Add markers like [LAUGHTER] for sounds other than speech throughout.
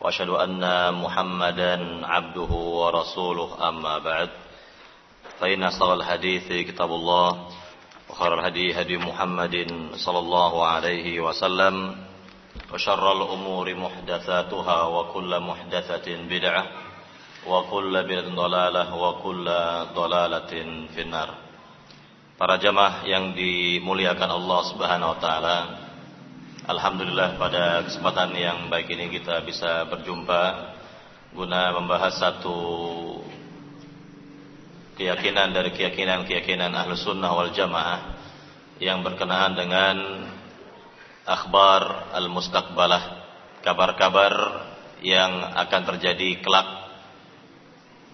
وأشهد أن محمدا عبده ورسوله أما بعد فإن أصدق الحديث كتاب الله وخير الهدي هدي محمد صلى الله عليه وسلم وشر الأمور محدثاتها وكل محدثة بدعة وكل بدعة ضلالة وكل ضلالة في النار Para jamaah yang dimuliakan Allah Subhanahu wa taala. Alhamdulillah pada kesempatan yang baik ini kita bisa berjumpa guna membahas satu keyakinan dari keyakinan-keyakinan ahlu sunnah wal jamaah yang berkenaan dengan akhbar al-mustaqbalah kabar-kabar yang akan terjadi kelak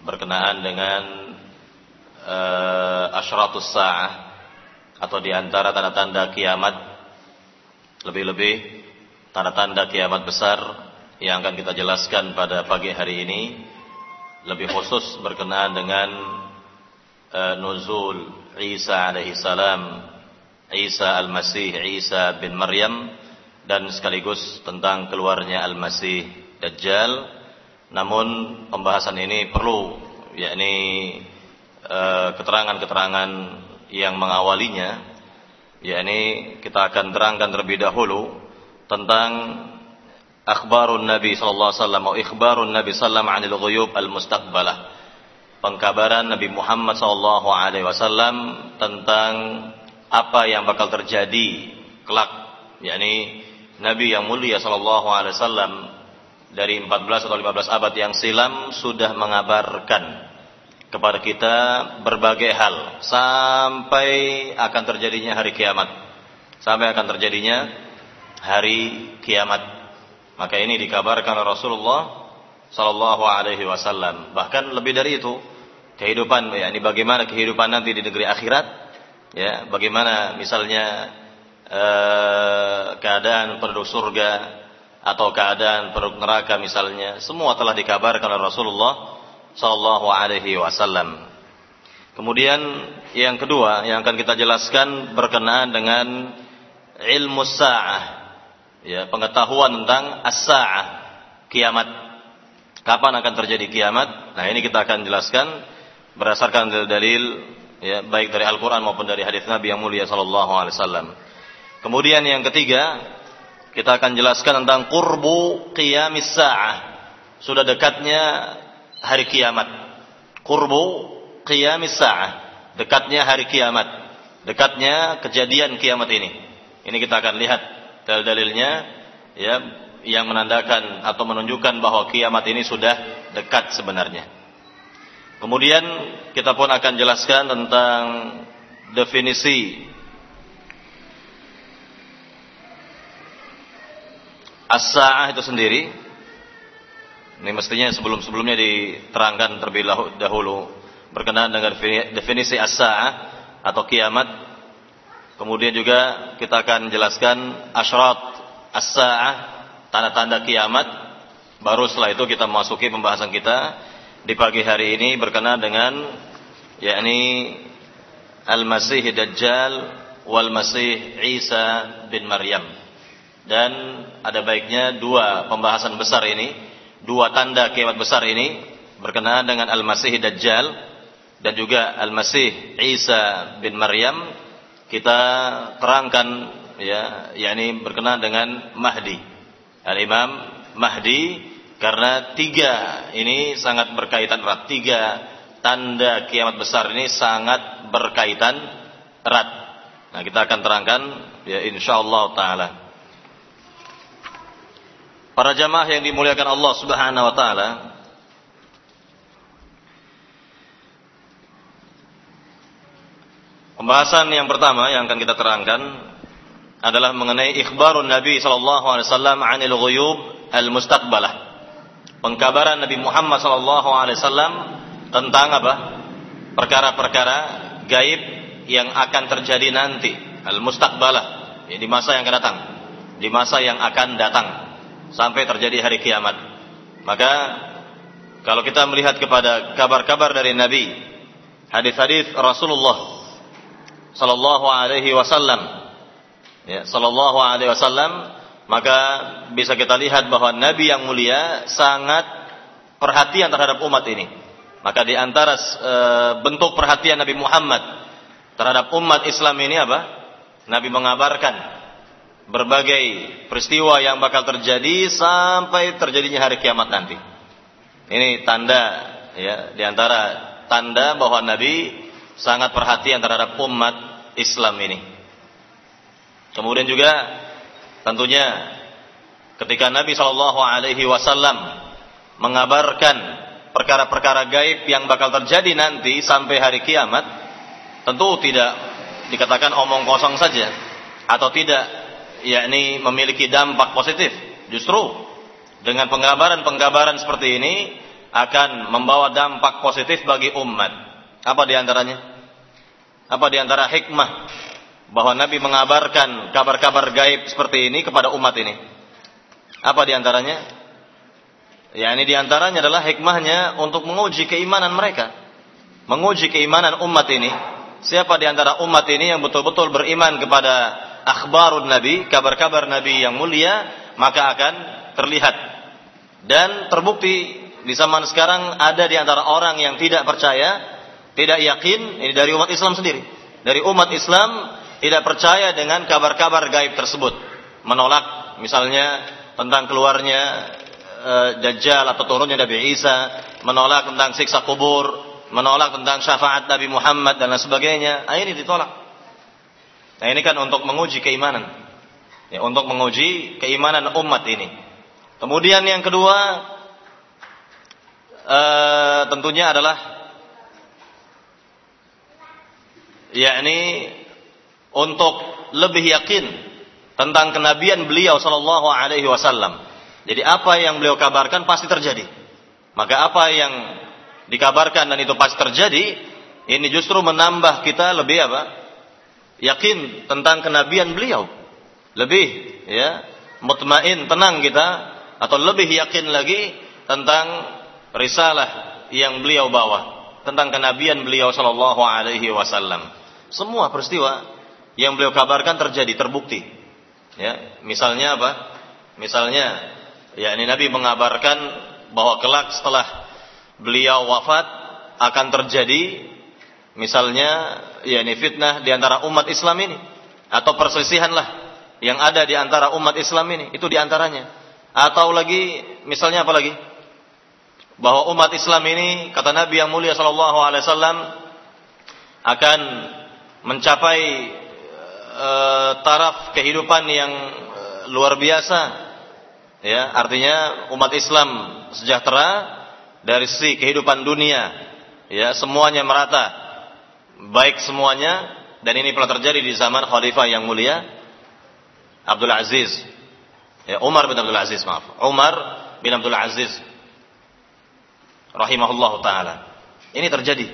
berkenaan dengan uh, asyratus sa'ah atau di antara tanda-tanda kiamat lebih-lebih tanda-tanda kiamat besar yang akan kita jelaskan pada pagi hari ini lebih khusus berkenaan dengan uh, nuzul Isa alaihi salam Isa al-Masih Isa bin Maryam dan sekaligus tentang keluarnya al-Masih Dajjal. Namun pembahasan ini perlu yakni eh, keterangan-keterangan yang mengawalinya yakni kita akan terangkan terlebih dahulu tentang akhbarun Nabi sallallahu alaihi wasallam atau ikhbarun Nabi sallallahu anil ghuyub al-mustaqbalah pengkabaran Nabi Muhammad sallallahu alaihi wasallam tentang apa yang bakal terjadi kelak. Yakni Nabi yang mulia sallallahu alaihi wasallam dari 14 atau 15 abad yang silam sudah mengabarkan kepada kita berbagai hal sampai akan terjadinya hari kiamat. Sampai akan terjadinya hari kiamat. Maka ini dikabarkan Rasulullah sallallahu alaihi wasallam. Bahkan lebih dari itu kehidupan ya ini bagaimana kehidupan nanti di negeri akhirat ya bagaimana misalnya eh, keadaan penduduk surga atau keadaan penduduk neraka misalnya semua telah dikabarkan oleh Rasulullah sallallahu alaihi wasallam. Kemudian yang kedua yang akan kita jelaskan berkenaan dengan ilmu sa'ah ya pengetahuan tentang as-sa'ah kiamat. Kapan akan terjadi kiamat? Nah, ini kita akan jelaskan berdasarkan dalil ya baik dari Al-Qur'an maupun dari hadis Nabi yang mulia sallallahu alaihi wasallam. Kemudian yang ketiga, kita akan jelaskan tentang qurbu qiyamis saah. Sudah dekatnya hari kiamat. Qurbu qiyamis saah. Dekatnya hari kiamat. Dekatnya kejadian kiamat ini. Ini kita akan lihat dalil-dalilnya ya yang menandakan atau menunjukkan bahwa kiamat ini sudah dekat sebenarnya. Kemudian kita pun akan jelaskan tentang definisi as-sa'ah itu sendiri. Ini mestinya sebelum-sebelumnya diterangkan terlebih dahulu berkenaan dengan definisi as-sa'ah atau kiamat. Kemudian juga kita akan jelaskan asyrat as-sa'ah, tanda-tanda kiamat. Baru setelah itu kita memasuki pembahasan kita di pagi hari ini berkenaan dengan yakni Al-Masih Dajjal wal Masih Isa bin Maryam. Dan ada baiknya dua pembahasan besar ini, dua tanda kiamat besar ini berkenaan dengan Al-Masih Dajjal dan juga Al-Masih Isa bin Maryam kita terangkan ya yakni berkenaan dengan Mahdi. Al-Imam Mahdi karena tiga ini sangat berkaitan erat. Tiga tanda kiamat besar ini sangat berkaitan erat. Nah, kita akan terangkan ya insyaallah taala. Para jamaah yang dimuliakan Allah Subhanahu wa taala, Pembahasan yang pertama yang akan kita terangkan adalah mengenai ikhbarun Nabi sallallahu alaihi wasallam 'anil ghuyub al-mustaqbalah. Pengkabaran Nabi Muhammad SAW tentang apa? Perkara-perkara gaib yang akan terjadi nanti, al-mustaqbalah, ya, di masa yang akan datang, di masa yang akan datang sampai terjadi hari kiamat. Maka kalau kita melihat kepada kabar-kabar dari Nabi, hadis-hadis Rasulullah sallallahu alaihi wasallam, ya, sallallahu alaihi wasallam, maka bisa kita lihat bahwa Nabi yang mulia sangat perhatian terhadap umat ini. Maka di antara e, bentuk perhatian Nabi Muhammad terhadap umat Islam ini apa? Nabi mengabarkan berbagai peristiwa yang bakal terjadi sampai terjadinya hari kiamat nanti. Ini tanda ya di antara tanda bahwa Nabi sangat perhatian terhadap umat Islam ini. Kemudian juga tentunya ketika Nabi Shallallahu Alaihi Wasallam mengabarkan perkara-perkara gaib yang bakal terjadi nanti sampai hari kiamat, tentu tidak dikatakan omong kosong saja atau tidak yakni memiliki dampak positif. Justru dengan penggambaran-penggambaran seperti ini akan membawa dampak positif bagi umat. Apa di antaranya? Apa di antara hikmah bahwa Nabi mengabarkan kabar-kabar gaib seperti ini kepada umat ini? Apa di antaranya? Ya ini di antaranya adalah hikmahnya untuk menguji keimanan mereka. Menguji keimanan umat ini Siapa di antara umat ini yang betul-betul beriman kepada akhbarun Nabi, kabar-kabar Nabi yang mulia, maka akan terlihat. Dan terbukti di zaman sekarang ada di antara orang yang tidak percaya, tidak yakin, ini dari umat Islam sendiri. Dari umat Islam tidak percaya dengan kabar-kabar gaib tersebut. Menolak misalnya tentang keluarnya e, Dajjal atau turunnya Nabi Isa, menolak tentang siksa kubur, menolak tentang syafaat Nabi Muhammad dan lain sebagainya, ini ditolak. Nah ini kan untuk menguji keimanan, ya, untuk menguji keimanan umat ini. Kemudian yang kedua, uh, tentunya adalah yakni untuk lebih yakin tentang kenabian beliau sallallahu alaihi wasallam. Jadi apa yang beliau kabarkan pasti terjadi. Maka apa yang dikabarkan dan itu pasti terjadi, ini justru menambah kita lebih apa? Yakin tentang kenabian beliau. Lebih ya, mutmain, tenang kita atau lebih yakin lagi tentang risalah yang beliau bawa, tentang kenabian beliau sallallahu alaihi wasallam. Semua peristiwa yang beliau kabarkan terjadi, terbukti. Ya, misalnya apa? Misalnya ya ini Nabi mengabarkan bahwa kelak setelah beliau wafat akan terjadi misalnya ya ini fitnah di antara umat Islam ini atau perselisihan lah yang ada di antara umat Islam ini itu di antaranya. Atau lagi misalnya apa lagi? Bahwa umat Islam ini kata Nabi yang mulia sallallahu alaihi wasallam akan mencapai e, taraf kehidupan yang e, luar biasa. Ya artinya umat Islam sejahtera dari sisi kehidupan dunia ya semuanya merata baik semuanya dan ini pernah terjadi di zaman khalifah yang mulia Abdul Aziz. Ya Umar bin Abdul Aziz maaf. Umar bin Abdul Aziz rahimahullah taala. Ini terjadi.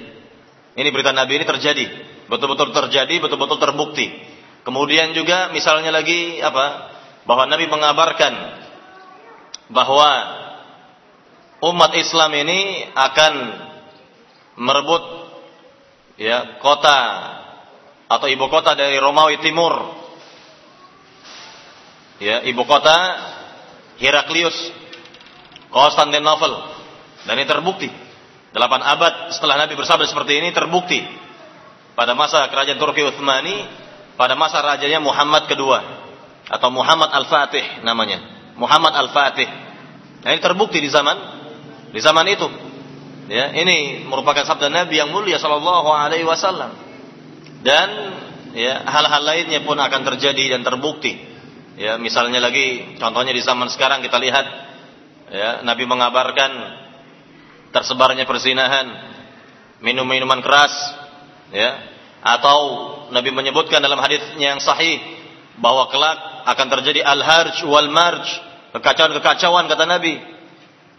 Ini berita Nabi ini terjadi. Betul-betul terjadi betul-betul terbukti. Kemudian juga misalnya lagi apa bahwa Nabi mengabarkan bahwa umat Islam ini akan merebut ya kota atau ibu kota dari Romawi Timur. Ya, ibu kota Heraklius Konstantinopel. Dan ini terbukti. Delapan abad setelah Nabi bersabda seperti ini terbukti. Pada masa kerajaan Turki Utsmani, pada masa rajanya Muhammad kedua atau Muhammad Al-Fatih namanya. Muhammad Al-Fatih. Nah, ini terbukti di zaman di zaman itu. Ya, ini merupakan sabda Nabi yang mulia sallallahu alaihi wasallam. Dan ya, hal-hal lainnya pun akan terjadi dan terbukti. Ya, misalnya lagi contohnya di zaman sekarang kita lihat ya, Nabi mengabarkan tersebarnya persinahan, minum-minuman keras, ya, atau Nabi menyebutkan dalam hadisnya yang sahih bahwa kelak akan terjadi al-harj wal marj, kekacauan-kekacauan kata Nabi.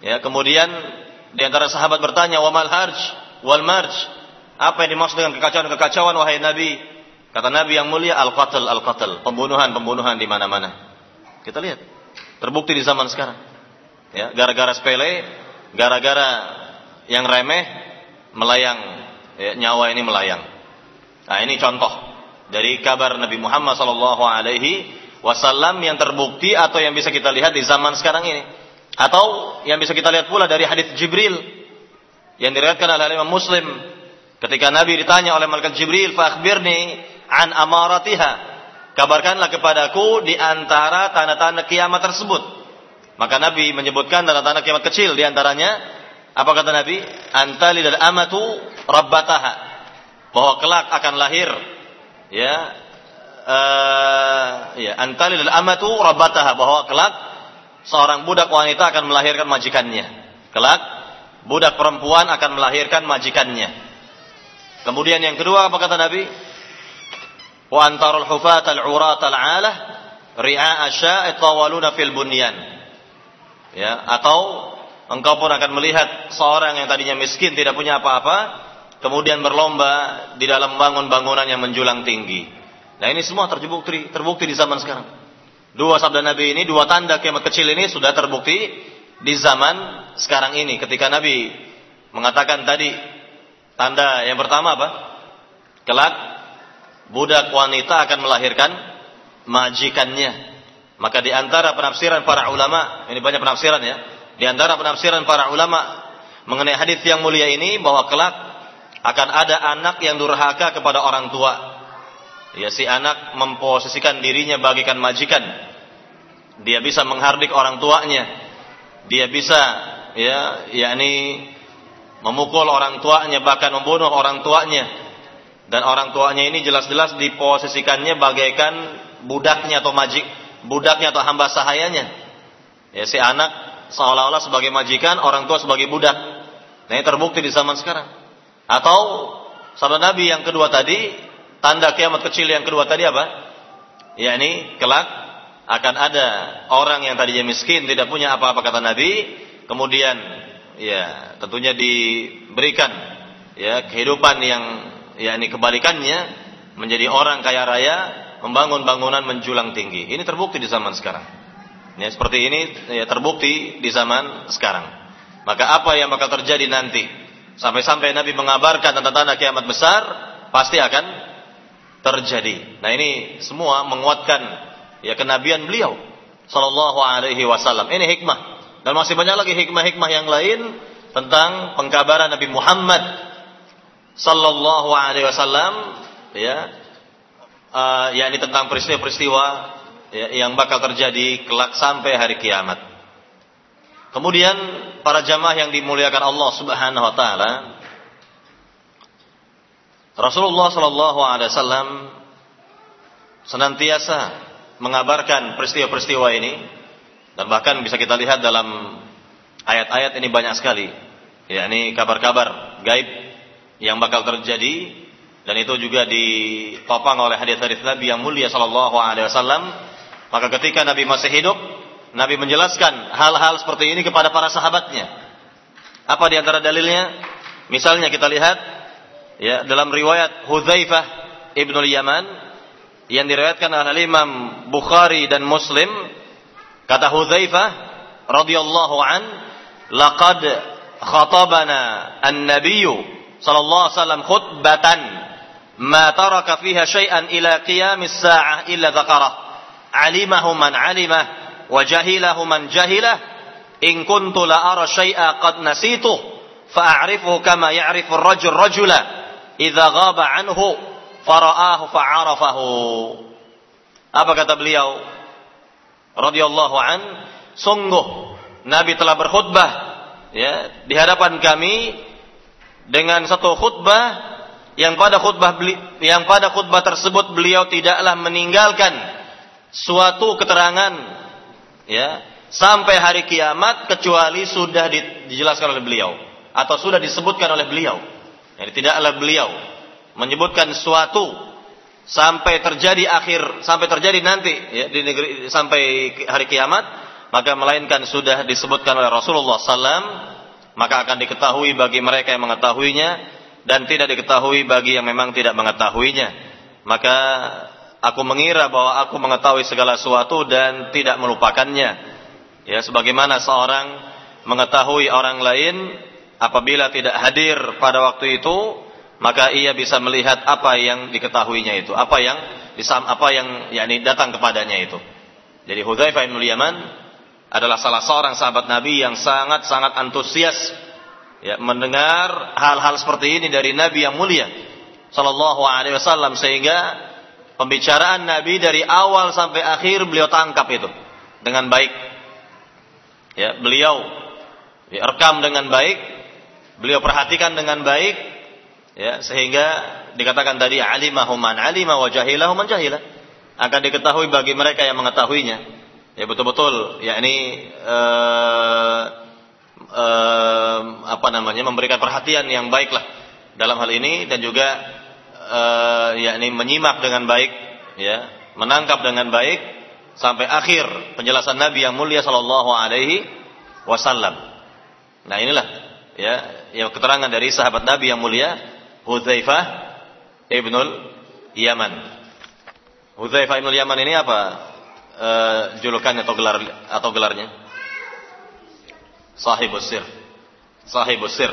Ya, kemudian di antara sahabat bertanya, "Wa mal harj?" wal marj. Apa yang dimaksud dengan kekacauan-kekacauan wahai Nabi? Kata Nabi yang mulia al-qatl al-qatl, pembunuhan-pembunuhan di mana-mana. Kita lihat. Terbukti di zaman sekarang. Ya, gara-gara sepele, gara-gara yang remeh melayang ya, nyawa ini melayang. Nah, ini contoh dari kabar Nabi Muhammad wasallam yang terbukti atau yang bisa kita lihat di zaman sekarang ini. Atau yang bisa kita lihat pula dari hadis Jibril yang diriwayatkan oleh Imam Muslim ketika Nabi ditanya oleh malaikat Jibril, "Fa akhbirni an amaratiha." Kabarkanlah kepadaku di antara tanda-tanda kiamat tersebut. Maka Nabi menyebutkan tanda-tanda kiamat kecil di antaranya apa kata Nabi? Antali dan amatu rabbataha. Bahwa kelak akan lahir ya uh, ya antali dan amatu rabbataha bahwa kelak seorang budak wanita akan melahirkan majikannya. Kelak budak perempuan akan melahirkan majikannya. Kemudian yang kedua apa kata Nabi? Wa antarul hufat al-urat al-alah ri'a asya'i tawaluna fil bunyan. Ya, atau engkau pun akan melihat seorang yang tadinya miskin tidak punya apa-apa kemudian berlomba di dalam bangun bangunan yang menjulang tinggi. Nah, ini semua terbukti terbukti di zaman sekarang. Dua sabda Nabi ini, dua tanda kiamat kecil ini sudah terbukti di zaman sekarang ini ketika Nabi mengatakan tadi tanda yang pertama apa? Kelak budak wanita akan melahirkan majikannya. Maka di antara penafsiran para ulama, ini banyak penafsiran ya. Di antara penafsiran para ulama mengenai hadis yang mulia ini bahwa kelak akan ada anak yang durhaka kepada orang tua. Ya si anak memposisikan dirinya bagikan majikan. Dia bisa menghardik orang tuanya. Dia bisa ya yakni memukul orang tuanya bahkan membunuh orang tuanya dan orang tuanya ini jelas-jelas diposisikannya bagaikan budaknya atau majik, budaknya atau hamba sahayanya. Ya si anak seolah-olah sebagai majikan, orang tua sebagai budak. Nah, ini terbukti di zaman sekarang. Atau sahabat Nabi yang kedua tadi, tanda kiamat kecil yang kedua tadi apa? Ya ini kelak akan ada orang yang tadinya miskin, tidak punya apa-apa kata Nabi, kemudian ya tentunya diberikan ya kehidupan yang yakni kebalikannya menjadi orang kaya raya membangun bangunan menjulang tinggi. Ini terbukti di zaman sekarang. Ya, seperti ini ya, terbukti di zaman sekarang. Maka apa yang bakal terjadi nanti? Sampai-sampai Nabi mengabarkan tanda-tanda kiamat besar pasti akan terjadi. Nah ini semua menguatkan ya kenabian beliau Sallallahu Alaihi Wasallam. Ini hikmah dan masih banyak lagi hikmah-hikmah yang lain tentang pengkabaran Nabi Muhammad sallallahu alaihi wasallam ya uh, yakni tentang peristiwa-peristiwa ya, yang bakal terjadi kelak sampai hari kiamat. Kemudian para jamaah yang dimuliakan Allah Subhanahu wa taala Rasulullah sallallahu alaihi wasallam senantiasa mengabarkan peristiwa-peristiwa ini dan bahkan bisa kita lihat dalam ayat-ayat ini banyak sekali yakni kabar-kabar gaib yang bakal terjadi dan itu juga ditopang oleh hadis-hadis Nabi yang mulia sallallahu alaihi wasallam. Maka ketika Nabi masih hidup, Nabi menjelaskan hal-hal seperti ini kepada para sahabatnya. Apa di antara dalilnya? Misalnya kita lihat ya dalam riwayat Hudzaifah Ibnu Yaman yang diriwayatkan oleh Imam Bukhari dan Muslim kata Hudzaifah radhiyallahu an laqad khatabana an-nabiyyu sallallahu alaihi wasallam khutbatan ma taraka fiha syai'an ila qiyamis sa'ah illa dzakarah alimahu man alimah wa jahilahu man jahilah in kuntu la ara syai'a qad nasitu fa'arifu kama ya'rifu ar-rajul rajula idza ghaba anhu fara'ahu fa'arafahu apa kata beliau radhiyallahu an sungguh Nabi telah berkhutbah ya di hadapan kami dengan satu khutbah yang pada khutbah yang pada khutbah tersebut beliau tidaklah meninggalkan suatu keterangan ya sampai hari kiamat kecuali sudah dijelaskan oleh beliau atau sudah disebutkan oleh beliau. Jadi tidaklah beliau menyebutkan suatu sampai terjadi akhir sampai terjadi nanti ya di negeri sampai hari kiamat maka melainkan sudah disebutkan oleh Rasulullah SAW maka akan diketahui bagi mereka yang mengetahuinya dan tidak diketahui bagi yang memang tidak mengetahuinya. Maka aku mengira bahwa aku mengetahui segala sesuatu dan tidak melupakannya. Ya, sebagaimana seorang mengetahui orang lain apabila tidak hadir pada waktu itu, maka ia bisa melihat apa yang diketahuinya itu, apa yang apa yang yakni datang kepadanya itu. Jadi Hudzaifah bin Yaman adalah salah seorang sahabat Nabi yang sangat-sangat antusias ya, mendengar hal-hal seperti ini dari Nabi yang mulia sallallahu alaihi wasallam sehingga pembicaraan Nabi dari awal sampai akhir beliau tangkap itu dengan baik. Ya, beliau ya, rekam dengan baik, beliau perhatikan dengan baik ya sehingga dikatakan tadi alimahu man alima wa jahilahu man jahila. Akan diketahui bagi mereka yang mengetahuinya. Ya betul-betul. Yakni uh, uh, apa namanya memberikan perhatian yang baiklah dalam hal ini dan juga uh, yakni menyimak dengan baik ya menangkap dengan baik sampai akhir penjelasan Nabi yang mulia sallallahu alaihi wasallam. Nah inilah ya yang keterangan dari sahabat Nabi yang mulia Hudzaifah ibnul Yaman. Hudzaifah ibnul Yaman ini apa? E, julukannya atau gelar atau gelarnya? Sahibus Sir. Sahibus Sir.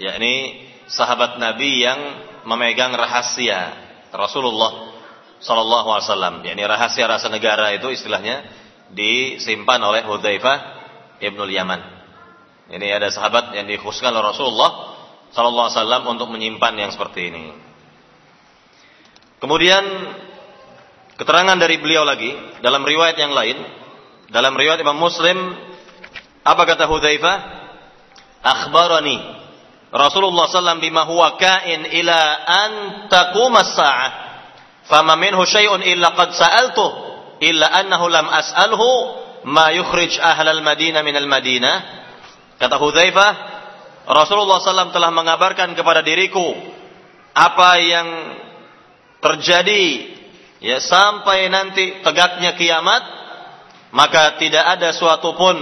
Yakni sahabat Nabi yang memegang rahasia Rasulullah Sallallahu Alaihi Wasallam. yakni rahasia rasa negara itu istilahnya disimpan oleh Hudzaifah ibnul Yaman. Ini ada sahabat yang dikhususkan oleh Rasulullah Sallallahu Alaihi Wasallam untuk menyimpan yang seperti ini. Kemudian keterangan dari beliau lagi dalam riwayat yang lain, dalam riwayat Imam Muslim, apa kata Hudzaifah? Akhbarani Rasulullah SAW bima huwa kain ila an taquma as-sa'ah. Fama minhu syai'un illa qad sa'altu illa annahu lam as'alhu ma yukhrij ahlal Madinah min al-Madinah. Kata Hudzaifah, Rasulullah SAW telah mengabarkan kepada diriku apa yang terjadi ya sampai nanti tegaknya kiamat maka tidak ada suatu pun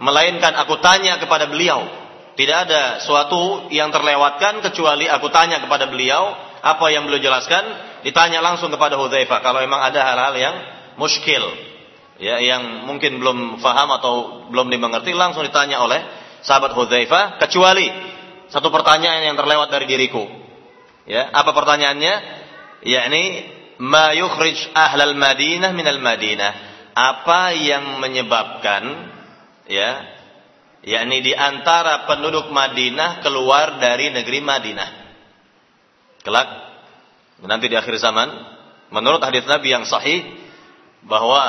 melainkan aku tanya kepada beliau. Tidak ada suatu yang terlewatkan kecuali aku tanya kepada beliau apa yang beliau jelaskan, ditanya langsung kepada Hudzaifah kalau memang ada hal-hal yang muskil ya yang mungkin belum faham atau belum dimengerti langsung ditanya oleh sahabat Hudzaifah kecuali satu pertanyaan yang terlewat dari diriku. Ya, apa pertanyaannya? Yakni ma yukhrij ahlal Madinah minal Madinah. Apa yang menyebabkan ya yakni di antara penduduk Madinah keluar dari negeri Madinah. Kelak nanti di akhir zaman menurut hadis Nabi yang sahih bahwa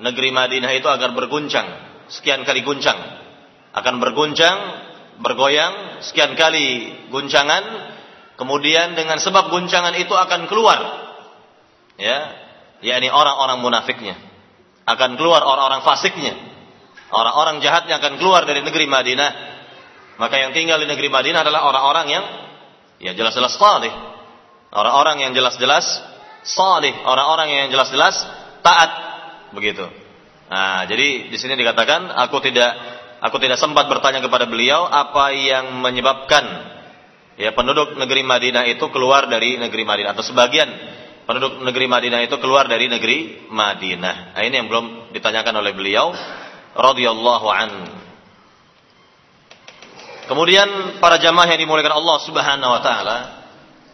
negeri Madinah itu akan berguncang sekian kali guncang akan berguncang bergoyang sekian kali guncangan kemudian dengan sebab guncangan itu akan keluar ya yakni orang-orang munafiknya akan keluar orang-orang fasiknya Orang-orang jahatnya akan keluar dari negeri Madinah. Maka yang tinggal di negeri Madinah adalah orang-orang yang ya jelas-jelas salih. Orang-orang yang jelas-jelas salih, orang-orang yang jelas-jelas taat. Begitu. Nah, jadi di sini dikatakan aku tidak aku tidak sempat bertanya kepada beliau apa yang menyebabkan ya penduduk negeri Madinah itu keluar dari negeri Madinah atau sebagian penduduk negeri Madinah itu keluar dari negeri Madinah. Nah, ini yang belum ditanyakan oleh beliau radhiyallahu an. Kemudian para jamaah yang dimuliakan Allah Subhanahu wa taala,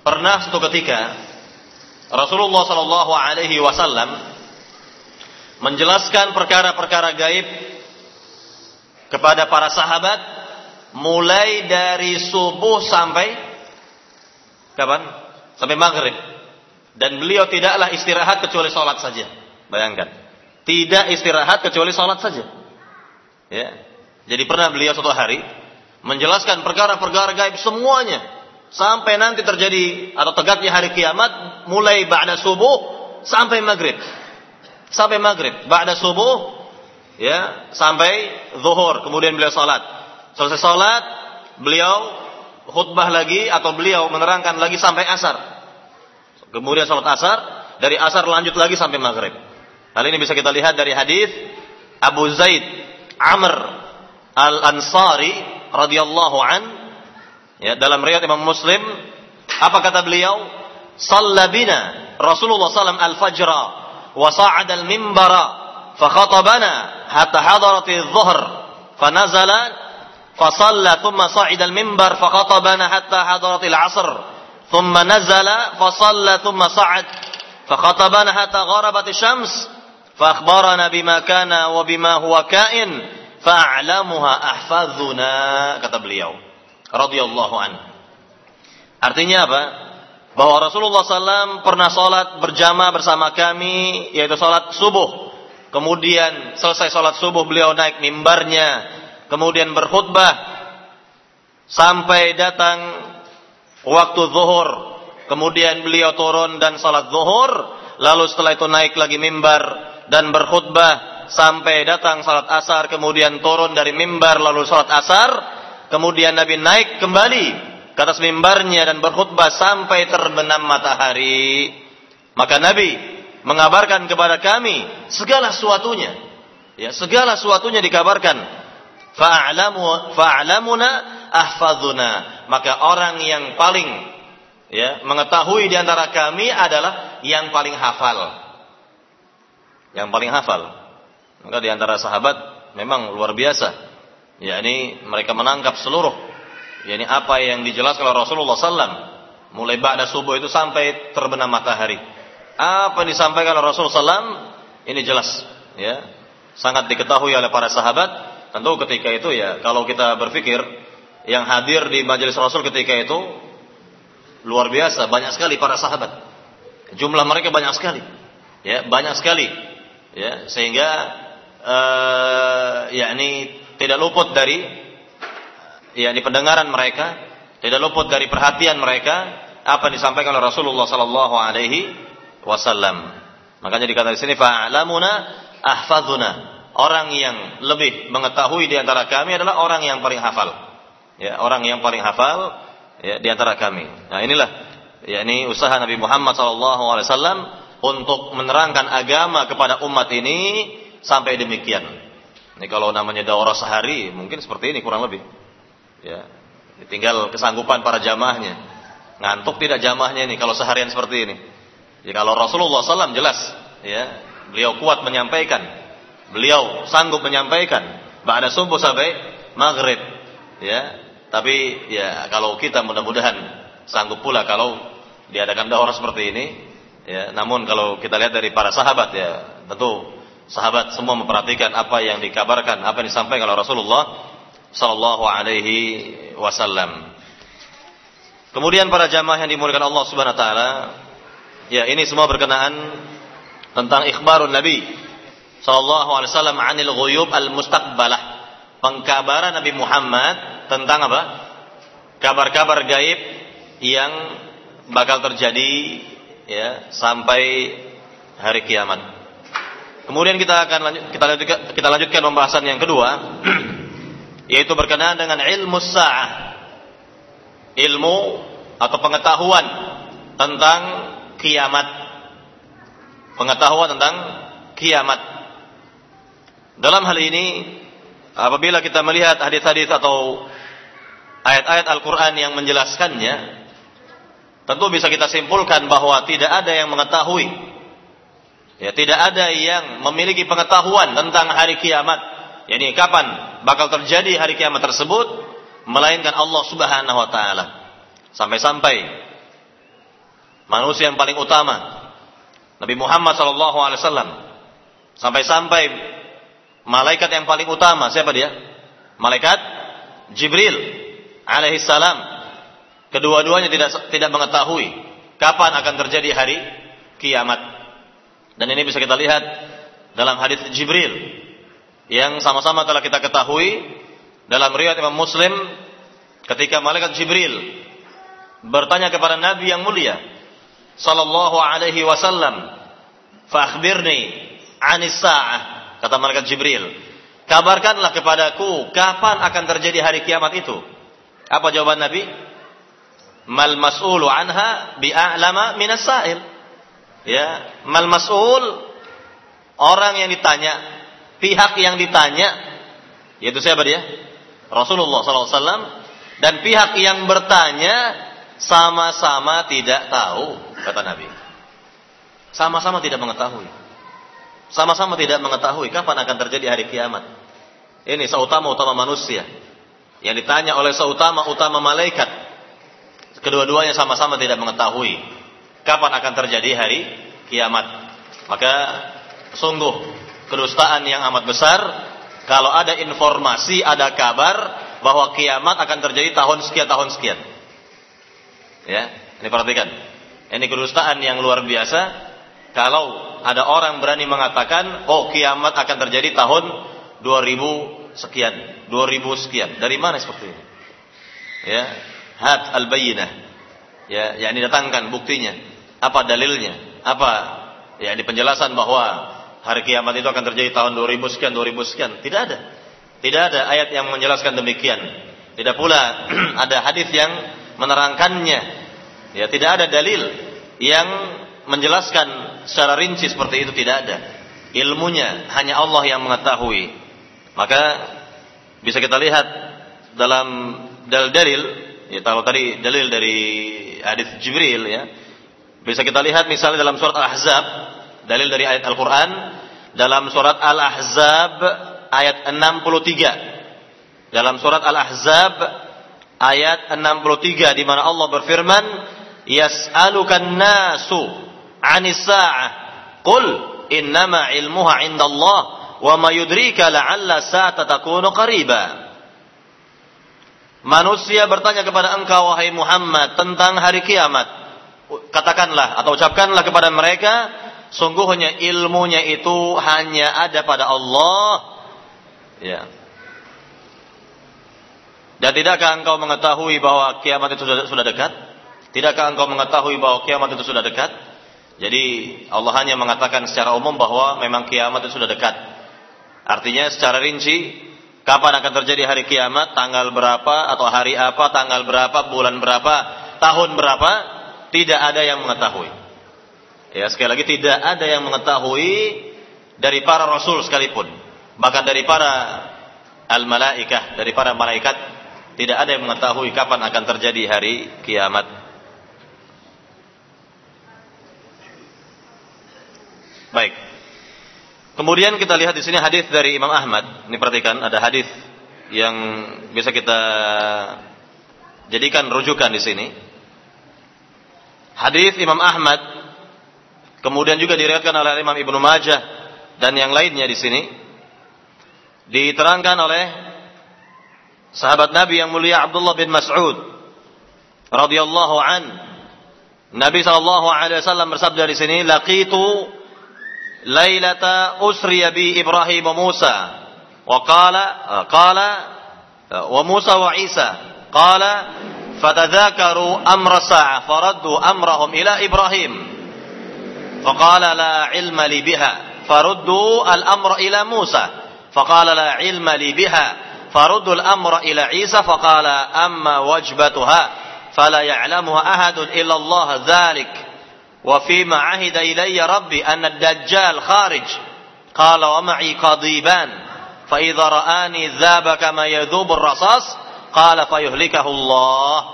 pernah suatu ketika Rasulullah sallallahu alaihi wasallam menjelaskan perkara-perkara gaib kepada para sahabat mulai dari subuh sampai kapan? Sampai maghrib. Dan beliau tidaklah istirahat kecuali sholat saja. Bayangkan. Tidak istirahat kecuali sholat saja. Ya. Jadi pernah beliau suatu hari menjelaskan perkara-perkara gaib semuanya sampai nanti terjadi atau tegaknya hari kiamat mulai ba'da subuh sampai maghrib. Sampai maghrib, ba'da subuh ya sampai zuhur, kemudian beliau salat. Selesai salat, beliau khutbah lagi atau beliau menerangkan lagi sampai asar. Kemudian salat asar, dari asar lanjut lagi sampai maghrib. Hal ini bisa kita lihat dari hadis Abu Zaid Amr Al-Ansari radhiyallahu an ya dalam riwayat Imam Muslim apa kata beliau sallabina Rasulullah sallam al-fajra wa sa'ada al-mimbara fa khatabana hatta hadarati adh-dhuhr fa nazala fa shalla thumma sa'ida al-mimbar fa khatabana hatta hadarati al-'asr thumma nazala fa shalla thumma sa'ad fa khatabana hatta gharabat asy-syams fa akhbarana bima kana wa bima huwa ka'in fa'lamuha ahfadzuna kata beliau. Radhiyallahu anhu. Artinya apa bahwa Rasulullah SAW pernah sholat berjamaah bersama kami yaitu sholat subuh. Kemudian selesai sholat subuh beliau naik mimbarnya kemudian berkhutbah. Sampai datang waktu zuhur kemudian beliau turun dan sholat zuhur. Lalu setelah itu naik lagi mimbar dan berkhutbah. Sampai datang salat asar, kemudian turun dari mimbar lalu salat asar, kemudian Nabi naik kembali ke atas mimbarnya dan berkhutbah sampai terbenam matahari. Maka Nabi mengabarkan kepada kami segala sesuatunya. Ya, segala sesuatunya dikabarkan. Fa'alamu fa'alamuna ahfadzuna. Maka orang yang paling ya mengetahui di antara kami adalah yang paling hafal. Yang paling hafal. Maka di antara sahabat memang luar biasa. Ya ini mereka menangkap seluruh. Ya ini apa yang dijelaskan oleh Rasulullah SAW. Mulai ba'da subuh itu sampai terbenam matahari. Apa yang disampaikan oleh Rasulullah SAW ini jelas. Ya sangat diketahui oleh para sahabat. Tentu ketika itu ya kalau kita berpikir yang hadir di majelis Rasul ketika itu luar biasa banyak sekali para sahabat. Jumlah mereka banyak sekali. Ya, banyak sekali. Ya, sehingga uh, yakni tidak luput dari yakni pendengaran mereka, tidak luput dari perhatian mereka apa yang disampaikan oleh Rasulullah sallallahu alaihi wasallam. Makanya dikatakan di sini fa'lamuna ahfadzuna. Orang yang lebih mengetahui di antara kami adalah orang yang paling hafal. Ya, orang yang paling hafal ya di antara kami. Nah, inilah yakni usaha Nabi Muhammad sallallahu alaihi wasallam untuk menerangkan agama kepada umat ini sampai demikian. Ini kalau namanya daurah sehari mungkin seperti ini kurang lebih. Ya. Tinggal kesanggupan para jamaahnya. Ngantuk tidak jamaahnya ini kalau seharian seperti ini. Ya kalau Rasulullah SAW jelas ya, beliau kuat menyampaikan. Beliau sanggup menyampaikan ba'da subuh sampai maghrib. Ya. Tapi ya kalau kita mudah-mudahan sanggup pula kalau diadakan daurah seperti ini. Ya, namun kalau kita lihat dari para sahabat ya tentu sahabat semua memperhatikan apa yang dikabarkan, apa yang disampaikan oleh Rasulullah sallallahu alaihi wasallam. Kemudian para jamaah yang dimuliakan Allah Subhanahu wa taala, ya ini semua berkenaan tentang ikhbarun Nabi sallallahu alaihi wasallam anil ghuyub al mustaqbalah. Pengkabaran Nabi Muhammad tentang apa? Kabar-kabar gaib yang bakal terjadi ya sampai hari kiamat. Kemudian kita akan lanjut, kita lanjutkan, kita lanjutkan pembahasan yang kedua [CLEARS THROAT] yaitu berkenaan dengan ilmu sa'ah. Ilmu atau pengetahuan tentang kiamat. Pengetahuan tentang kiamat. Dalam hal ini apabila kita melihat hadis-hadis atau ayat-ayat Al-Qur'an yang menjelaskannya tentu bisa kita simpulkan bahwa tidak ada yang mengetahui Ya, tidak ada yang memiliki pengetahuan tentang hari kiamat. Yani kapan bakal terjadi hari kiamat tersebut melainkan Allah Subhanahu wa taala. Sampai-sampai manusia yang paling utama Nabi Muhammad sallallahu alaihi wasallam sampai-sampai malaikat yang paling utama siapa dia? Malaikat Jibril alaihi salam. Kedua-duanya tidak tidak mengetahui kapan akan terjadi hari kiamat. Dan ini bisa kita lihat dalam hadis Jibril yang sama-sama telah kita ketahui dalam riwayat Imam Muslim ketika malaikat Jibril bertanya kepada Nabi yang mulia sallallahu alaihi wasallam, "Fa akhbirni 'anis sa'ah." Kata malaikat Jibril, "Kabarkanlah kepadaku kapan akan terjadi hari kiamat itu." Apa jawaban Nabi? Mal mas'ulu anha bi'a'lama minas sa'il ya mal mas'ul orang yang ditanya pihak yang ditanya yaitu siapa dia Rasulullah SAW dan pihak yang bertanya sama-sama tidak tahu kata Nabi. Sama-sama tidak mengetahui. Sama-sama tidak mengetahui kapan akan terjadi hari kiamat. Ini seutama-utama manusia. Yang ditanya oleh seutama-utama malaikat. Kedua-duanya sama-sama tidak mengetahui kapan akan terjadi hari kiamat. Maka sungguh kedustaan yang amat besar kalau ada informasi, ada kabar bahwa kiamat akan terjadi tahun sekian tahun sekian. Ya, ini perhatikan. Ini kedustaan yang luar biasa. Kalau ada orang berani mengatakan, oh kiamat akan terjadi tahun 2000 sekian, 2000 sekian. Dari mana seperti ini? Ya, had al-bayyinah. Ya, yang didatangkan buktinya. Apa dalilnya? Apa ya di penjelasan bahwa hari kiamat itu akan terjadi tahun 2000 sekian, 2000 sekian. Tidak ada. Tidak ada ayat yang menjelaskan demikian. Tidak pula [CLEARS THROAT] ada hadis yang menerangkannya. Ya, tidak ada dalil yang menjelaskan secara rinci seperti itu tidak ada. Ilmunya hanya Allah yang mengetahui. Maka bisa kita lihat dalam dalil-dalil ya kalau tadi dalil dari hadis Jibril ya. Bisa kita lihat misalnya dalam surat Al-Ahzab dalil dari ayat Al-Quran dalam surat Al-Ahzab ayat 63. Dalam surat Al-Ahzab ayat 63 di mana Allah berfirman, "Yas'alukan nasu 'anis sa'ah." Qul innama 'ilmuha 'indallah wa ma yudrika la'alla sa'ata takunu qariba. Manusia bertanya kepada engkau wahai Muhammad tentang hari kiamat. Katakanlah atau ucapkanlah kepada mereka sungguhnya ilmunya itu hanya ada pada Allah. Ya. Dan tidakkah engkau mengetahui bahwa kiamat itu sudah, dekat? Tidakkah engkau mengetahui bahwa kiamat itu sudah dekat? Jadi Allah hanya mengatakan secara umum bahwa memang kiamat itu sudah dekat. Artinya secara rinci, kapan akan terjadi hari kiamat, tanggal berapa, atau hari apa, tanggal berapa, bulan berapa, tahun berapa, tidak ada yang mengetahui. Ya, sekali lagi tidak ada yang mengetahui dari para rasul sekalipun. Bahkan dari para al-malaikah, dari para malaikat tidak ada yang mengetahui kapan akan terjadi hari kiamat. Baik. Kemudian kita lihat di sini hadis dari Imam Ahmad. Ini perhatikan ada hadis yang bisa kita jadikan rujukan di sini. Hadis Imam Ahmad Kemudian juga diriwayatkan oleh Imam Ibnu Majah dan yang lainnya di sini. Diterangkan oleh sahabat Nabi yang mulia Abdullah bin Mas'ud radhiyallahu an. Nabi sallallahu alaihi wasallam bersabda di sini laqitu lailata usriya bi Ibrahim wa Musa. Wa qala qala wa Musa wa Isa. Qala fatadhakaru amra sa'ah faraddu amrahum ila Ibrahim فقال لا علم لي بها. فردوا الأمر إلى موسى. فقال لا علم لي بها. فردوا الأمر إلى عيسى. فقال أما وجبتها فلا يعلمها أحد إلا الله ذلك. وفيما عهد إلي ربي أن الدجال خارج. قال ومعي قضيبان. فإذا رآني ذاب كما يذوب الرصاص قال فيهلكه الله.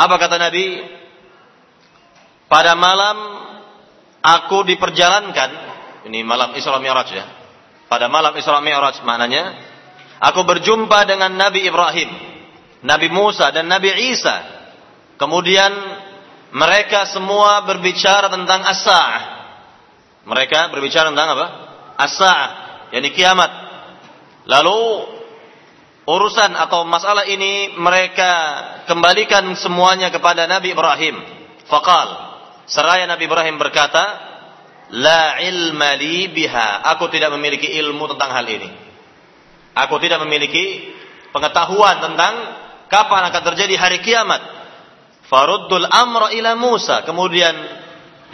Apa kata Nabi? Pada malam aku diperjalankan, ini malam Isra Mi'raj ya. Pada malam Isra Mi'raj maknanya aku berjumpa dengan Nabi Ibrahim, Nabi Musa dan Nabi Isa. Kemudian mereka semua berbicara tentang as-sa'ah. Mereka berbicara tentang apa? As-sa'ah, yakni kiamat. Lalu urusan atau masalah ini mereka kembalikan semuanya kepada Nabi Ibrahim. Faqal Seraya Nabi Ibrahim berkata, La ilma li biha. Aku tidak memiliki ilmu tentang hal ini. Aku tidak memiliki pengetahuan tentang kapan akan terjadi hari kiamat. Faruddul amra ila Musa. Kemudian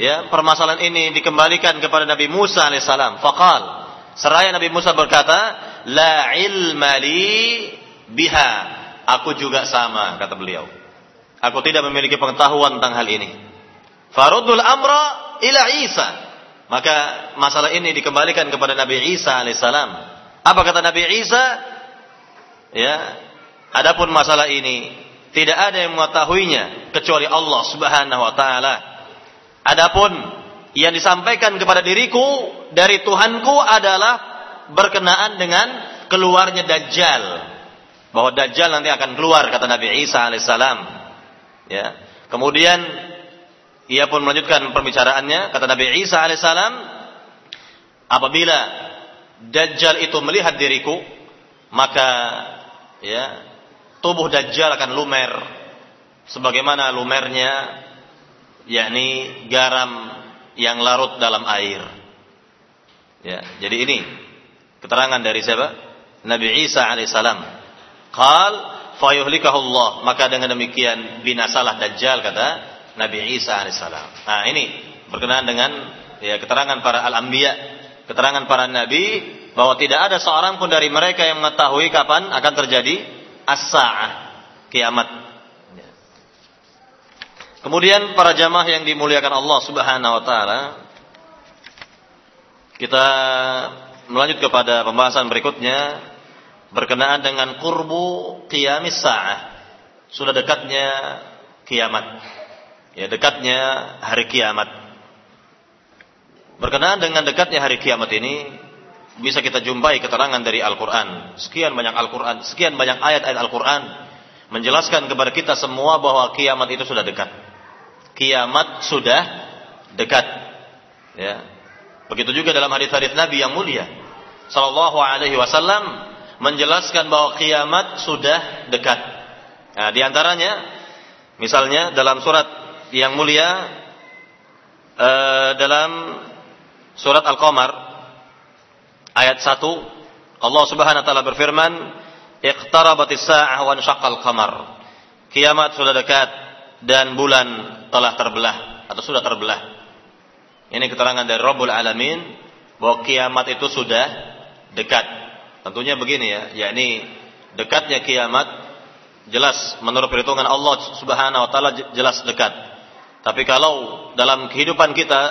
ya permasalahan ini dikembalikan kepada Nabi Musa alaihissalam. Faqal. Seraya Nabi Musa berkata, La ilma li biha. Aku juga sama, kata beliau. Aku tidak memiliki pengetahuan tentang hal ini. Farudul amra ila Isa. Maka masalah ini dikembalikan kepada Nabi Isa alaihissalam. Apa kata Nabi Isa? ya, adapun masalah ini tidak ada yang mengetahuinya kecuali Allah Subhanahu wa taala. Adapun yang disampaikan kepada diriku dari Tuhanku adalah berkenaan dengan keluarnya Dajjal. Bahwa Dajjal nanti akan keluar kata Nabi Isa alaihissalam. Ya. Kemudian ia pun melanjutkan pembicaraannya kata Nabi Isa alaihissalam, apabila Dajjal itu melihat diriku, maka ya tubuh Dajjal akan lumer sebagaimana lumernya yakni garam yang larut dalam air. Ya, jadi ini keterangan dari siapa? Nabi Isa alaihissalam. Qal fayuhlikahu Allah. Maka dengan demikian binasalah Dajjal kata Nabi Isa alaihissalam. Nah, ini berkenaan dengan ya keterangan para al-anbiya, keterangan para nabi bahwa tidak ada seorang pun dari mereka yang mengetahui kapan akan terjadi as-saah, kiamat. Kemudian para jamaah yang dimuliakan Allah Subhanahu wa taala kita melanjut kepada pembahasan berikutnya berkenaan dengan kurbu qiyamis sa'ah. Sudah dekatnya kiamat. Ya, dekatnya hari kiamat. Berkenaan dengan dekatnya hari kiamat ini bisa kita jumpai keterangan dari Al-Qur'an. Sekian banyak Al-Qur'an, sekian banyak ayat-ayat Al-Qur'an menjelaskan kepada kita semua bahwa kiamat itu sudah dekat. Kiamat sudah dekat. Ya. Begitu juga dalam hadis-hadis Nabi yang mulia sallallahu alaihi wasallam menjelaskan bahwa kiamat sudah dekat. Nah, di antaranya misalnya dalam surat yang mulia uh, dalam surat Al-Qamar ayat 1 Allah Subhanahu wa taala berfirman iqtarabatis saa'ah wa anshaqqal qamar. Kiamat sudah dekat dan bulan telah terbelah atau sudah terbelah. Ini keterangan dari Rabbul Alamin bahwa kiamat itu sudah dekat. Tentunya begini ya, yakni dekatnya kiamat jelas menurut perhitungan Allah Subhanahu wa taala jelas dekat. Tapi kalau dalam kehidupan kita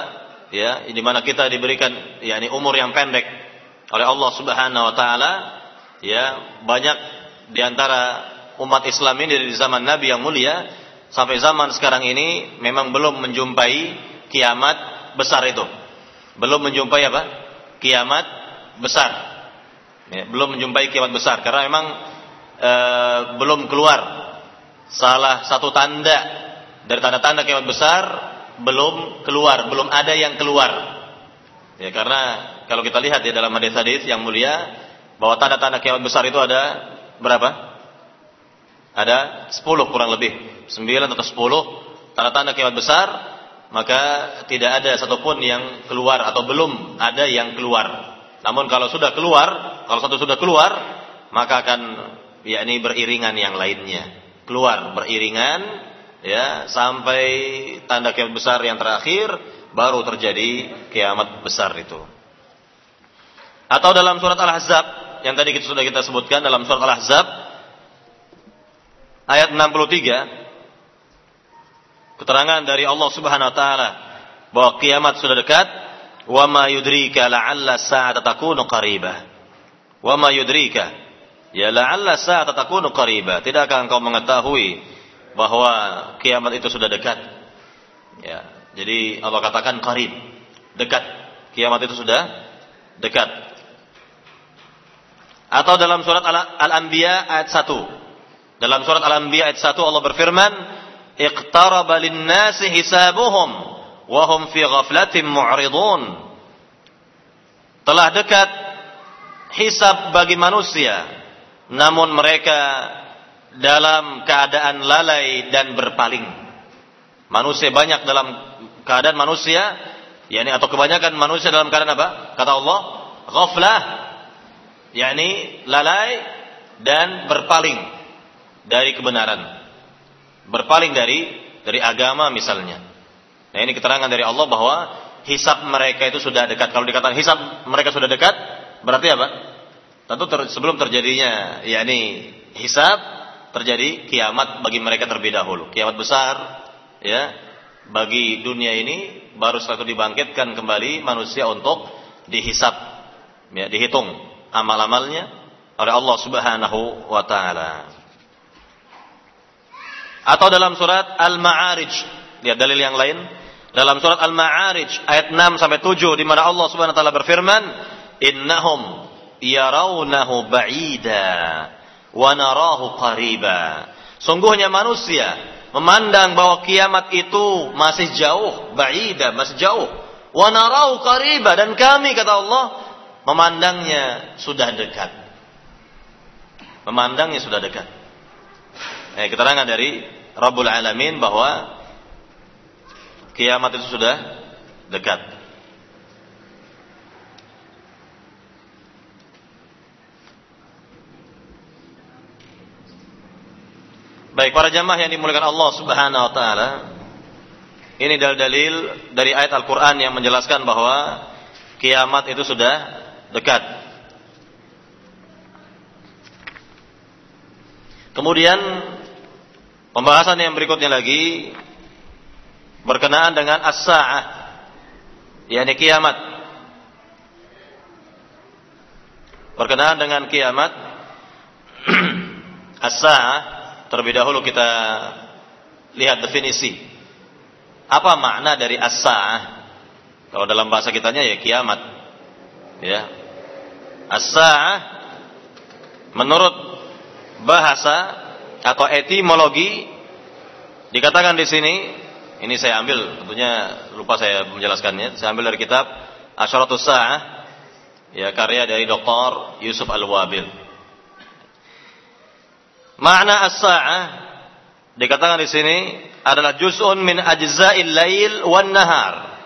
ya, di mana kita diberikan yakni umur yang pendek oleh Allah Subhanahu wa taala, ya, banyak di antara umat Islam ini dari zaman Nabi yang mulia sampai zaman sekarang ini memang belum menjumpai kiamat besar itu. Belum menjumpai apa? Kiamat besar. Ya, belum menjumpai kiamat besar karena memang e, belum keluar salah satu tanda dari tanda-tanda kiamat besar belum keluar, belum ada yang keluar. Ya, karena kalau kita lihat di dalam hadis-hadis yang mulia bahwa tanda-tanda kiamat besar itu ada berapa? Ada 10 kurang lebih, 9 atau 10 tanda-tanda kiamat besar, maka tidak ada satupun yang keluar atau belum ada yang keluar. Namun kalau sudah keluar, kalau satu sudah keluar, maka akan yakni beriringan yang lainnya. Keluar beriringan ya sampai tanda kiamat besar yang terakhir baru terjadi kiamat besar itu. Atau dalam surat Al-Ahzab yang tadi kita sudah kita sebutkan dalam surat Al-Ahzab ayat 63 keterangan dari Allah Subhanahu wa taala bahwa kiamat sudah dekat Wa ma yudrika la'alla sa'ata takunu qaribah. Wa ma yudrika ya la'alla sa'ata takunu qaribah. Tidakkah engkau mengetahui bahwa kiamat itu sudah dekat? Ya, jadi Allah katakan qarib, dekat. Kiamat itu sudah dekat. Atau dalam surat Al-Anbiya ayat 1. Dalam surat Al-Anbiya ayat 1 Allah berfirman, "Iqtaraba lin-nasi hisabuhum." wahum fi ghaflatin mu'ridun. Telah dekat hisab bagi manusia, namun mereka dalam keadaan lalai dan berpaling. Manusia banyak dalam keadaan manusia, yakni atau kebanyakan manusia dalam keadaan apa? Kata Allah, ghaflah, yakni lalai dan berpaling dari kebenaran. Berpaling dari dari agama misalnya. Nah ini keterangan dari Allah bahwa hisab mereka itu sudah dekat. Kalau dikatakan hisab mereka sudah dekat, berarti apa? Tentu ter, sebelum terjadinya yakni hisab terjadi kiamat bagi mereka terlebih dahulu. Kiamat besar ya bagi dunia ini baru setelah dibangkitkan kembali manusia untuk dihisab ya dihitung amal-amalnya oleh Allah Subhanahu wa taala. Atau dalam surat Al-Ma'arij, lihat dalil yang lain. Dalam surat Al-Ma'arij ayat 6 sampai 7 di mana Allah Subhanahu wa taala berfirman, "Innahum yarawnahu ba'ida wa narahu qariba." Sungguhnya manusia memandang bahwa kiamat itu masih jauh, ba'ida, masih jauh. Wa narahu qariba dan kami kata Allah memandangnya sudah dekat. Memandangnya sudah dekat. Eh, keterangan dari Rabbul Alamin bahwa kiamat itu sudah dekat. Baik para jamaah yang dimuliakan Allah Subhanahu wa taala. Ini dalil-dalil dari ayat Al-Qur'an yang menjelaskan bahwa kiamat itu sudah dekat. Kemudian Pembahasan yang berikutnya lagi berkenaan dengan as-sa'ah yakni kiamat. Berkenaan dengan kiamat [CLEARS THROAT] as-sa'ah terlebih dahulu kita lihat definisi. Apa makna dari as-sa'ah? Kalau dalam bahasa kitanya ya kiamat. Ya. As-sa'ah menurut bahasa atau etimologi dikatakan di sini ini saya ambil tentunya lupa saya menjelaskannya saya ambil dari kitab Asyaratus Sa'ah ya karya dari Dr. Yusuf Al-Wabil makna as-sa'ah dikatakan di sini adalah juz'un min ajza'il lail wan nahar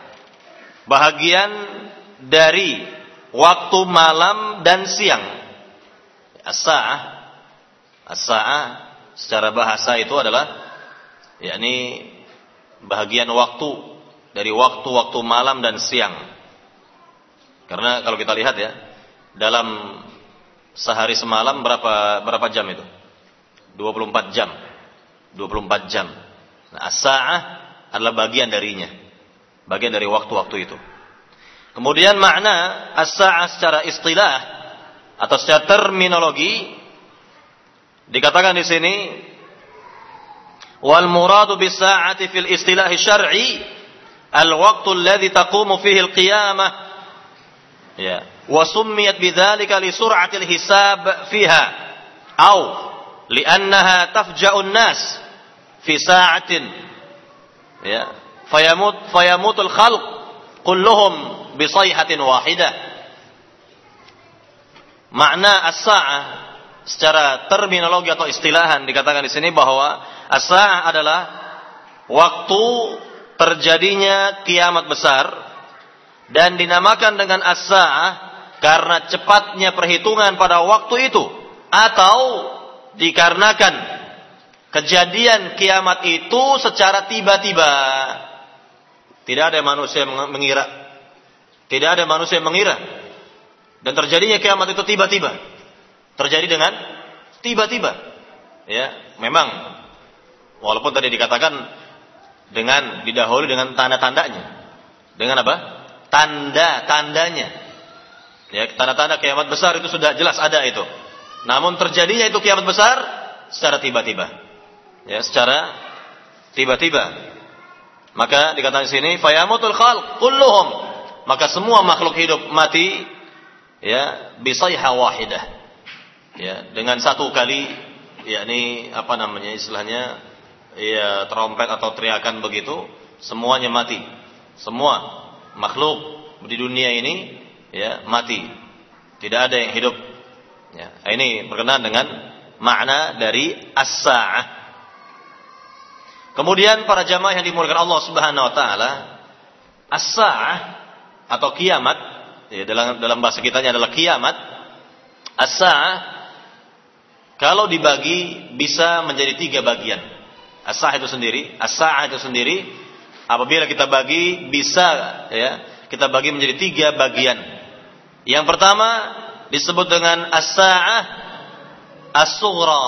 bahagian dari waktu malam dan siang as-sa'ah as-sa'ah secara bahasa itu adalah yakni bahagian waktu dari waktu-waktu malam dan siang. Karena kalau kita lihat ya, dalam sehari semalam berapa berapa jam itu? 24 jam. 24 jam. Nah, as-sa'ah adalah bagian darinya. Bagian dari waktu-waktu itu. Kemudian makna as-sa'ah secara istilah atau secara terminologi Dikatakan di sini wal muradu bis sa'ati fil istilah syar'i al waqtu alladhi taqumu fihi al qiyamah ya wa summiyat bidzalika li sur'ati al hisab fiha au li'annaha tafja'u an-nas fi sa'atin. Ya. Fayamut fayamutul khalq kulluhum bi sayhatin wahidah. Makna as-sa'ah secara terminologi atau istilahan dikatakan di sini bahwa as-sa'ah adalah waktu terjadinya kiamat besar dan dinamakan dengan as-sa'ah karena cepatnya perhitungan pada waktu itu atau dikarenakan kejadian kiamat itu secara tiba-tiba. Tidak ada manusia yang mengira. Tidak ada manusia yang mengira. Dan terjadinya kiamat itu tiba-tiba terjadi dengan tiba-tiba. Ya, memang walaupun tadi dikatakan dengan didahului dengan tanda-tandanya. Dengan apa? Tanda-tandanya. Ya, tanda-tanda kiamat besar itu sudah jelas ada itu. Namun terjadinya itu kiamat besar secara tiba-tiba. Ya, secara tiba-tiba. Maka dikatakan di sini fayamutul khalq kulluhum. Maka semua makhluk hidup mati ya bisayha wahidah ya dengan satu kali yakni apa namanya istilahnya ya trompet atau teriakan begitu semuanya mati semua makhluk di dunia ini ya mati tidak ada yang hidup ya ini berkenaan dengan makna dari as-saah kemudian para jamaah yang dimuliakan Allah Subhanahu wa taala as-saah atau kiamat ya dalam dalam bahasa kitanya adalah kiamat as-saah kalau dibagi bisa menjadi tiga bagian. Asah itu sendiri, asah itu sendiri. Apabila kita bagi bisa ya kita bagi menjadi tiga bagian. Yang pertama disebut dengan as-sa'ah as-sughra,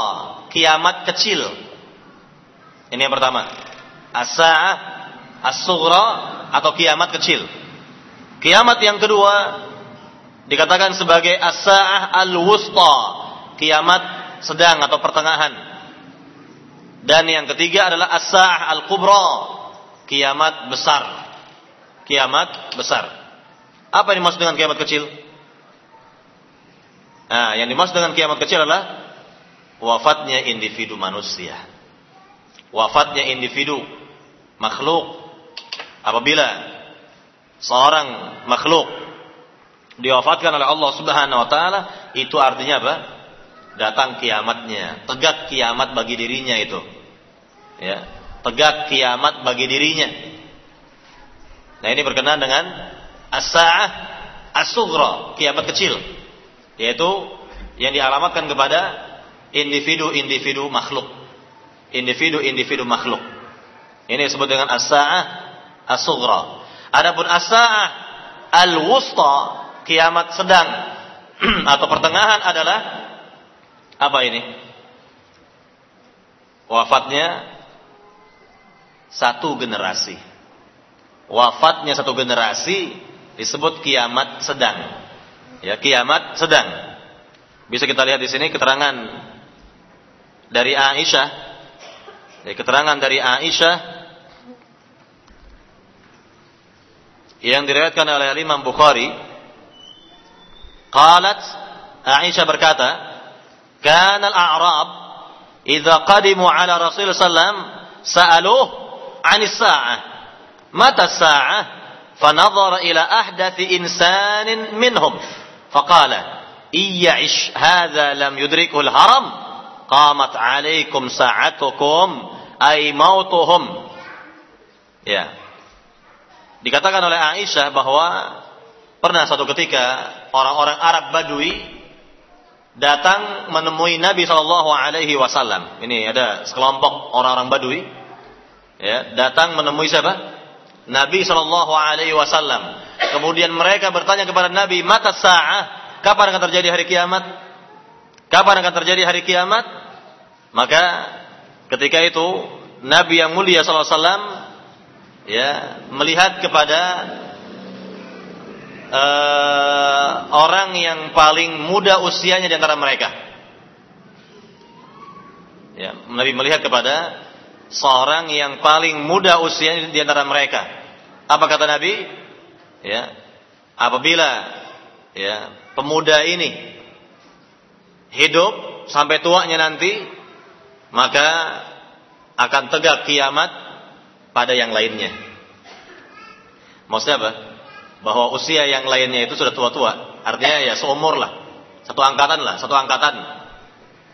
kiamat kecil. Ini yang pertama. As-sa'ah as-sughra atau kiamat kecil. Kiamat yang kedua dikatakan sebagai as-sa'ah al-wusta, kiamat sedang atau pertengahan. Dan yang ketiga adalah as-sa'ah al-kubra, kiamat besar. Kiamat besar. Apa yang dimaksud dengan kiamat kecil? Nah, yang dimaksud dengan kiamat kecil adalah wafatnya individu manusia. Wafatnya individu makhluk apabila seorang makhluk diwafatkan oleh Allah Subhanahu wa taala itu artinya apa? Datang kiamatnya, tegak kiamat bagi dirinya itu. Ya, tegak kiamat bagi dirinya. Nah, ini berkenaan dengan as-saah as-sughra, kiamat kecil. Yaitu yang dialamatkan kepada individu-individu makhluk. Individu-individu makhluk. Ini disebut dengan as-saah as-sughra. Adapun as-saah al-wusta, kiamat sedang [CLEARS THROAT] atau pertengahan adalah apa ini? Wafatnya satu generasi. Wafatnya satu generasi disebut kiamat sedang. Ya, kiamat sedang. Bisa kita lihat di sini keterangan dari Aisyah. Ya, keterangan dari Aisyah yang diriwayatkan oleh Imam Bukhari qalat Aisyah berkata kana al-a'rab idza qadimu ala Rasul sallam sa'aluh 'an as-sa'ah mata as-sa'ah fanadhara ila ahdathi insanin minhum faqala iya'ish hadha lam yudrikhu al-haram qamat 'alaykum sa'atukum ay mautuhum ya Dikatakan oleh Aisyah bahwa pernah suatu ketika orang-orang Arab Badui datang menemui Nabi Shallallahu Alaihi Wasallam. Ini ada sekelompok orang-orang Badui, ya, datang menemui siapa? Nabi Shallallahu Alaihi Wasallam. Kemudian mereka bertanya kepada Nabi, mata sa'ah, kapan akan terjadi hari kiamat? Kapan akan terjadi hari kiamat? Maka ketika itu Nabi yang mulia Shallallahu Alaihi Wasallam ya melihat kepada uh, orang yang paling muda usianya di antara mereka. Ya, Nabi melihat kepada seorang yang paling muda usianya di antara mereka. Apa kata Nabi? Ya, apabila ya pemuda ini hidup sampai tuanya nanti, maka akan tegak kiamat pada yang lainnya. Maksudnya apa? Bahwa usia yang lainnya itu sudah tua-tua. Artinya ya seumur lah. Satu angkatan lah, satu angkatan.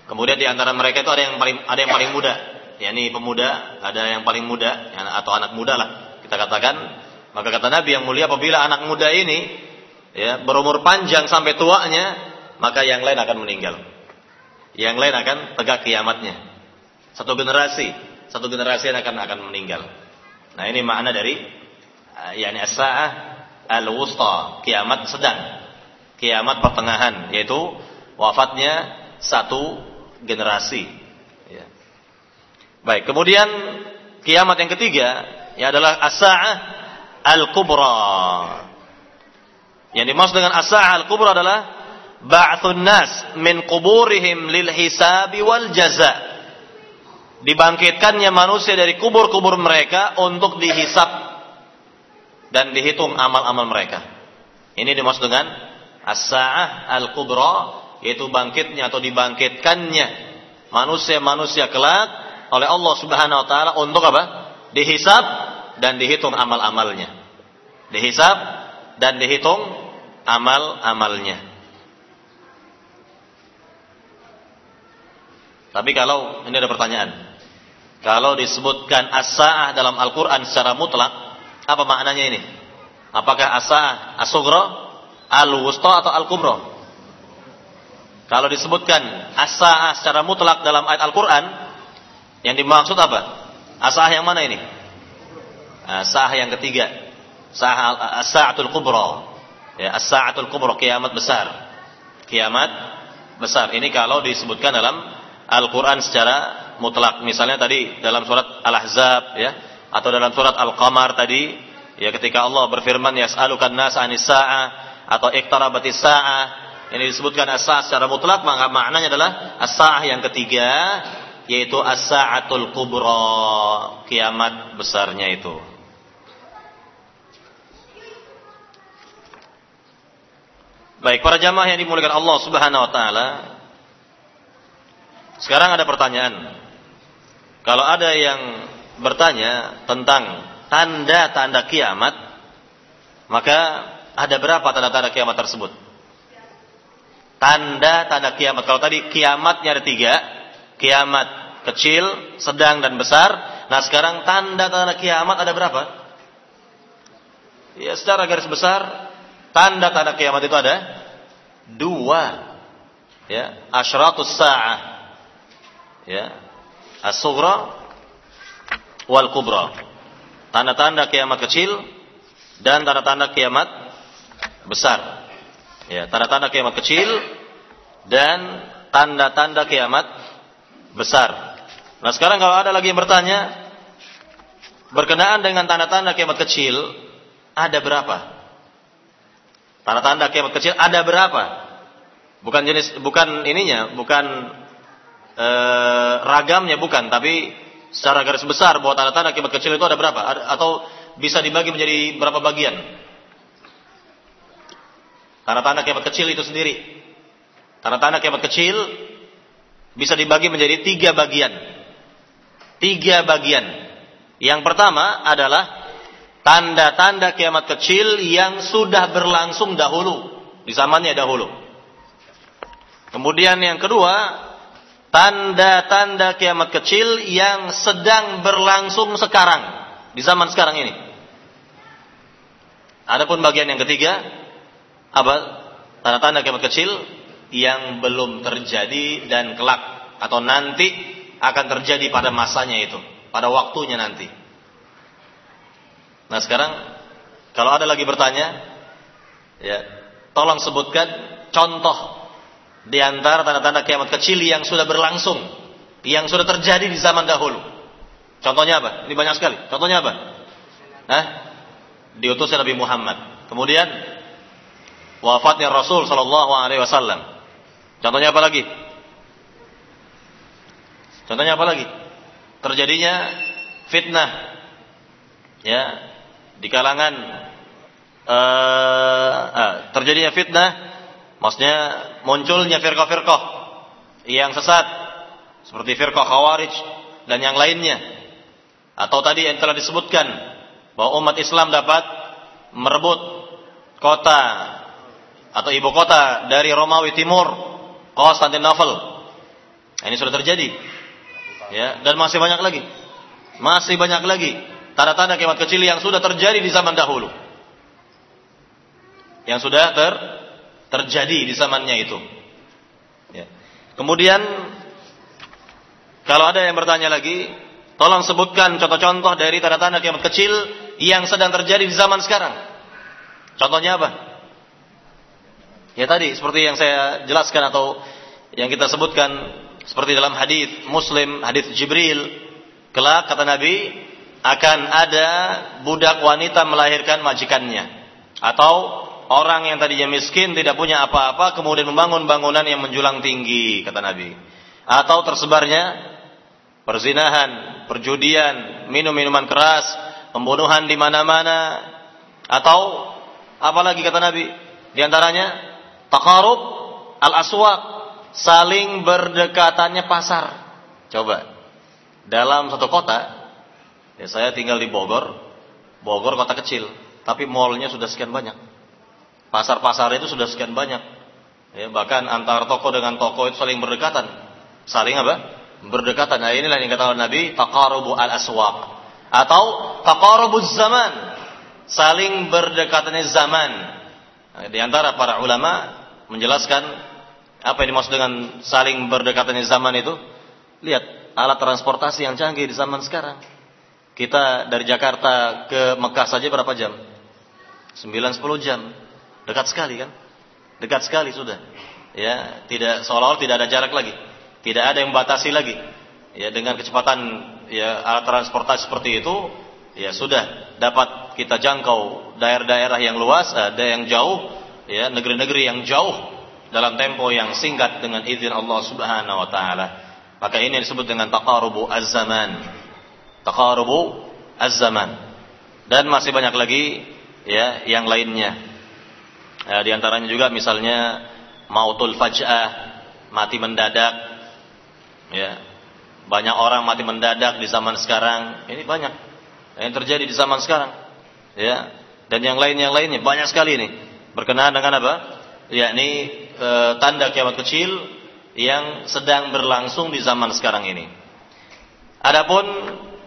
Kemudian di antara mereka itu ada yang paling ada yang paling muda. Ya ini pemuda, ada yang paling muda atau anak muda lah kita katakan. Maka kata Nabi yang mulia apabila anak muda ini ya berumur panjang sampai tuanya, maka yang lain akan meninggal. Yang lain akan tegak kiamatnya. Satu generasi, satu generasi yang akan akan meninggal. Nah ini makna dari uh, yakni as-sa'ah al-wusta, kiamat sedang. Kiamat pertengahan yaitu wafatnya satu generasi. Baik, kemudian kiamat yang ketiga ya adalah as-sa'ah al-kubra. Yang dimaksud dengan as-sa'ah al-kubra adalah ba'thun nas min quburihim lil hisabi wal jaza' dibangkitkannya manusia dari kubur-kubur mereka untuk dihisap dan dihitung amal-amal mereka. Ini dimaksud dengan as-sa'ah al-kubra yaitu bangkitnya atau dibangkitkannya manusia-manusia kelak oleh Allah Subhanahu wa taala untuk apa? Dihisap dan dihitung amal-amalnya. Dihisap dan dihitung amal-amalnya. Tapi kalau ini ada pertanyaan, kalau disebutkan as-sa'ah dalam Al-Quran secara mutlak, apa maknanya ini? Apakah as-sa'ah as-sugra, al-wusta atau al-kubra? Kalau disebutkan as-sa'ah secara mutlak dalam ayat Al-Quran, yang dimaksud apa? As-sa'ah yang mana ini? As-sa'ah yang ketiga. As-sa'atul kubra. Ya, as-sa'atul kubra, kiamat besar. Kiamat besar. Ini kalau disebutkan dalam Al-Quran secara mutlak. Misalnya tadi dalam surat Al-Ahzab ya atau dalam surat Al-Qamar tadi ya ketika Allah berfirman yas'alukan nas anis atau iqtarabatis sa'ah ini disebutkan as-sa'ah secara mutlak maka maknanya adalah as-sa'ah yang ketiga yaitu as-sa'atul kubra, kiamat besarnya itu. Baik, para jamaah yang dimuliakan Allah Subhanahu wa taala. Sekarang ada pertanyaan. Kalau ada yang bertanya tentang tanda-tanda kiamat, maka ada berapa tanda-tanda kiamat tersebut? Tanda-tanda kiamat. Kalau tadi kiamatnya ada tiga, kiamat kecil, sedang dan besar. Nah sekarang tanda-tanda kiamat ada berapa? Ya secara garis besar tanda-tanda kiamat itu ada dua. Ya, asyratus sa'ah. Ya. As-sughra wal kubra. Tanda-tanda kiamat kecil dan tanda-tanda kiamat besar. Ya, tanda-tanda kiamat kecil dan tanda-tanda kiamat besar. Nah, sekarang kalau ada lagi yang bertanya berkenaan dengan tanda-tanda kiamat kecil, ada berapa? Tanda-tanda kiamat kecil ada berapa? Bukan jenis bukan ininya, bukan e, ragamnya bukan, tapi secara garis besar bahwa tanda-tanda kiamat kecil itu ada berapa? Atau bisa dibagi menjadi berapa bagian? Tanda-tanda kiamat kecil itu sendiri. Tanda-tanda kiamat kecil bisa dibagi menjadi tiga bagian. Tiga bagian. Yang pertama adalah tanda-tanda kiamat kecil yang sudah berlangsung dahulu. Di zamannya dahulu. Kemudian yang kedua, tanda-tanda kiamat kecil yang sedang berlangsung sekarang. Di zaman sekarang ini. Adapun bagian yang ketiga, apa tanda-tanda kiamat kecil yang belum terjadi dan kelak atau nanti akan terjadi pada masanya itu, pada waktunya nanti. Nah sekarang kalau ada lagi bertanya, ya tolong sebutkan contoh di antara tanda-tanda kiamat kecil yang sudah berlangsung, yang sudah terjadi di zaman dahulu. Contohnya apa? Ini banyak sekali. Contohnya apa? Hah? Diutusnya Nabi Muhammad. Kemudian wafatnya Rasul Shallallahu Alaihi Wasallam. Contohnya apa lagi? Contohnya apa lagi? Terjadinya fitnah, ya, di kalangan uh, uh, terjadinya fitnah, maksudnya munculnya firqah-firqah yang sesat seperti firqah khawarij dan yang lainnya. Atau tadi yang telah disebutkan bahwa umat Islam dapat merebut kota atau ibu kota dari Romawi Timur, Konstantinopel. Ini sudah terjadi. Ya, dan masih banyak lagi. Masih banyak lagi tanda-tanda kiamat kecil yang sudah terjadi di zaman dahulu. Yang sudah ter terjadi di zamannya itu. Ya. Kemudian kalau ada yang bertanya lagi, tolong sebutkan contoh-contoh dari tanda-tanda kiamat kecil yang sedang terjadi di zaman sekarang. Contohnya apa? Ya tadi seperti yang saya jelaskan atau yang kita sebutkan seperti dalam hadis Muslim, hadis Jibril, kelak kata Nabi akan ada budak wanita melahirkan majikannya. Atau orang yang tadinya miskin tidak punya apa-apa kemudian membangun bangunan yang menjulang tinggi kata Nabi. Atau tersebarnya perzinahan, perjudian, minum minuman keras, pembunuhan di mana-mana. Atau apalagi kata Nabi di antaranya Takarub al-aswaq, saling berdekatannya pasar. Coba. Dalam satu kota, ya saya tinggal di Bogor, Bogor kota kecil, tapi mallnya sudah sekian banyak. Pasar-pasar itu sudah sekian banyak. Ya, bahkan antar toko dengan toko itu saling berdekatan. Saling apa? Berdekatan. Nah inilah yang kata Nabi, taqarubu al-aswaq. Atau taqarubu zaman. Saling berdekatannya zaman. Di antara para ulama menjelaskan apa yang dimaksud dengan saling berdekatannya zaman itu, lihat alat transportasi yang canggih di zaman sekarang. Kita dari Jakarta ke Mekah saja berapa jam? 9-10 jam. Dekat sekali kan? Dekat sekali sudah. Ya, tidak seolah-olah tidak ada jarak lagi. Tidak ada yang membatasi lagi. Ya, dengan kecepatan ya alat transportasi seperti itu, ya sudah dapat kita jangkau daerah-daerah yang luas, ada yang jauh ya negeri-negeri yang jauh dalam tempo yang singkat dengan izin Allah Subhanahu wa taala. Maka ini disebut dengan taqarubu az-zaman. Taqarubu az-zaman. Dan masih banyak lagi ya yang lainnya. Ya, di antaranya juga misalnya mautul faj'ah, mati mendadak. Ya. Banyak orang mati mendadak di zaman sekarang. Ini banyak yang terjadi di zaman sekarang. Ya. Dan yang lain yang lainnya banyak sekali ini. Berkenaan dengan apa? Yakni e, tanda kiamat kecil yang sedang berlangsung di zaman sekarang ini. Adapun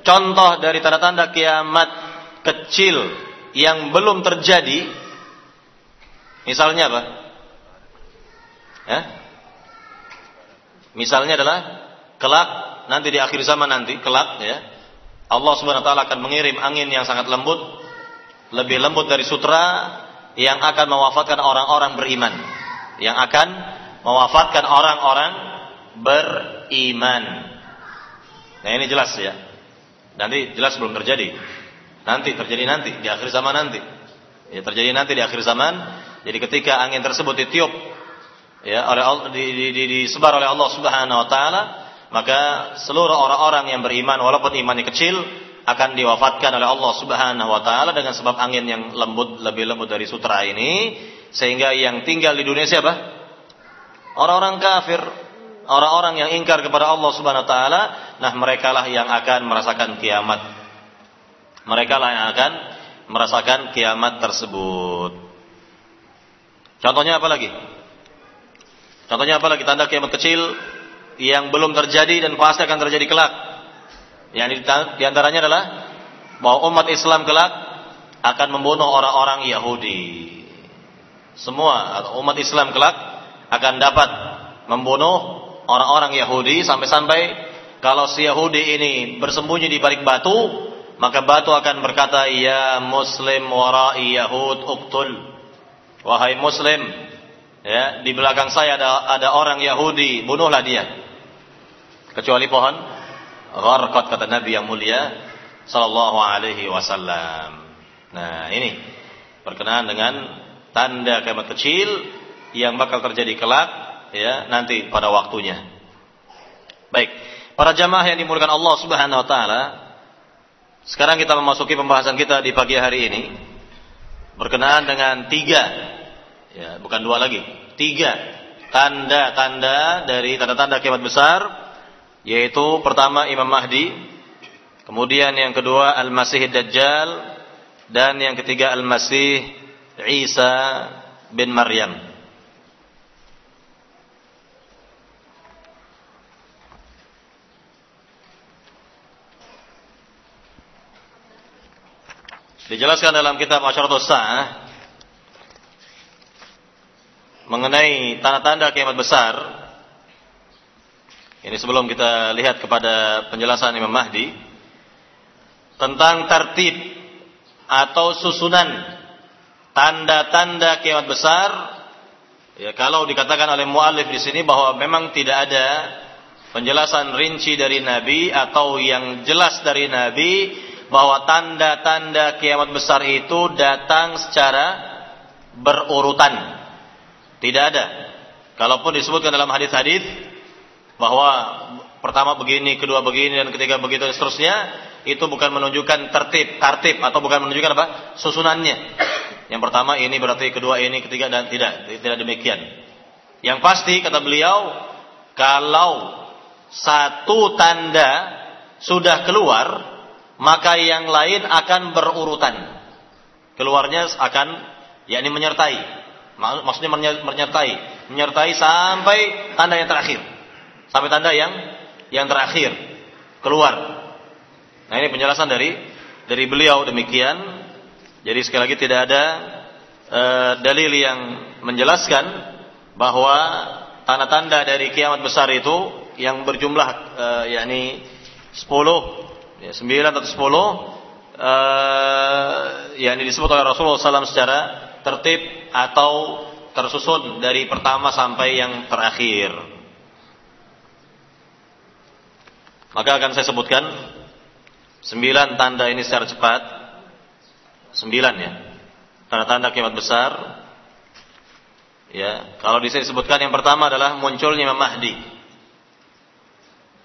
contoh dari tanda-tanda kiamat kecil yang belum terjadi misalnya apa? Ya? Misalnya adalah kelak nanti di akhir zaman nanti kelak ya Allah Subhanahu wa taala akan mengirim angin yang sangat lembut lebih lembut dari sutra yang akan mewafatkan orang-orang beriman. Yang akan mewafatkan orang-orang beriman. Nah ini jelas ya. Nanti jelas belum terjadi. Nanti terjadi nanti di akhir zaman nanti. Ya terjadi nanti di akhir zaman. Jadi ketika angin tersebut ditiup ya oleh di, di, di, disebar oleh Allah Subhanahu wa taala maka seluruh orang-orang yang beriman walaupun imannya kecil akan diwafatkan oleh Allah Subhanahu wa taala dengan sebab angin yang lembut lebih lembut dari sutra ini sehingga yang tinggal di dunia siapa? Orang-orang kafir, orang-orang yang ingkar kepada Allah Subhanahu wa taala, nah merekalah yang akan merasakan kiamat. Mereka lah yang akan merasakan kiamat tersebut. Contohnya apa lagi? Contohnya apa lagi tanda kiamat kecil yang belum terjadi dan pasti akan terjadi kelak. Yang di antaranya adalah bahwa umat Islam kelak akan membunuh orang-orang Yahudi. Semua umat Islam kelak akan dapat membunuh orang-orang Yahudi sampai-sampai kalau si Yahudi ini bersembunyi di balik batu, maka batu akan berkata, "Ya Muslim warai Yahud uktul." Wahai Muslim, ya, di belakang saya ada ada orang Yahudi, bunuhlah dia kecuali pohon gharqat kata Nabi yang mulia sallallahu alaihi wasallam. Nah, ini berkenaan dengan tanda kiamat kecil yang bakal terjadi kelak ya nanti pada waktunya. Baik, para jamaah yang dimuliakan Allah Subhanahu wa taala, sekarang kita memasuki pembahasan kita di pagi hari ini berkenaan dengan tiga ya, bukan dua lagi, tiga tanda-tanda dari tanda-tanda kiamat besar yaitu pertama Imam Mahdi, kemudian yang kedua Al-Masih Dajjal dan yang ketiga Al-Masih Isa bin Maryam. Dijelaskan dalam kitab Asyaratus Sa'ah mengenai tanda-tanda kiamat besar ini sebelum kita lihat kepada penjelasan Imam Mahdi tentang tertib atau susunan tanda-tanda kiamat besar. Ya, kalau dikatakan oleh muallif di sini bahwa memang tidak ada penjelasan rinci dari Nabi atau yang jelas dari Nabi bahwa tanda-tanda kiamat besar itu datang secara berurutan. Tidak ada. Kalaupun disebutkan dalam hadis-hadis bahwa pertama begini, kedua begini dan ketiga begitu dan seterusnya itu bukan menunjukkan tertib, tertib atau bukan menunjukkan apa? susunannya. Yang pertama ini berarti kedua ini, ketiga dan tidak, tidak demikian. Yang pasti kata beliau kalau satu tanda sudah keluar, maka yang lain akan berurutan. Keluarnya akan yakni menyertai. Maksudnya menyertai, menyertai sampai tanda yang terakhir sampai tanda yang yang terakhir keluar. Nah ini penjelasan dari dari beliau demikian. Jadi sekali lagi tidak ada e, dalil yang menjelaskan bahwa tanda-tanda dari kiamat besar itu yang berjumlah e, yakni 10 ya, 9 atau 10 e, yakni disebut oleh Rasulullah SAW secara tertib atau tersusun dari pertama sampai yang terakhir. Maka akan saya sebutkan sembilan tanda ini secara cepat. Sembilan ya. Tanda-tanda kiamat besar. Ya, kalau di disebutkan yang pertama adalah munculnya Imam Mahdi.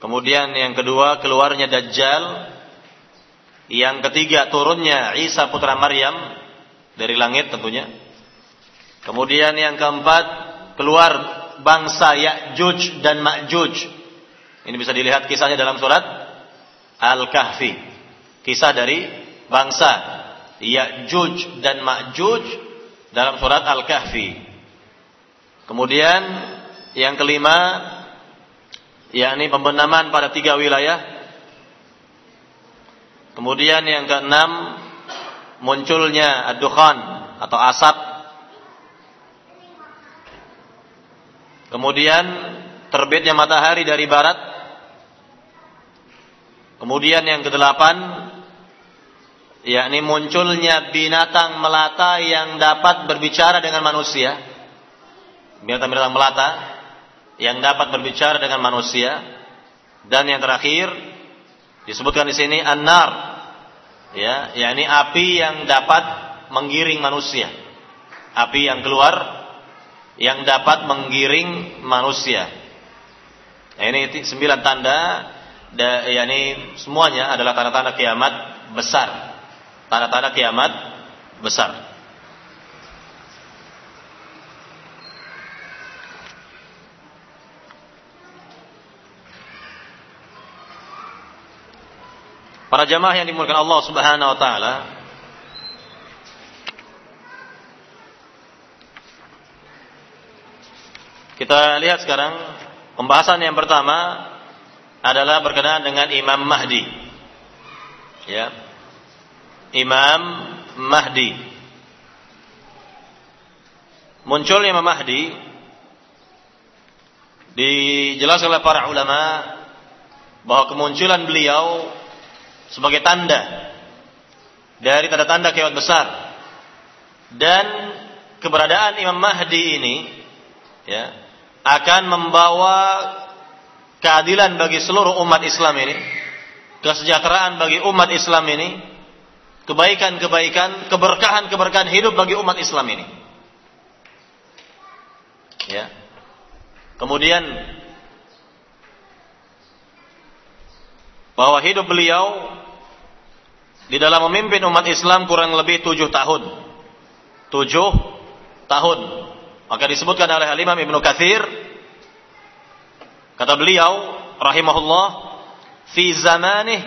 Kemudian yang kedua keluarnya Dajjal. Yang ketiga turunnya Isa putra Maryam dari langit tentunya. Kemudian yang keempat keluar bangsa Ya'juj dan Ma'juj. Ini bisa dilihat kisahnya dalam surat Al-Kahfi. Kisah dari bangsa Ya'juj dan Ma'juj dalam surat Al-Kahfi. Kemudian yang kelima yakni pembenaman pada tiga wilayah. Kemudian yang keenam munculnya ad-dukhan atau asap. Kemudian terbitnya matahari dari barat. Kemudian yang kedelapan yakni munculnya binatang melata yang dapat berbicara dengan manusia. Binatang-binatang melata yang dapat berbicara dengan manusia. Dan yang terakhir disebutkan di sini an-nar ya yakni api yang dapat menggiring manusia. Api yang keluar yang dapat menggiring manusia. Nah, ini sembilan tanda da, yakni semuanya adalah tanda-tanda kiamat besar. Tanda-tanda kiamat besar. Para jamaah yang dimulakan Allah Subhanahu wa taala Kita lihat sekarang pembahasan yang pertama adalah berkenaan dengan Imam Mahdi. Ya. Imam Mahdi. Muncul Imam Mahdi dijelaskan oleh para ulama bahwa kemunculan beliau sebagai tanda dari tanda-tanda kiamat besar dan keberadaan Imam Mahdi ini ya akan membawa keadilan bagi seluruh umat Islam ini kesejahteraan bagi umat Islam ini kebaikan-kebaikan keberkahan-keberkahan hidup bagi umat Islam ini ya kemudian bahwa hidup beliau di dalam memimpin umat Islam kurang lebih tujuh tahun. Tujuh tahun. Maka disebutkan oleh Imam Ibnu Katsir kata beliau rahimahullah fi zamanih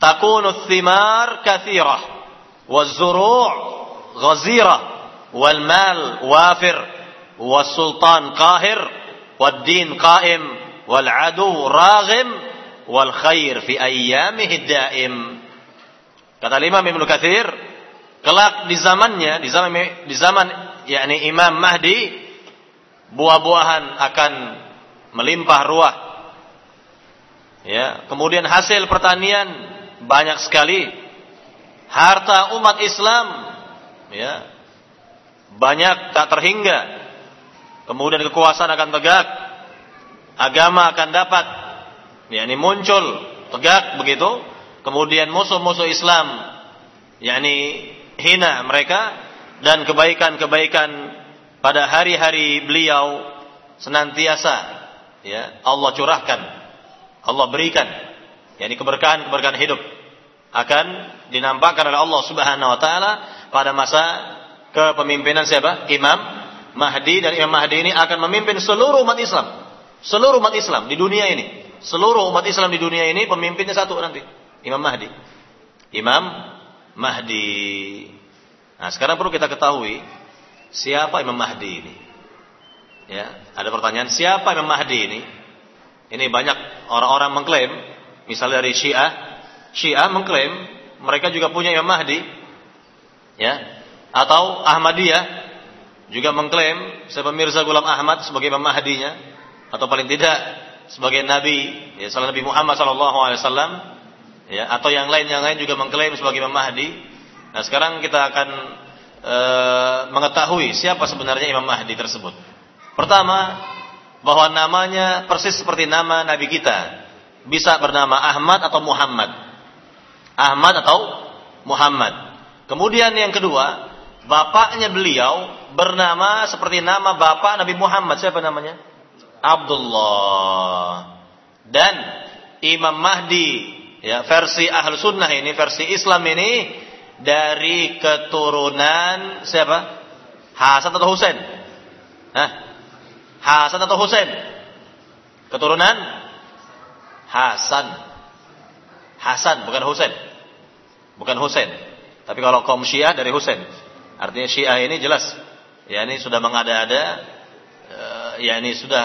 takunu thimar kathirah waz-zuru' wal mal wafir was sultan qahir wad din qaim wal adu raghim wal khair fi ayyamihi daim. Kata Imam Ibnu Katsir, kelak di zamannya, di zaman di zaman yakni Imam Mahdi buah-buahan akan melimpah ruah. Ya, kemudian hasil pertanian banyak sekali. Harta umat Islam ya banyak tak terhingga. Kemudian kekuasaan akan tegak, agama akan dapat yakni muncul tegak begitu kemudian musuh-musuh Islam yakni hina mereka dan kebaikan-kebaikan pada hari-hari beliau senantiasa ya Allah curahkan Allah berikan yakni keberkahan-keberkahan hidup akan dinampakkan oleh Allah Subhanahu wa taala pada masa kepemimpinan siapa? Imam Mahdi dan Imam Mahdi ini akan memimpin seluruh umat Islam. Seluruh umat Islam di dunia ini seluruh umat Islam di dunia ini pemimpinnya satu nanti, Imam Mahdi. Imam Mahdi. Nah, sekarang perlu kita ketahui siapa Imam Mahdi ini. Ya, ada pertanyaan siapa Imam Mahdi ini? Ini banyak orang-orang mengklaim, misalnya dari Syiah, Syiah mengklaim mereka juga punya Imam Mahdi. Ya, atau Ahmadiyah juga mengklaim siapa Mirza Ghulam Ahmad sebagai Imam Mahdinya atau paling tidak sebagai nabi ya salah Nabi Muhammad sallallahu alaihi wasallam ya atau yang lain yang lain juga mengklaim sebagai Imam Mahdi. Nah, sekarang kita akan e, mengetahui siapa sebenarnya Imam Mahdi tersebut. Pertama, bahwa namanya persis seperti nama nabi kita. Bisa bernama Ahmad atau Muhammad. Ahmad atau Muhammad. Kemudian yang kedua, bapaknya beliau bernama seperti nama bapak Nabi Muhammad. Siapa namanya? Abdullah. Dan Imam Mahdi, ya versi Ahl Sunnah ini, versi Islam ini dari keturunan siapa? Hasan atau Husain? Hah? Hasan atau Husain? Keturunan Hasan. Hasan bukan Husain. Bukan Husain. Tapi kalau kaum Syiah dari Husain. Artinya Syiah ini jelas ya ini sudah mengada-ada uh, ya ini sudah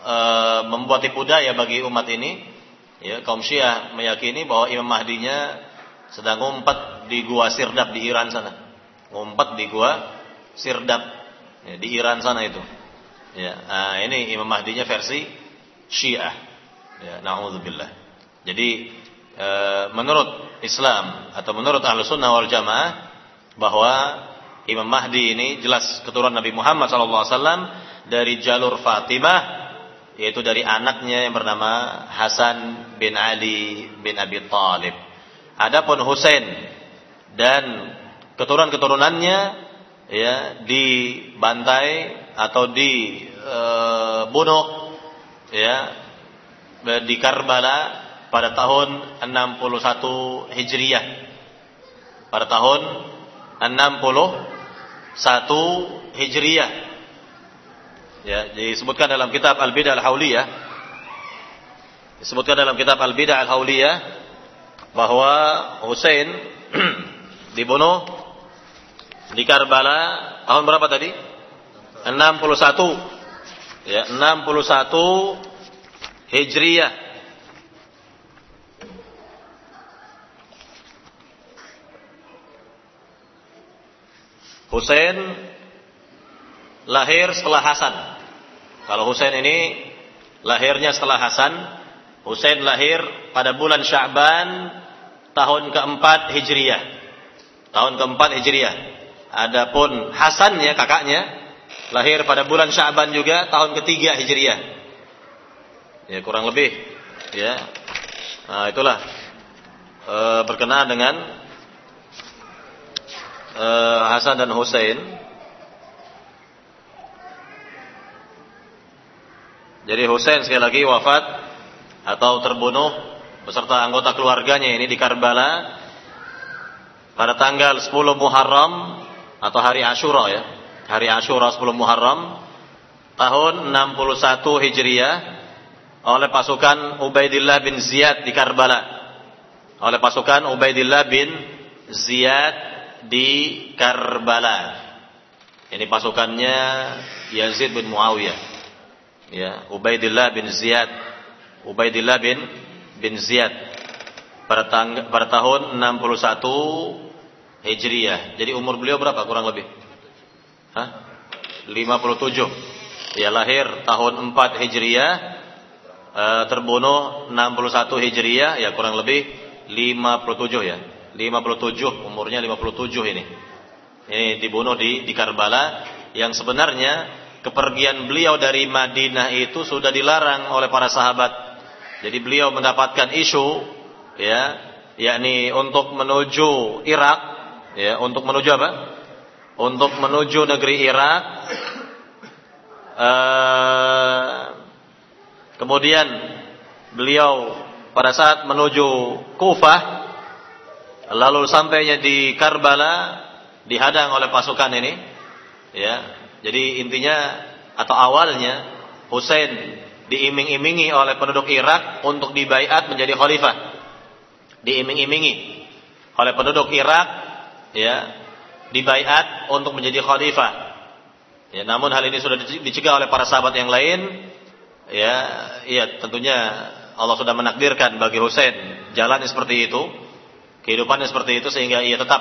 uh, membuat tipu daya bagi umat ini ya kaum Syiah meyakini bahwa Imam Mahdinya sedang ngumpet di gua Sirdap di Iran sana ngumpet di gua Sirdap ya, di Iran sana itu ya nah, ini Imam Mahdinya versi Syiah ya naudzubillah jadi e, menurut Islam atau menurut Ahlus Sunnah wal Jamaah bahwa Imam Mahdi ini jelas keturunan Nabi Muhammad SAW dari jalur Fatimah yaitu dari anaknya yang bernama Hasan bin Ali bin Abi Talib. Adapun Husain dan keturunan-keturunannya ya dibantai atau dibunuh e, ya di Karbala pada tahun 61 Hijriah. Pada tahun 61 Hijriyah. Ya, disebutkan dalam kitab Al-Bidah Al-Hauliyah. Disebutkan dalam kitab Al-Bidah Al-Hauliyah bahwa Hussein [CLEARS THROAT] dibunuh di Karbala tahun berapa tadi? 61. Ya, 61 Hijriyah. Husain lahir setelah Hasan. Kalau Husain ini lahirnya setelah Hasan, Husain lahir pada bulan Sya'ban tahun keempat Hijriyah. Tahun keempat Hijriyah. Adapun Hasan ya kakaknya lahir pada bulan Sya'ban juga tahun ketiga Hijriyah. Ya kurang lebih ya. Nah, itulah e, berkenaan dengan uh, Hasan dan Hussein. Jadi Hussein sekali lagi wafat atau terbunuh beserta anggota keluarganya ini di Karbala pada tanggal 10 Muharram atau hari Ashura ya. Hari Ashura 10 Muharram tahun 61 Hijriah oleh pasukan Ubaidillah bin Ziyad di Karbala. Oleh pasukan Ubaidillah bin Ziyad di Karbala. Ini pasukannya Yazid bin Muawiyah. Ya, Ubaidillah bin Ziyad. Ubaidillah bin bin Ziyad pada, tang, pada tahun 61 Hijriyah. Jadi umur beliau berapa kurang lebih? Hah? 57. Ya lahir tahun 4 Hijriyah, e, terbunuh 61 Hijriyah, ya kurang lebih 57 ya. 57 umurnya 57 ini. Ini dibunuh di di Karbala yang sebenarnya kepergian beliau dari Madinah itu sudah dilarang oleh para sahabat. Jadi beliau mendapatkan isu ya, yakni untuk menuju Irak ya, untuk menuju apa? Untuk menuju negeri Irak uh, kemudian beliau pada saat menuju Kufah Lalu sampainya di Karbala dihadang oleh pasukan ini. Ya. Jadi intinya atau awalnya Hussein diiming-imingi oleh penduduk Irak untuk dibaiat menjadi khalifah. Diiming-imingi oleh penduduk Irak ya, dibaiat untuk menjadi khalifah. Ya, namun hal ini sudah dicegah oleh para sahabat yang lain. Ya, iya tentunya Allah sudah menakdirkan bagi Hussein jalan seperti itu kehidupannya seperti itu sehingga ia tetap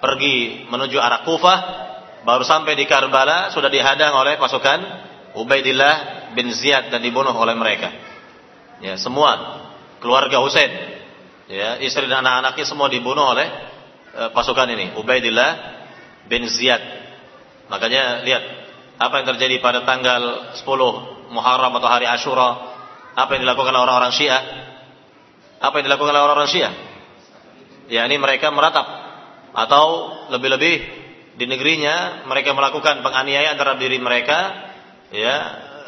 pergi menuju arah Kufah baru sampai di Karbala sudah dihadang oleh pasukan Ubaidillah bin Ziyad dan dibunuh oleh mereka ya semua keluarga Husain ya istri dan anak-anaknya semua dibunuh oleh e, pasukan ini Ubaidillah bin Ziyad. Makanya lihat apa yang terjadi pada tanggal 10 Muharram atau hari Ashura apa yang dilakukan oleh orang-orang Syiah? Apa yang dilakukan oleh orang-orang Syiah? Yakni mereka meratap. Atau lebih-lebih di negerinya mereka melakukan penganiayaan terhadap diri mereka ya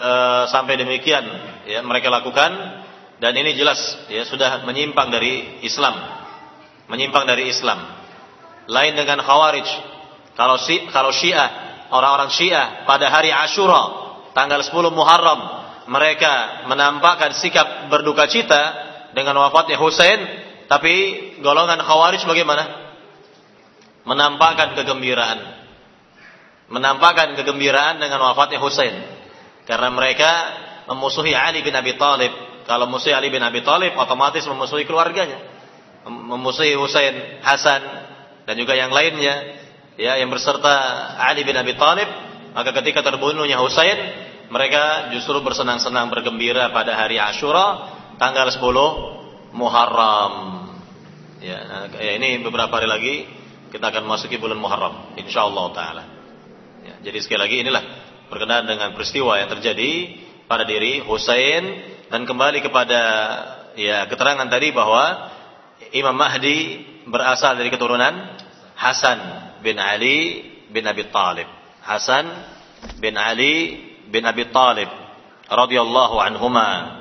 e, sampai demikian ya mereka lakukan. Dan ini jelas ya sudah menyimpang dari Islam. Menyimpang dari Islam. Lain dengan khawarij kalau si, kalau Syiah orang-orang Syiah pada hari Ashura tanggal 10 Muharram mereka menampakkan sikap berduka cita dengan wafatnya Husain tapi golongan Khawarij bagaimana? Menampakkan kegembiraan. Menampakkan kegembiraan dengan wafatnya Husain. Karena mereka memusuhi Ali bin Abi Thalib. Kalau musuhi Ali bin Abi Thalib otomatis memusuhi keluarganya. Memusuhi Husain Hasan dan juga yang lainnya ya yang berserta Ali bin Abi Thalib maka ketika terbunuhnya Husain mereka justru bersenang-senang bergembira pada hari Ashura tanggal 10 Muharram ya, ya ini beberapa hari lagi kita akan masuki bulan Muharram insyaallah taala. Ya, jadi sekali lagi inilah berkenaan dengan peristiwa yang terjadi pada diri Husain dan kembali kepada ya keterangan tadi bahwa Imam Mahdi berasal dari keturunan Hasan bin Ali bin Abi Talib. Hasan bin Ali bin Abi Talib radhiyallahu anhuma.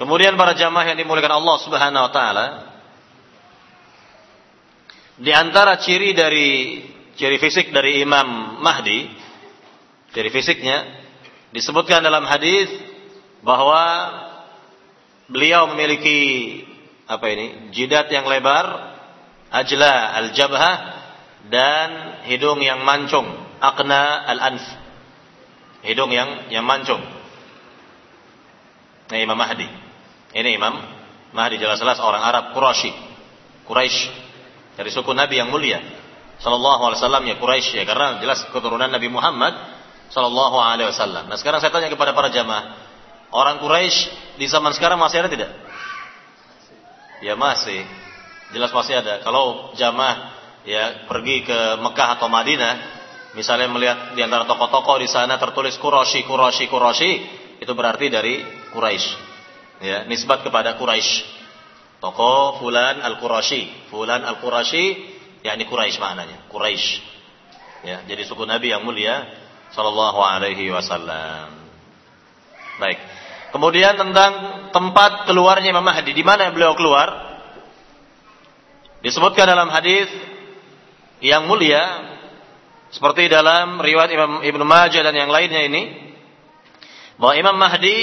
Kemudian para jamaah yang dimuliakan Allah Subhanahu wa taala, di antara ciri dari ciri fisik dari Imam Mahdi, ciri fisiknya disebutkan dalam hadis bahwa beliau memiliki apa ini? jidat yang lebar, ajla al-jabhah dan hidung yang mancung, akna al-anf. Hidung yang yang mancung. Ini Imam Mahdi. Ini Imam Mahdi jelas-jelas orang Arab Quraisy. Quraisy dari suku Nabi yang mulia sallallahu alaihi wasallam ya Quraisy ya karena jelas keturunan Nabi Muhammad sallallahu alaihi wasallam. Nah, sekarang saya tanya kepada para jamaah, orang Quraisy di zaman sekarang masih ada tidak? Ya masih. Jelas masih ada. Kalau jamaah ya pergi ke Mekah atau Madinah, misalnya melihat di antara toko-toko di sana tertulis Quraisy, Quraisy, Quraisy, itu berarti dari Quraisy. Ya, nisbat kepada Quraisy. Toko Fulan Al-Qurashi. Fulan Al-Qurashi, yakni Quraisy maknanya. Quraisy. Ya, jadi suku Nabi yang mulia sallallahu alaihi wasallam. Baik. Kemudian tentang tempat keluarnya Imam Mahdi, di mana beliau keluar? Disebutkan dalam hadis yang mulia seperti dalam riwayat Imam Ibnu Majah dan yang lainnya ini bahwa Imam Mahdi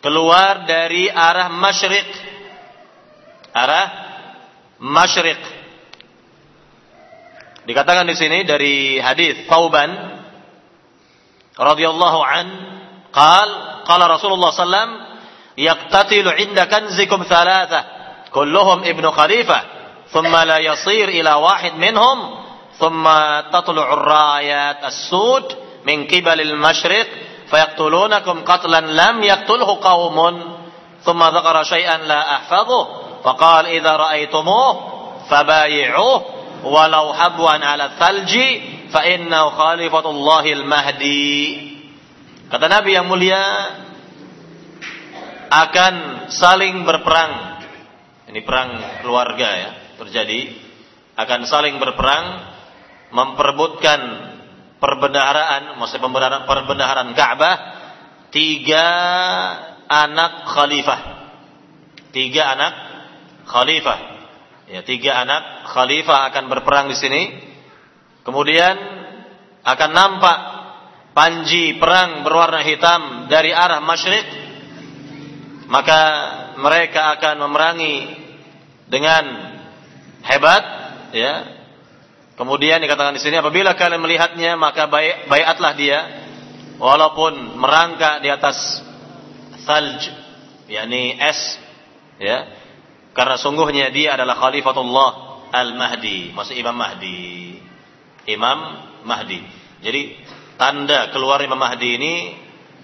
keluar dari arah masyriq arah masyriq. Dikatakan di sini dari hadis Tauban radhiyallahu an qal qala Rasulullah sallam yaqtatilu 'inda kanzikum thalatha kulluhum ibnu khalifah thumma la yasir ila wahid minhum thumma tatlu'u ar-rayat as-sud min qibal al-masyriq fayaqtulunakum qatlan lam yaqtulhu qaumun thumma dhakara shay'an la ahfadhuhu Faqal idza ra'aitumuh fabayi'uh walau habwan 'ala thalji fa innahu khalifatullahil mahdi. Kata Nabi yang mulia akan saling berperang. Ini perang keluarga ya, terjadi akan saling berperang memperebutkan perbendaharaan, maksudnya perbendaharaan, perbendaharaan Ka'bah tiga anak khalifah. Tiga anak khalifah. Ya, tiga anak khalifah akan berperang di sini. Kemudian akan nampak panji perang berwarna hitam dari arah masyrik. Maka mereka akan memerangi dengan hebat, ya. Kemudian dikatakan di sini apabila kalian melihatnya maka baik bayatlah dia walaupun merangkak di atas salj yakni es ya karena sungguhnya dia adalah khalifatullah al-mahdi. Maksud Imam Mahdi. Imam Mahdi. Jadi tanda keluar Imam Mahdi ini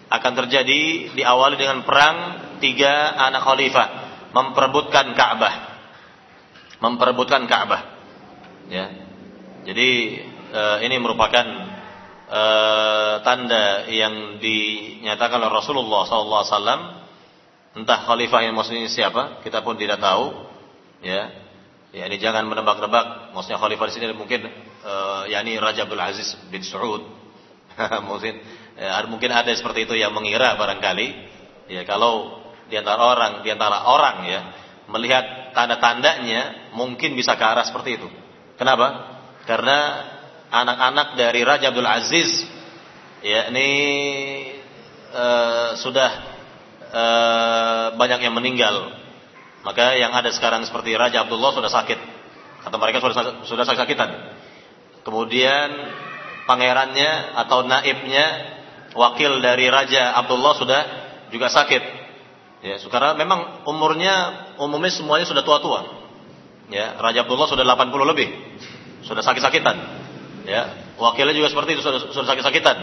akan terjadi diawali dengan perang tiga anak khalifah memperebutkan Ka'bah. Memperebutkan Ka'bah. Ya. Jadi e, ini merupakan e, tanda yang dinyatakan oleh Rasulullah SAW Entah khalifah yang maksudnya siapa, kita pun tidak tahu. Ya. Ya ini jangan menebak-nebak maksudnya khalifah di sini mungkin uh, yakni Raja Abdul Aziz bin Saud. [LAUGHS] mungkin ya, mungkin ada seperti itu yang mengira barangkali. Ya kalau di antara orang, di antara orang ya melihat tanda-tandanya mungkin bisa ke arah seperti itu. Kenapa? Karena anak-anak dari Raja Abdul Aziz yakni uh, sudah uh, banyak yang meninggal. Maka yang ada sekarang seperti Raja Abdullah sudah sakit. Kata mereka sudah sudah sakit-sakitan. Kemudian pangerannya atau naibnya wakil dari Raja Abdullah sudah juga sakit. Ya, karena memang umurnya umumnya semuanya sudah tua-tua. Ya, Raja Abdullah sudah 80 lebih. Sudah sakit-sakitan. Ya, wakilnya juga seperti itu sudah, sudah sakit-sakitan.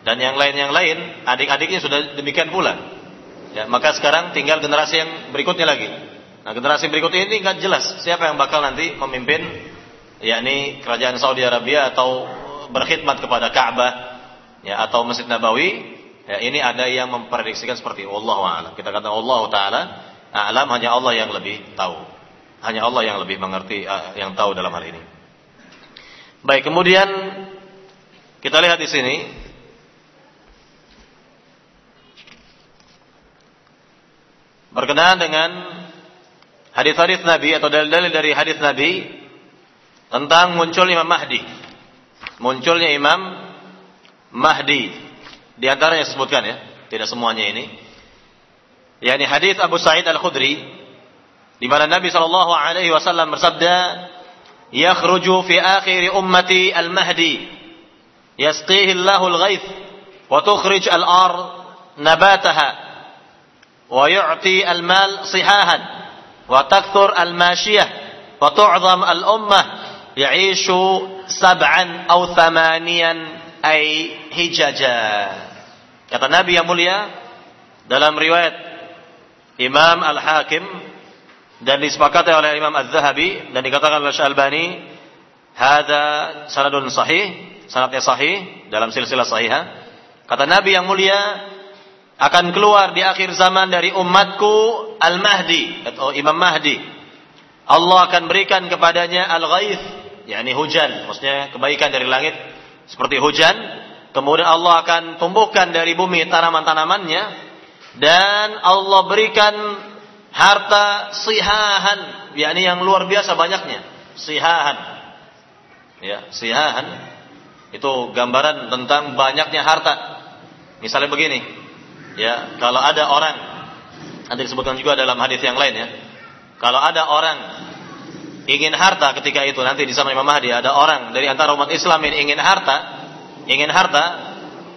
Dan yang lain yang lain, adik-adiknya sudah demikian pula. Ya, maka sekarang tinggal generasi yang berikutnya lagi. Nah, generasi berikutnya ini nggak jelas siapa yang bakal nanti memimpin yakni kerajaan Saudi Arabia atau berkhidmat kepada Ka'bah ya atau Masjid Nabawi. Ya, ini ada yang memprediksikan seperti Allah a'lam. Kita kata Allah taala a'lam hanya Allah yang lebih tahu. Hanya Allah yang lebih mengerti yang tahu dalam hal ini. Baik, kemudian kita lihat di sini berkenaan dengan hadis-hadis Nabi atau dalil-dalil dari hadis Nabi tentang munculnya Imam Mahdi. Munculnya Imam Mahdi. Di antaranya disebutkan ya, tidak semuanya ini. yakni hadis Abu Sa'id Al-Khudri di mana Nabi sallallahu alaihi wasallam bersabda, "Yakhruju fi akhir ummati al-Mahdi, yasqihi Allahu al-ghaith wa tukhrij al-ard nabataha." ويعطي المال صحاحا وتكثر الماشية وتعظم الأمة ya'ishu sab'an au thamanian ay hijaja. Kata Nabi yang mulia dalam riwayat Imam Al-Hakim dan disepakati oleh Imam Az-Zahabi dan dikatakan oleh Syalbani hadza sanadun sahih, sanadnya sahih dalam silsilah sahiha. Kata Nabi yang mulia akan keluar di akhir zaman dari umatku Al-Mahdi atau Imam Mahdi. Allah akan berikan kepadanya Al-Ghaith yakni hujan, maksudnya kebaikan dari langit seperti hujan. Kemudian Allah akan tumbuhkan dari bumi tanaman-tanamannya dan Allah berikan harta sihahan, yakni yang luar biasa banyaknya. Sihahan. Ya, sihahan itu gambaran tentang banyaknya harta. Misalnya begini, Ya, kalau ada orang nanti disebutkan juga dalam hadis yang lain ya. Kalau ada orang ingin harta ketika itu nanti di zaman Imam Mahdi ada orang dari antara umat Islam yang ingin harta, ingin harta,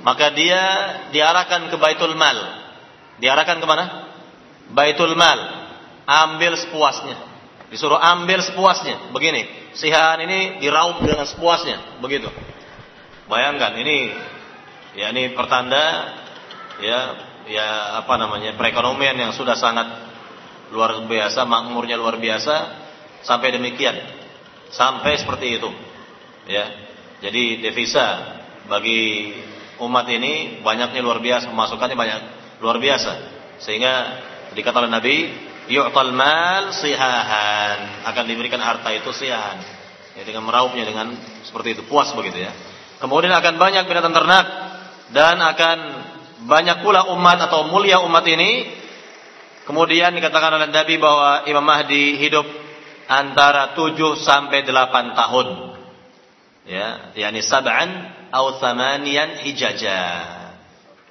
maka dia diarahkan ke Baitul Mal. Diarahkan ke mana? Baitul Mal. Ambil sepuasnya. Disuruh ambil sepuasnya. Begini, sihan ini diraup dengan sepuasnya, begitu. Bayangkan ini ya ini pertanda ya ya apa namanya perekonomian yang sudah sangat luar biasa makmurnya luar biasa sampai demikian. Sampai seperti itu. Ya. Jadi devisa bagi umat ini banyaknya luar biasa pemasukannya banyak luar biasa. Sehingga dikatakan Nabi yu'tal mal sihahan. Akan diberikan harta itu sihahan. Ya, dengan meraupnya dengan seperti itu. Puas begitu ya. Kemudian akan banyak binatang ternak. Dan akan banyak pula umat atau mulia umat ini. Kemudian dikatakan oleh Nabi bahwa Imam Mahdi hidup antara 7 sampai 8 tahun. Ya, yakni sab'an atau thamanian hijaja.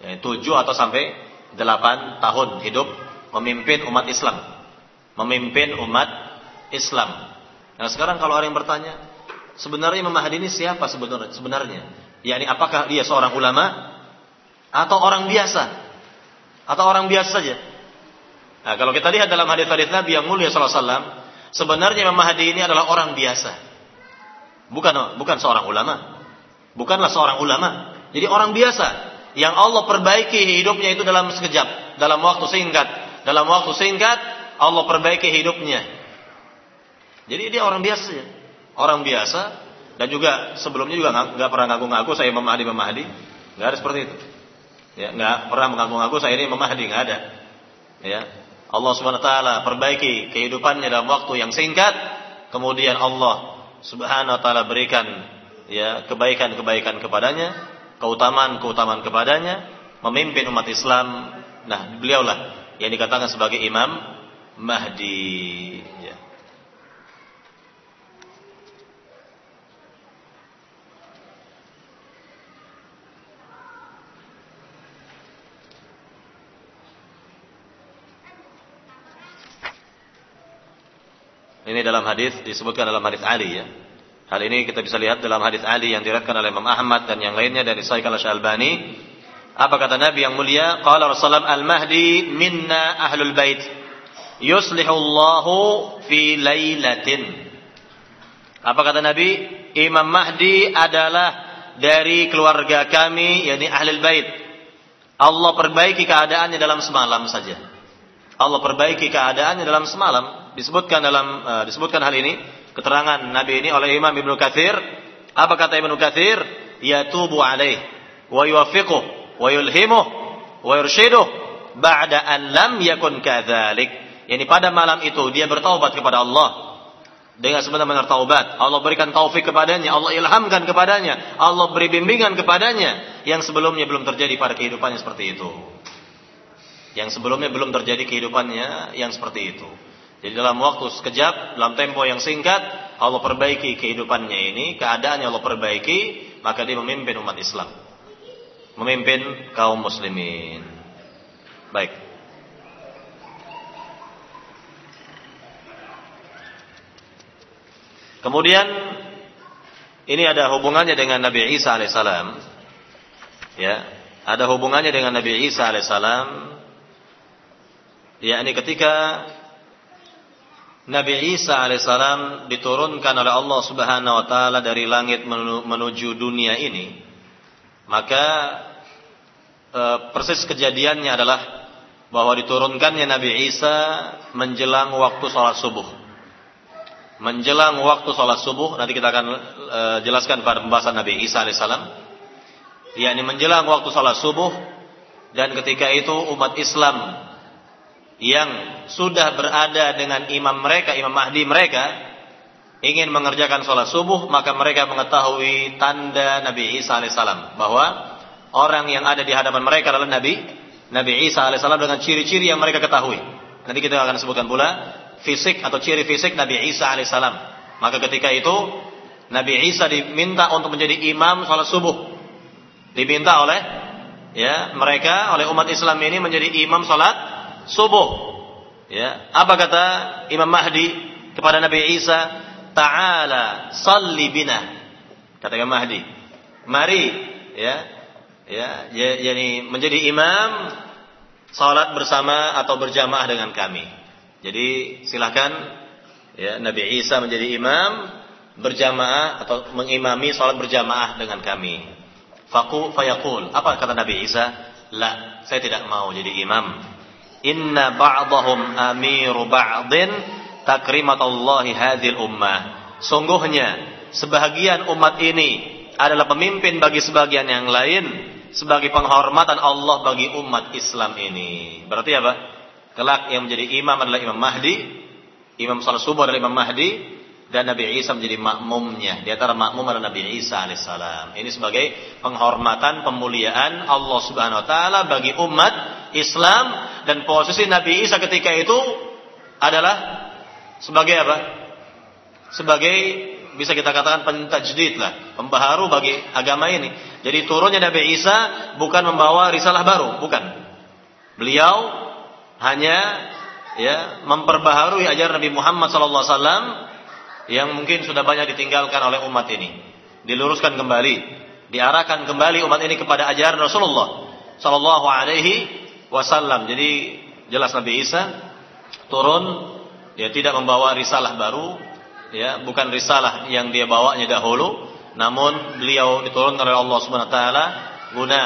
Ya, 7 atau sampai 8 tahun hidup memimpin umat Islam. Memimpin umat Islam. Nah, sekarang kalau orang yang bertanya, sebenarnya Imam Mahdi ini siapa sebenarnya? Sebenarnya, yakni apakah dia seorang ulama atau orang biasa atau orang biasa saja. Nah, kalau kita lihat dalam hadis-hadis Nabi yang mulia sallallahu alaihi wasallam, sebenarnya Imam Mahdi ini adalah orang biasa. Bukan bukan seorang ulama. Bukanlah seorang ulama. Jadi orang biasa yang Allah perbaiki hidupnya itu dalam sekejap, dalam waktu singkat. Dalam waktu singkat Allah perbaiki hidupnya. Jadi dia orang biasa ya. Orang biasa dan juga sebelumnya juga nggak pernah ngaku-ngaku saya Imam Mahdi Imam Mahdi. Nggak ada seperti itu. Ya, nggak pernah mengaku-ngaku saya ini Imam Mahdi, nggak ada. Ya. Allah Subhanahu wa taala perbaiki kehidupannya dalam waktu yang singkat, kemudian Allah Subhanahu wa taala berikan ya kebaikan-kebaikan kepadanya, keutamaan-keutamaan kepadanya, memimpin umat Islam. Nah, beliaulah yang dikatakan sebagai Imam Mahdi. Ya. Ini dalam hadis disebutkan dalam hadis Ali ya. Hal ini kita bisa lihat dalam hadis Ali yang diriwayatkan oleh Imam Ahmad dan yang lainnya dari Sahih Al-Albani. Apa kata Nabi yang mulia? Qala Rasulullah Al-Mahdi minna ahlul bait. Yuslihullahu fi lailatin. Apa kata Nabi? Imam Mahdi adalah dari keluarga kami, yakni ahlul bait. Allah perbaiki keadaannya dalam semalam saja. Allah perbaiki keadaannya dalam semalam. Disebutkan dalam uh, disebutkan hal ini keterangan Nabi ini oleh Imam Ibnu Katsir. Apa kata Ibnu Katsir? Yatubu alaih wa yuwaffiquh wa yulhimuh wa yurshiduh ba'da an lam yakun kadzalik. Yani pada malam itu dia bertaubat kepada Allah. Dengan sebenar-benar taubat. Allah berikan taufik kepadanya Allah ilhamkan kepadanya Allah beri bimbingan kepadanya yang sebelumnya belum terjadi pada kehidupannya seperti itu yang sebelumnya belum terjadi kehidupannya yang seperti itu jadi dalam waktu sekejap, dalam tempo yang singkat, Allah perbaiki kehidupannya ini, keadaannya Allah perbaiki, maka dia memimpin umat Islam. Memimpin kaum muslimin. Baik. Kemudian ini ada hubungannya dengan Nabi Isa alaihissalam. Ya, ada hubungannya dengan Nabi Isa alaihissalam. Ya, ini ketika Nabi Isa alaihissalam diturunkan oleh Allah Subhanahu wa taala dari langit menuju dunia ini, maka e, persis kejadiannya adalah bahwa diturunkannya Nabi Isa menjelang waktu sholat subuh. Menjelang waktu sholat subuh, nanti kita akan e, jelaskan pada pembahasan Nabi Isa alaihissalam. yakni menjelang waktu sholat subuh dan ketika itu umat Islam yang sudah berada dengan imam mereka, imam mahdi mereka, ingin mengerjakan sholat subuh, maka mereka mengetahui tanda Nabi Isa alaihissalam bahwa orang yang ada di hadapan mereka adalah Nabi Nabi Isa alaihissalam dengan ciri-ciri yang mereka ketahui. Nanti kita akan sebutkan pula fisik atau ciri fisik Nabi Isa alaihissalam. Maka ketika itu Nabi Isa diminta untuk menjadi imam sholat subuh. Diminta oleh ya mereka oleh umat Islam ini menjadi imam sholat subuh. Ya, apa kata Imam Mahdi kepada Nabi Isa? Ta'ala salli bina. Kata Imam Mahdi, mari ya, ya, jadi menjadi imam salat bersama atau berjamaah dengan kami. Jadi silakan ya Nabi Isa menjadi imam berjamaah atau mengimami salat berjamaah dengan kami. Faku fayaqul. Apa kata Nabi Isa? La, saya tidak mau jadi imam inna ba'dahum amiru ba'din takrimatullahi hadhil ummah. Sungguhnya sebahagian umat ini adalah pemimpin bagi sebagian yang lain sebagai penghormatan Allah bagi umat Islam ini. Berarti apa? Kelak yang menjadi imam adalah Imam Mahdi, imam salat subuh adalah Imam Mahdi, dan Nabi Isa menjadi makmumnya. Di antara makmum adalah Nabi Isa alaihissalam. Ini sebagai penghormatan, pemuliaan Allah Subhanahu wa taala bagi umat Islam dan posisi Nabi Isa ketika itu adalah sebagai apa? Sebagai bisa kita katakan pentajdid lah, pembaharu bagi agama ini. Jadi turunnya Nabi Isa bukan membawa risalah baru, bukan. Beliau hanya ya memperbaharui ajaran Nabi Muhammad sallallahu alaihi wasallam yang mungkin sudah banyak ditinggalkan oleh umat ini. Diluruskan kembali, diarahkan kembali umat ini kepada ajaran Rasulullah sallallahu alaihi wasallam. Jadi jelas Nabi Isa turun dia tidak membawa risalah baru ya, bukan risalah yang dia bawanya dahulu, namun beliau diturunkan oleh Allah Subhanahu wa taala guna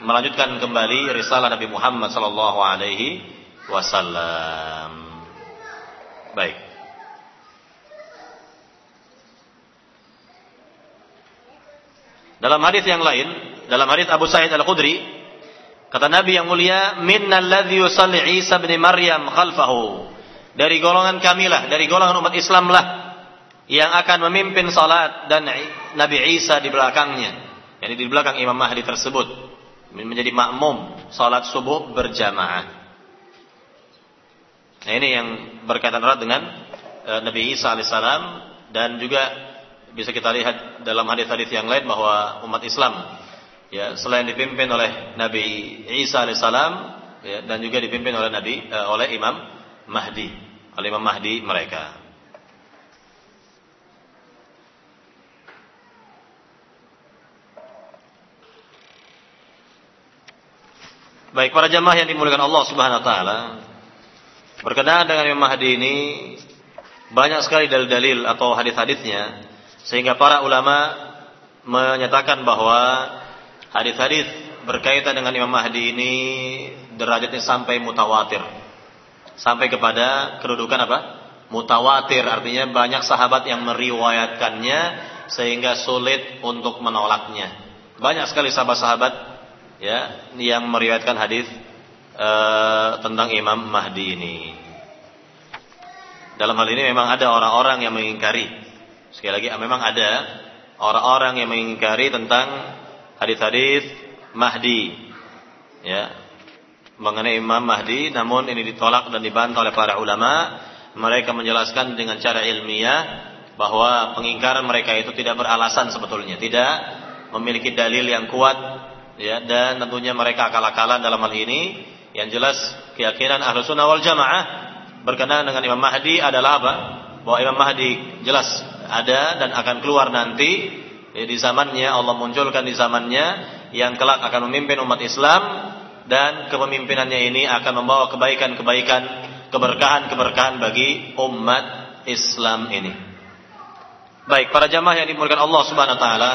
melanjutkan kembali risalah Nabi Muhammad sallallahu alaihi wasallam. Baik. Dalam hadis yang lain, dalam hadis Abu Sa'id Al-Khudri Kata Nabi yang mulia, "Minnal ladzi yusalli Isa bin Maryam khalfahu." Dari golongan kamilah, dari golongan umat Islam lah yang akan memimpin salat dan Nabi Isa di belakangnya. Yani di belakang Imam Mahdi tersebut menjadi makmum salat subuh berjamaah. Nah, ini yang berkaitan erat dengan uh, Nabi Isa alaihissalam dan juga bisa kita lihat dalam hadis-hadis yang lain bahwa umat Islam ya selain dipimpin oleh Nabi Isa alaihissalam ya, dan juga dipimpin oleh Nabi uh, oleh Imam Mahdi oleh Imam Mahdi mereka. Baik para jamaah yang dimuliakan Allah Subhanahu wa taala. Berkenaan dengan Imam Mahdi ini banyak sekali dalil-dalil atau hadis-hadisnya sehingga para ulama menyatakan bahwa hadis-hadis berkaitan dengan Imam Mahdi ini derajatnya sampai mutawatir. Sampai kepada kedudukan apa? Mutawatir artinya banyak sahabat yang meriwayatkannya sehingga sulit untuk menolaknya. Banyak sekali sahabat-sahabat ya yang meriwayatkan hadis uh, tentang Imam Mahdi ini. Dalam hal ini memang ada orang-orang yang mengingkari. Sekali lagi memang ada orang-orang yang mengingkari tentang hadis-hadis Mahdi. Ya. Mengenai Imam Mahdi namun ini ditolak dan dibantah oleh para ulama. Mereka menjelaskan dengan cara ilmiah bahwa pengingkaran mereka itu tidak beralasan sebetulnya. Tidak memiliki dalil yang kuat ya. Dan tentunya mereka akal-akalan dalam hal ini. Yang jelas keyakinan ahlu sunnah wal jamaah berkenaan dengan Imam Mahdi adalah apa? Bahwa Imam Mahdi jelas ada dan akan keluar nanti ya, di zamannya Allah munculkan di zamannya yang kelak akan memimpin umat Islam dan kepemimpinannya ini akan membawa kebaikan-kebaikan, keberkahan-keberkahan bagi umat Islam ini. Baik, para jamaah yang dimuliakan Allah Subhanahu wa taala,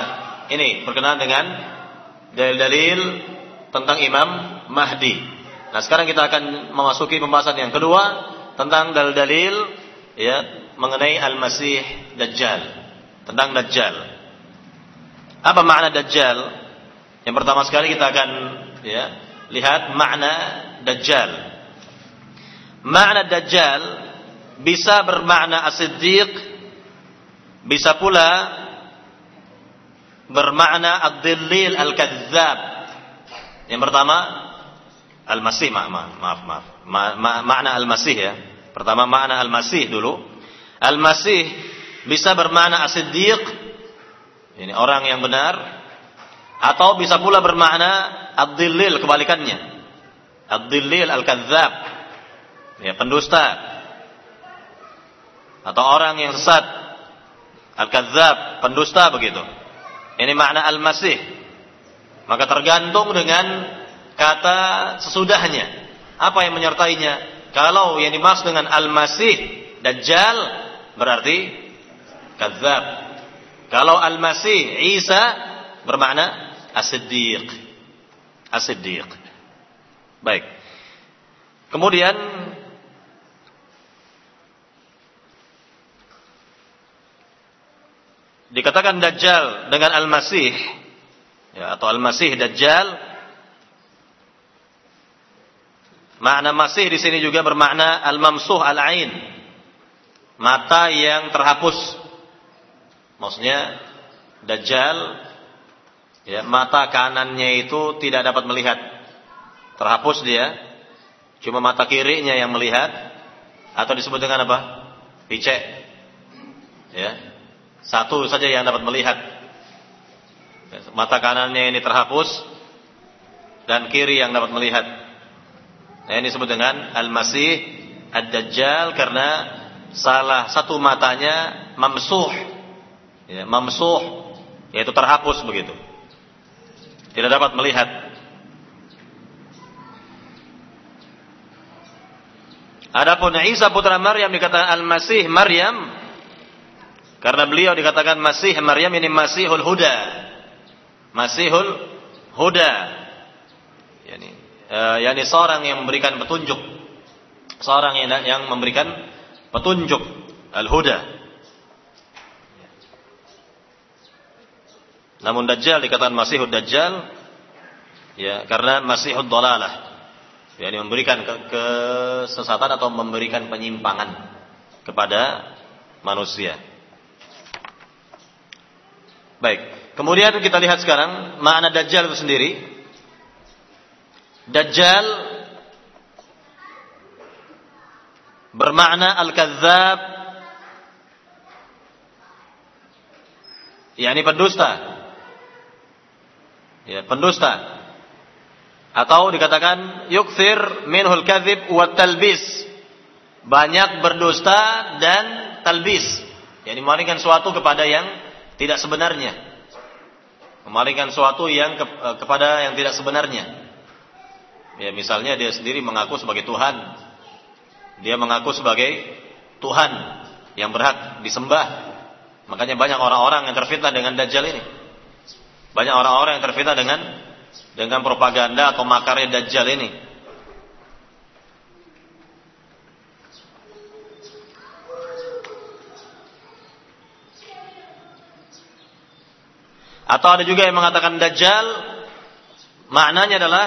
ini berkenaan dengan dalil-dalil tentang Imam Mahdi. Nah, sekarang kita akan memasuki pembahasan yang kedua tentang dalil-dalil ya mengenai Al-Masih Dajjal. Tentang Dajjal. Apa makna dajjal? Yang pertama sekali kita akan ya, lihat makna dajjal. Makna dajjal bisa bermakna as-siddiq, bisa pula bermakna ad-dillil al-kadzdzab. Yang pertama al-masih maaf maaf maaf. Ma, ma, makna al-masih ya. Pertama makna al-masih dulu. Al-masih bisa bermakna as-siddiq ini orang yang benar atau bisa pula bermakna ad-dillil kebalikannya. Ad-dillil al-kadzdzab. Ya, pendusta. Atau orang yang sesat. Al-kadzdzab, pendusta begitu. Ini makna al-masih. Maka tergantung dengan kata sesudahnya. Apa yang menyertainya? Kalau yang dimaksud dengan al-masih dajjal berarti kadzdzab kalau Al-Masih Isa bermakna. As-Siddiq. Baik. Kemudian dikatakan Dajjal dengan Al-Masih ya, atau Al-Masih Dajjal makna Masih di sini juga bermakna Al-Mamsuh Al-Ain mata yang terhapus Maksudnya Dajjal ya, mata kanannya itu tidak dapat melihat. Terhapus dia. Cuma mata kirinya yang melihat atau disebut dengan apa? Picek. Ya. Satu saja yang dapat melihat. Mata kanannya ini terhapus dan kiri yang dapat melihat. Nah, ini disebut dengan Al-Masih Ad-Dajjal karena salah satu matanya mamsuh ya, mamsuh yaitu terhapus begitu. Tidak dapat melihat. Adapun Isa putra Maryam dikatakan Al-Masih Maryam karena beliau dikatakan Masih Maryam ini Masihul Huda. Masihul Huda. Yani uh, yani seorang yang memberikan petunjuk. Seorang yang yang memberikan petunjuk Al-Huda. Namun Dajjal dikatakan Masihud Dajjal Ya, karena masihud dalalah. Yani memberikan ke kesesatan atau memberikan penyimpangan kepada manusia. Baik. Kemudian kita lihat sekarang makna dajjal itu sendiri. Dajjal bermakna al-kadzdzab yakni pendusta. Ya, pendusta. Atau dikatakan yukthir minhul kadzib wa talbis. Banyak berdusta dan talbis. Yani memalingkan suatu kepada yang tidak sebenarnya. Memalingkan suatu yang ke, eh, kepada yang tidak sebenarnya. Ya, misalnya dia sendiri mengaku sebagai Tuhan. Dia mengaku sebagai Tuhan yang berhak disembah. Makanya banyak orang-orang yang terfitnah dengan dajjal ini. Banyak orang-orang yang terfitnah dengan dengan propaganda atau makarnya Dajjal ini. Atau ada juga yang mengatakan Dajjal maknanya adalah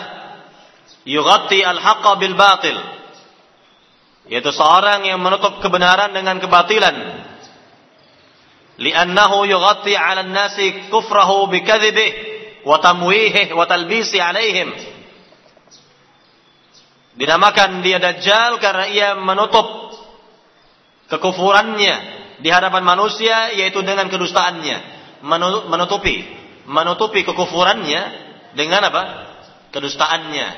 yughatti al-haqqa bil batil. Yaitu seorang yang menutup kebenaran dengan kebatilan. Li'annahu yughatti 'ala an-nasi kufrahu bi wa tamwihih wa talbisi alaihim. Dinamakan dia Dajjal karena ia menutup kekufurannya di hadapan manusia yaitu dengan kedustaannya. Menutupi menutupi kekufurannya dengan apa? Kedustaannya.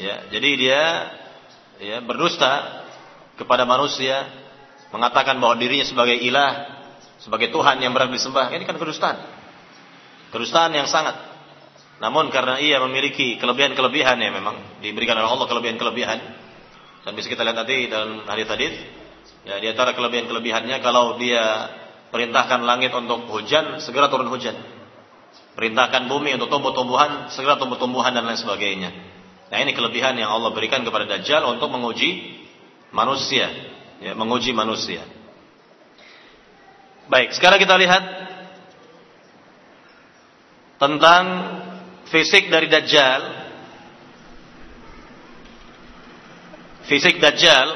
Ya, jadi dia ya berdusta kepada manusia mengatakan bahwa dirinya sebagai ilah, sebagai Tuhan yang berhak disembah. Ini kan kedustaan. Kedustaan yang sangat. Namun karena ia memiliki kelebihan-kelebihan ya memang diberikan oleh Allah kelebihan-kelebihan. Dan bisa kita lihat nanti dalam hadis-hadis ya di antara kelebihan-kelebihannya kalau dia perintahkan langit untuk hujan, segera turun hujan. Perintahkan bumi untuk tumbuh-tumbuhan, segera tumbuh-tumbuhan dan lain sebagainya. Nah, ini kelebihan yang Allah berikan kepada Dajjal untuk menguji manusia, ya, menguji manusia. Baik, sekarang kita lihat tentang fisik dari Dajjal. Fisik Dajjal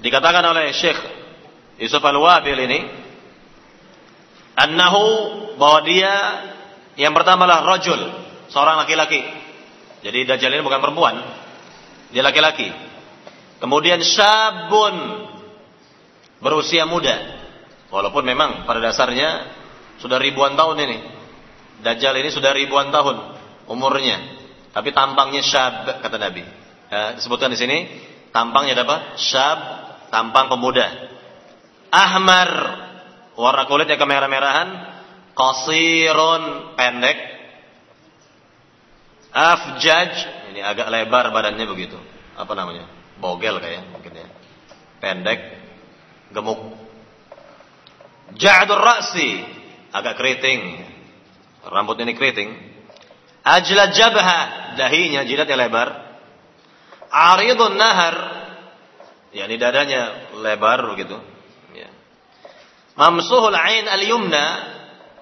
dikatakan oleh Syekh Yusuf Al-Wabil ini annahu bahwa dia yang pertama adalah rajul, seorang laki-laki. Jadi Dajjal ini bukan perempuan, dia laki-laki. Kemudian syabun berusia muda. Walaupun memang pada dasarnya sudah ribuan tahun ini. Dajjal ini sudah ribuan tahun umurnya. Tapi tampangnya syab kata Nabi. Ya, disebutkan di sini tampangnya apa? Syab, tampang pemuda. Ahmar, warna kulitnya kemerah-merahan. Qasirun, pendek. Afjaj, ini agak lebar badannya begitu. Apa namanya? Bogel kayak mungkin ya. Pendek, gemuk. Ja'dur ra'si, agak keriting. Rambut ini keriting. Ajla jabha, dahinya jidatnya lebar. Aridun nahar, ya ini dadanya lebar begitu. Ya. Mamsuhul ain al-yumna,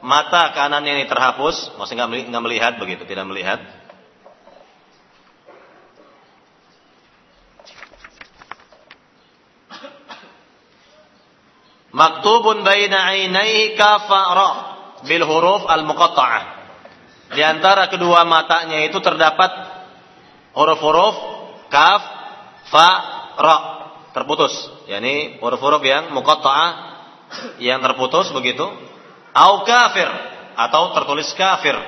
mata kanan ini terhapus, maksudnya nggak melihat begitu, tidak melihat. Maktubun baina ainaihi kafara bil huruf al muqatta'ah. Di antara kedua matanya itu terdapat huruf-huruf kaf, fa, ra terputus. yakni huruf-huruf yang muqatta'ah yang terputus begitu. Au kafir atau tertulis kafir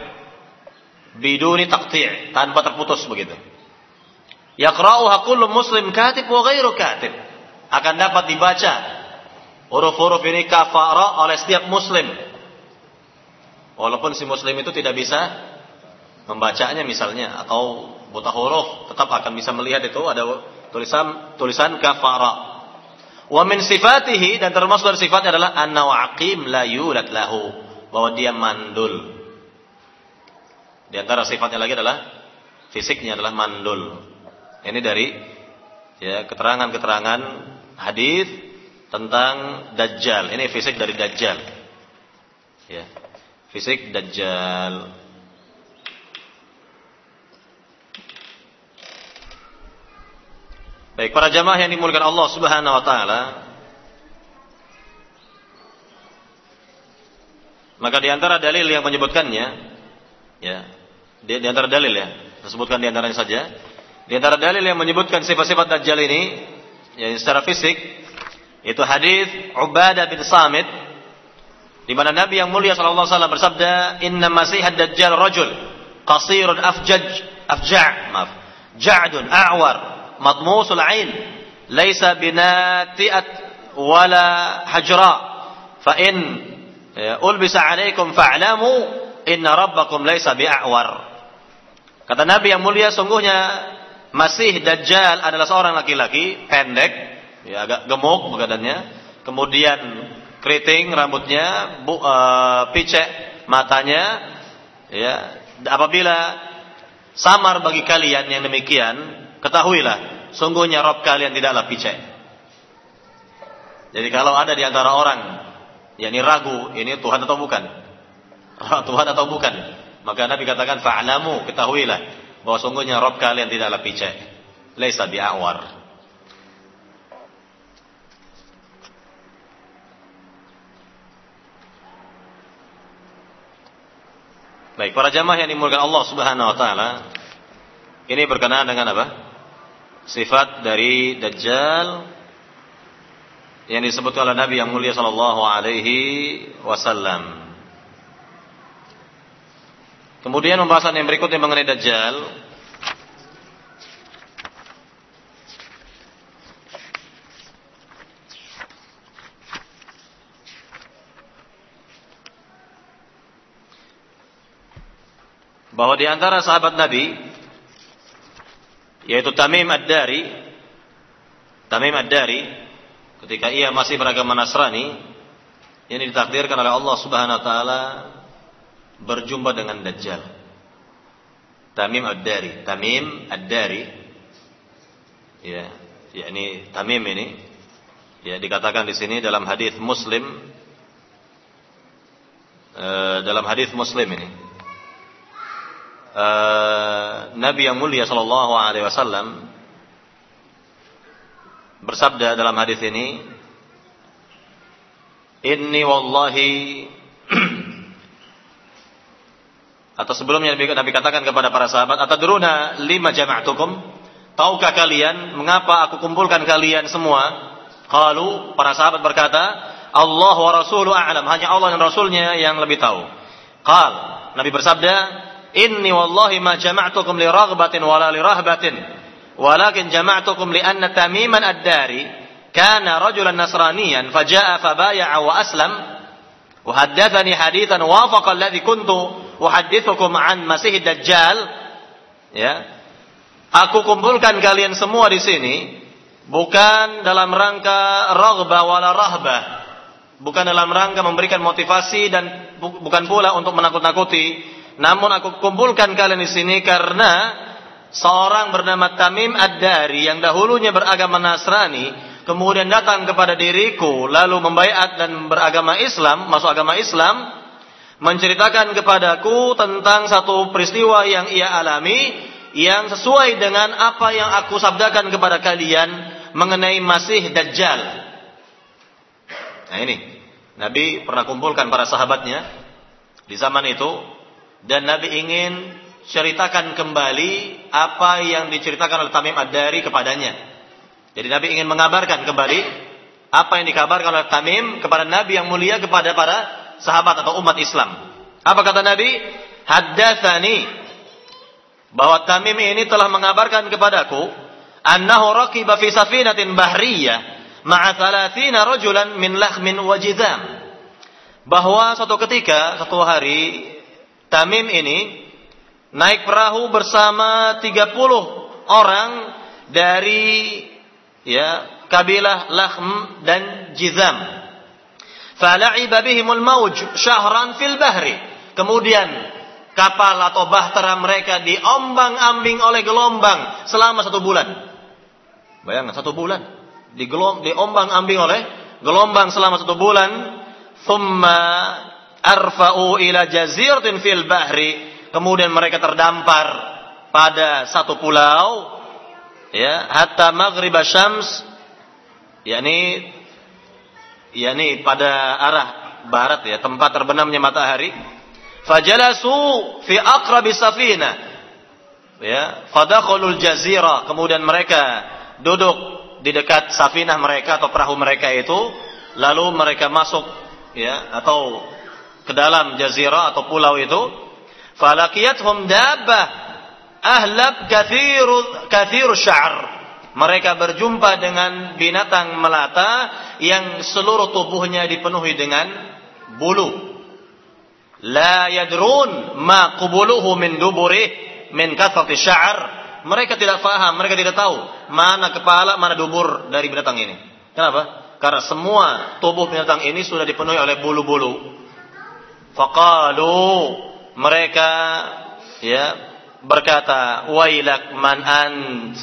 biduni taqti' tanpa terputus begitu. Yaqra'uha kullu muslim katib wa ghairu katib. Akan dapat dibaca Huruf-huruf ini kafara oleh setiap muslim. Walaupun si muslim itu tidak bisa membacanya misalnya atau buta huruf tetap akan bisa melihat itu ada tulisan tulisan kafara. Wa min sifatihi dan termasuk dari sifatnya adalah anna aqim la yulad lahu bahwa dia mandul. Di antara sifatnya lagi adalah fisiknya adalah mandul. Ini dari ya keterangan-keterangan hadis tentang Dajjal. Ini fisik dari Dajjal. Ya. Fisik Dajjal. Baik, para jamaah yang dimuliakan Allah Subhanahu wa taala. Maka di antara dalil yang menyebutkannya ya, di, di antara dalil ya, saya sebutkan di antaranya saja. Di antara dalil yang menyebutkan sifat-sifat dajjal ini ya secara fisik itu hadis Ubadah bin Samit di mana Nabi yang mulia sallallahu alaihi wasallam bersabda, "Inna Masihad Dajjal rajul qasirun afjaj afja' maaf, ja'dun a'war matmusul ain laisa binati'at wala hajra. Fa in ya, ulbisa alaikum fa'lamu inna rabbakum laisa bi'awar. Kata Nabi yang mulia sungguhnya Masih Dajjal adalah seorang laki-laki pendek ya agak gemuk badannya kemudian keriting rambutnya bu, uh, picek matanya ya apabila samar bagi kalian yang demikian Ketahuilah, sungguhnya Rob kalian tidaklah picek. Jadi kalau ada di antara orang yang ragu ini Tuhan atau bukan, [LAUGHS] Tuhan atau bukan, maka Nabi katakan fa'lamu, ketahuilah bahwa sungguhnya Rob kalian tidaklah picek. Laisa bi'awar. Baik, para jamaah yang dimulakan Allah Subhanahu wa taala, ini berkenaan dengan apa? sifat dari Dajjal yang disebutkan oleh Nabi yang mulia sallallahu alaihi wasallam. Kemudian pembahasan yang berikutnya mengenai Dajjal bahwa di antara sahabat Nabi yaitu Tamim Ad-Dari Tamim Ad-Dari ketika ia masih beragama Nasrani yang ditakdirkan oleh Allah Subhanahu wa taala berjumpa dengan Dajjal. Tamim Ad-Dari, Tamim Ad-Dari ya, yakni Tamim ini ya dikatakan di sini dalam hadis Muslim uh, dalam hadis Muslim ini uh, Nabi yang mulia sallallahu alaihi wasallam bersabda dalam hadis ini Inni wallahi [CLEARS THROAT] atau sebelumnya Nabi, Nabi katakan kepada para sahabat atadruna lima jama'tukum? Tahukah kalian mengapa aku kumpulkan kalian semua? Kalau para sahabat berkata Allah wa rasulu a'lam. Hanya Allah dan rasulnya yang lebih tahu. Qal Nabi bersabda Inni wallahi ma jama'tukum li raghbatin wala li rahbatin. Walakin jama'tukum li anna tamiman ad-dari kana rajulan nasraniyan faja'a fabaya'a wa aslam. Wahaddathani hadithan wafaqa alladhi kuntu uhaddithukum an masih dajjal. Ya. Aku kumpulkan kalian semua di sini bukan dalam rangka raghbah wala rahbah bukan dalam rangka memberikan motivasi dan bukan pula untuk menakut-nakuti namun aku kumpulkan kalian di sini karena seorang bernama Tamim Ad-Dari yang dahulunya beragama Nasrani, kemudian datang kepada diriku lalu membaiat dan beragama Islam, masuk agama Islam, menceritakan kepadaku tentang satu peristiwa yang ia alami yang sesuai dengan apa yang aku sabdakan kepada kalian mengenai Masih Dajjal. Nah ini, Nabi pernah kumpulkan para sahabatnya di zaman itu dan Nabi ingin ceritakan kembali apa yang diceritakan oleh Tamim Ad-Dari kepadanya. Jadi Nabi ingin mengabarkan kembali apa yang dikabarkan oleh Tamim kepada Nabi yang mulia kepada para sahabat atau umat Islam. Apa kata Nabi? Haddatsani bahwa Tamim ini telah mengabarkan kepadaku annahu raqiba fi safinatin bahriyah ma'a 30 rajulan min lahmin wa Bahwa suatu ketika, satu hari Tamim ini naik perahu bersama 30 orang dari ya kabilah Lahm dan Jizam. Fala'iba bihimul mauj syahran fil bahri. Kemudian kapal atau bahtera mereka diombang-ambing oleh gelombang selama satu bulan. Bayangkan satu bulan diombang-ambing oleh gelombang selama satu bulan. Thumma arfa'u ila jaziratin fil bahri. Kemudian mereka terdampar pada satu pulau ya hatta maghrib syams yakni yakni pada arah barat ya tempat terbenamnya matahari. Fajalasu fi aqrabi safina. Ya fadakhalul jazira. Kemudian mereka duduk di dekat safinah mereka atau perahu mereka itu. Lalu mereka masuk ya atau ke dalam jazirah atau pulau itu falaqiyatuhum dabbah ahlab kathiru kathiru sya'r. Mereka berjumpa dengan binatang melata yang seluruh tubuhnya dipenuhi dengan bulu. La yadrun ma qubuluhu min duburi min kathrati sya'r. Mereka tidak faham mereka tidak tahu mana kepala mana dubur dari binatang ini. Kenapa? Karena semua tubuh binatang ini sudah dipenuhi oleh bulu-bulu Faqalu mereka ya berkata wailak man ant?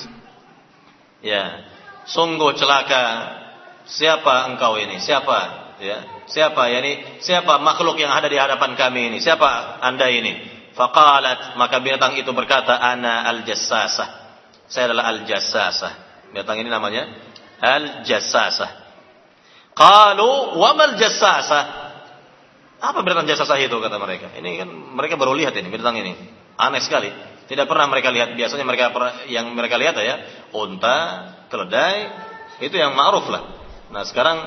Ya sungguh celaka. Siapa engkau ini? Siapa? Ya siapa? Yani siapa makhluk yang ada di hadapan kami ini? Siapa anda ini? Faqalat maka binatang itu berkata ana al jassasah saya adalah al jassasah binatang ini namanya al jassasah qalu wa mal jassasah apa binatang jasa sah itu kata mereka? Ini kan mereka baru lihat ini binatang ini. Aneh sekali. Tidak pernah mereka lihat. Biasanya mereka yang mereka lihat ya unta, keledai, itu yang ma'ruf lah. Nah sekarang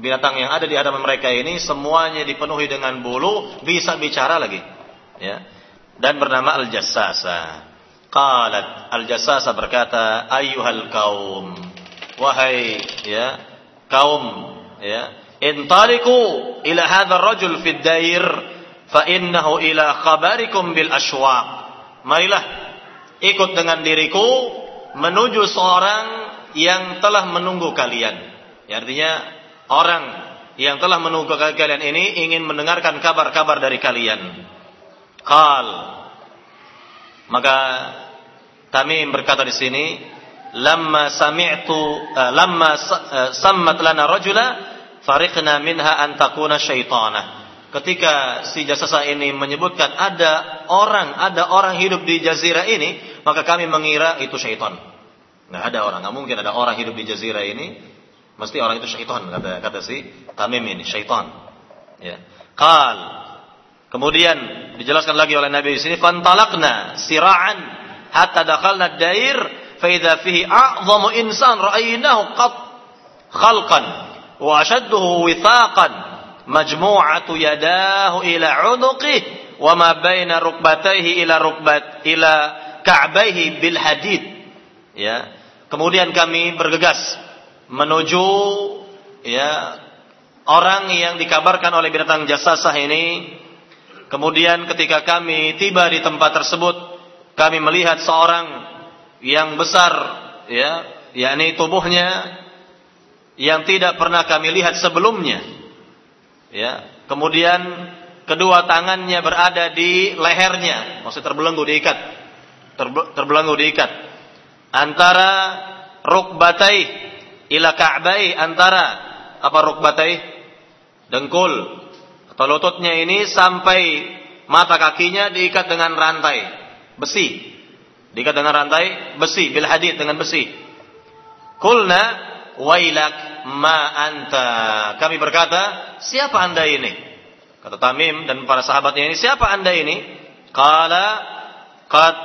binatang yang ada di hadapan mereka ini semuanya dipenuhi dengan bulu, bisa bicara lagi. Ya. Dan bernama Al-Jassasa. Qalat Al-Jassasa berkata, "Ayyuhal kaum." Wahai ya, kaum ya, intariku ila hadzal rajul fid dair fa innahu ila khabarikum bil ashwaq. Marilah ikut dengan diriku menuju seorang yang telah menunggu kalian. Ya, artinya orang yang telah menunggu kalian ini ingin mendengarkan kabar-kabar dari kalian. Qal. Maka Tamim berkata di sini lamma sami'tu uh, lamma uh, sammat lana rajula Fariqna minha antakuna syaitana. Ketika si jasasa ini menyebutkan ada orang, ada orang hidup di jazirah ini, maka kami mengira itu syaitan. Nggak ada orang, nggak mungkin ada orang hidup di jazirah ini. Mesti orang itu syaitan kata kata si Tamim ini, syaitan. Ya. Qal. Kemudian dijelaskan lagi oleh Nabi di sini, fantalaqna sira'an hatta dakhalna dair fa idza fihi a'zamu insan ra'aynahu qat khalqan majmu'atu yadahu ila 'unuqih wa ma baina rukbatayhi ila rukbat ila ka'baihi bil hadid. Ya kemudian kami bergegas menuju ya orang yang dikabarkan oleh binatang jasasah ini. Kemudian ketika kami tiba di tempat tersebut kami melihat seorang yang besar ya yakni tubuhnya yang tidak pernah kami lihat sebelumnya. Ya, kemudian kedua tangannya berada di lehernya, maksud terbelenggu diikat. terbelenggu diikat. Antara rukbatai ila ka'bai antara apa rukbatai dengkul atau lututnya ini sampai mata kakinya diikat dengan rantai besi. Diikat dengan rantai besi bil hadid dengan besi. Kulna wailak ma anta. Kami berkata, siapa anda ini? Kata Tamim dan para sahabatnya ini, siapa anda ini? Kala, qad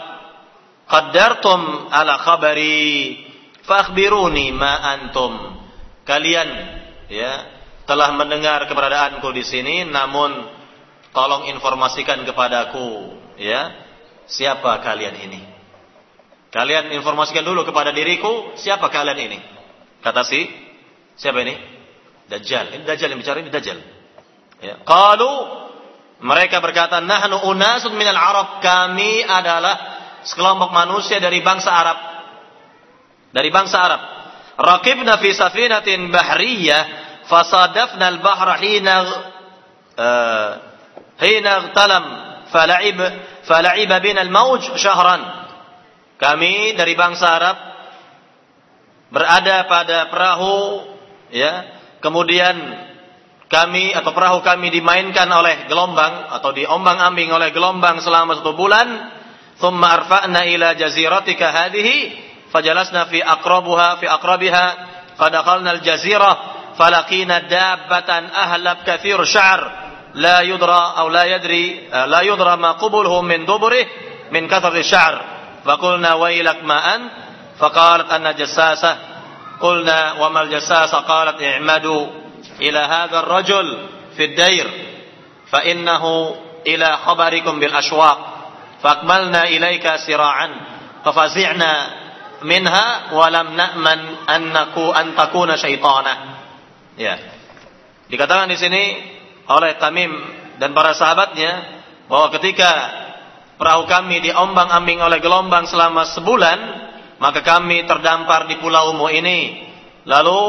qaddartum ala khabari fakhbiruni ma antum. Kalian ya telah mendengar keberadaanku di sini namun tolong informasikan kepadaku ya siapa kalian ini. Kalian informasikan dulu kepada diriku siapa kalian ini. Kata si siapa ini? Dajjal. Ini Dajjal yang bicara ini Dajjal. Ya. Qalu mereka berkata, "Nahnu unasun minal Arab." Kami adalah sekelompok manusia dari bangsa Arab. Dari bangsa Arab. Raqibna fi safinatin bahriyah fasadafna al-bahra hina uh, hina talam fala'ib fala'iba bina al-mawj syahran. Kami dari bangsa Arab berada pada perahu ya. Kemudian kami atau perahu kami dimainkan oleh gelombang atau diombang-ambing oleh gelombang selama satu bulan thumma arfa'na ila jaziratika hadhihi fajalasna fi aqrabuha fi aqrabiha fadakhalna al-jazirah falaqina dabbatan ahlab kathir sya'r la yudra aw la yadri la yudra ma qubuluhu min duburih min kathar sya'r. Faqulna wailak ma'an faqalat anna jassasah qulna wa mal jassasa qalat i'madu ila hadha ar-rajul fi ad-dair fa innahu ila khabarikum bil ashwaq faqbalna ilayka sira'an fafazi'na minha walam na'man annaku antakuna syaitana. Ya. Dikatakan di sini oleh Tamim dan para sahabatnya bahwa ketika perahu kami diombang-ambing oleh gelombang selama sebulan, maka kami terdampar di pulaumu ini. Lalu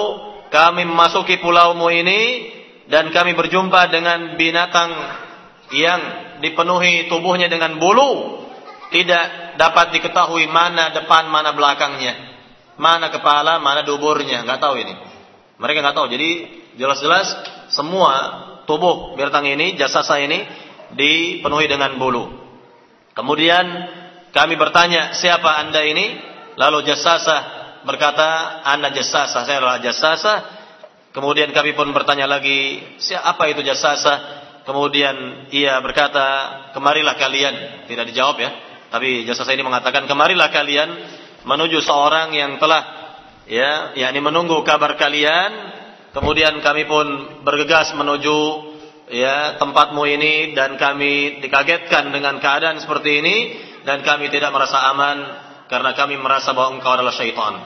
kami memasuki pulaumu ini dan kami berjumpa dengan binatang yang dipenuhi tubuhnya dengan bulu tidak dapat diketahui mana depan, mana belakangnya. Mana kepala, mana duburnya. Nggak tahu ini. Mereka nggak tahu. Jadi jelas-jelas semua tubuh binatang ini, jasa saya ini dipenuhi dengan bulu. Kemudian kami bertanya, siapa anda ini? Lalu jasasa berkata, anda jasasa, saya adalah jasasa. Kemudian kami pun bertanya lagi, siapa itu jasasa? Kemudian ia berkata, kemarilah kalian. Tidak dijawab ya. Tapi jasa saya ini mengatakan kemarilah kalian menuju seorang yang telah ya yakni menunggu kabar kalian. Kemudian kami pun bergegas menuju ya tempatmu ini dan kami dikagetkan dengan keadaan seperti ini dan kami tidak merasa aman karena kami merasa bahwa engkau adalah syaitan.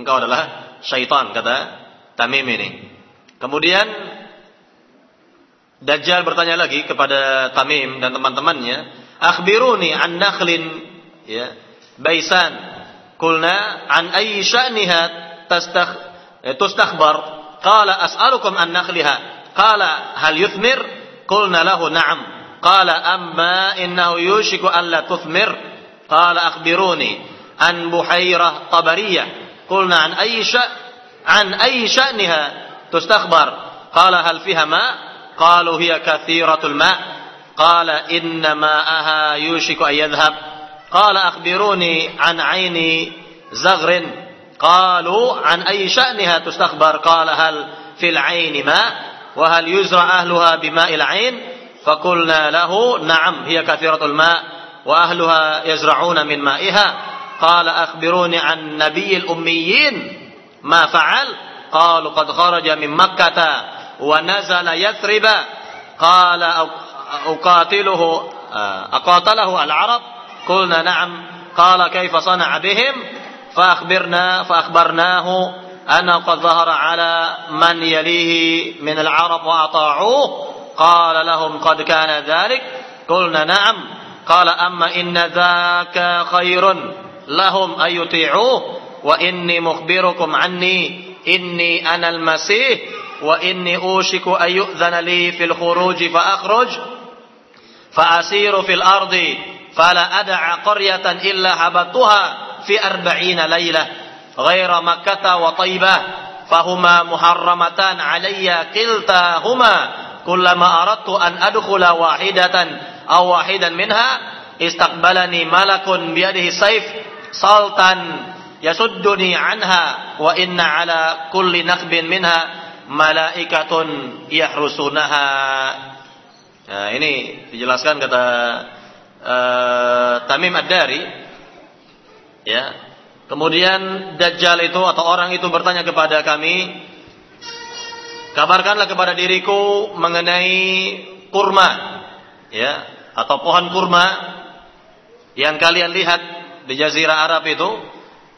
Engkau adalah syaitan kata Tamim ini. Kemudian Dajjal bertanya lagi kepada Tamim dan teman-temannya, akhbiruni an nakhlin ya baisan? Qulna an ayyi sya'niha tastakh tustakhbar qala as'alukum an nakhliha. Qala hal yuthmir? Qulna lahu na'am. Qala amma innahu yushiku an la tuthmir qala akhbiruni an buhairah tabariyah qulna an ayyi sya' an ayyi sya'niha tustakhbar qala hal fiha ma qalu hiya kathiratul ma' قال إن ماءها يوشك أن يذهب. قال أخبروني عن عين زغر. قالوا عن أي شأنها تستخبر؟ قال هل في العين ماء؟ وهل يزرع أهلها بماء العين؟ فقلنا له نعم هي كثيرة الماء. وأهلها يزرعون من مائها. قال أخبروني عن نبي الأميين. ما فعل؟ قالوا قد خرج من مكة ونزل يثرب. قال أقاتله أقاتله العرب. قلنا نعم. قال كيف صنع بهم؟ فأخبرنا فأخبرناه أنه قد ظهر على من يليه من العرب وأطاعوه. قال لهم قد كان ذلك. قلنا نعم. قال أما إن ذاك خير لهم أن يطيعوه وإني مخبركم عني إني أنا المسيح وإني أوشك أن يؤذن لي في الخروج فأخرج فأسير في الأرض فلا أدع قرية إلا هبطتها في أربعين ليلة غير مكة وطيبة فهما محرمتان علي كلتاهما كلما أردت أن أدخل aw wahidan minha istaqbalani malakun biadihi saif saltan yasudduni anha wa inna ala kulli naqbin minha malaikatun yahrusunaha. Nah ini dijelaskan kata uh, Tamim Ad-Dari ya. Kemudian dajjal itu atau orang itu bertanya kepada kami kabarkanlah kepada diriku mengenai kurma ya atau pohon kurma yang kalian lihat di jazirah Arab itu.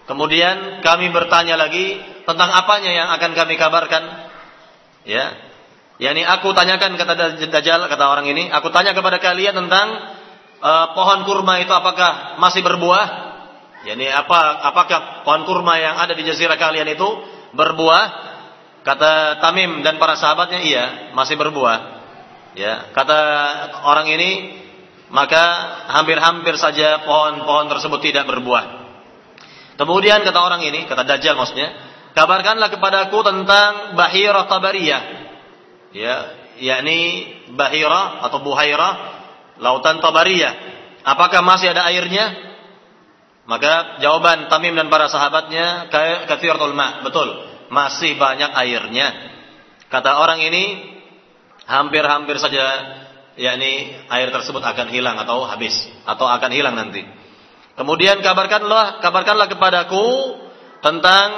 Kemudian kami bertanya lagi tentang apanya yang akan kami kabarkan. Ya, Yani aku tanyakan kata Dajjal kata orang ini, aku tanya kepada kalian tentang uh, pohon kurma itu apakah masih berbuah? Yani apa apakah pohon kurma yang ada di jazirah kalian itu berbuah? Kata Tamim dan para sahabatnya iya, masih berbuah. Ya, kata orang ini maka hampir-hampir saja pohon-pohon tersebut tidak berbuah. Kemudian kata orang ini, kata Dajjal maksudnya, kabarkanlah kepadaku tentang Bahira Tabariyah ya yakni Bahira atau Buhaira lautan Tabariyah apakah masih ada airnya Maka jawaban Tamim dan para sahabatnya kathiratul ma, betul, masih banyak airnya. Kata orang ini hampir-hampir saja yakni air tersebut akan hilang atau habis atau akan hilang nanti. Kemudian kabarkanlah kabarkanlah kepadaku tentang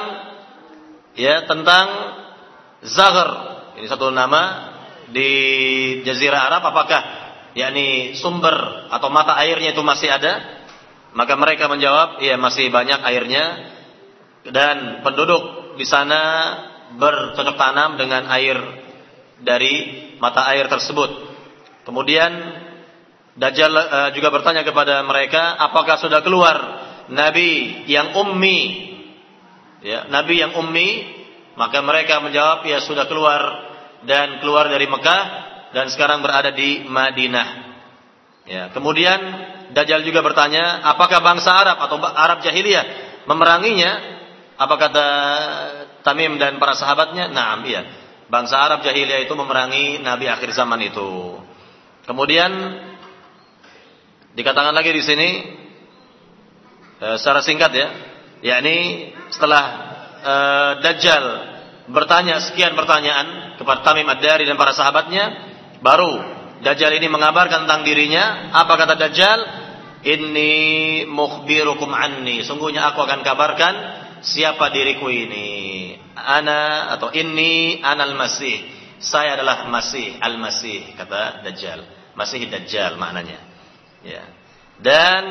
ya tentang Zaghar. Ini satu nama di jazirah Arab apakah yakni sumber atau mata airnya itu masih ada? Maka mereka menjawab, iya masih banyak airnya dan penduduk di sana bercocok tanam dengan air dari mata air tersebut. Kemudian Dajjal uh, juga bertanya kepada mereka, apakah sudah keluar nabi yang ummi? Ya, nabi yang ummi, maka mereka menjawab, ya sudah keluar dan keluar dari Mekah dan sekarang berada di Madinah. Ya, kemudian Dajjal juga bertanya, apakah bangsa Arab atau Arab jahiliyah memeranginya? Apa kata Tamim dan para sahabatnya? Nah, iya. Bangsa Arab jahiliyah itu memerangi Nabi akhir zaman itu. Kemudian dikatakan lagi di sini e, secara singkat ya, yakni setelah e, Dajjal bertanya sekian pertanyaan kepada Tamim Ad-Dari dan para sahabatnya, baru Dajjal ini mengabarkan tentang dirinya. Apa kata Dajjal? Inni mukhbirukum anni. Sungguhnya aku akan kabarkan siapa diriku ini. Ana atau inni anal masih. Saya adalah masih al-masih kata Dajjal. Masih Dajjal maknanya. Ya. Dan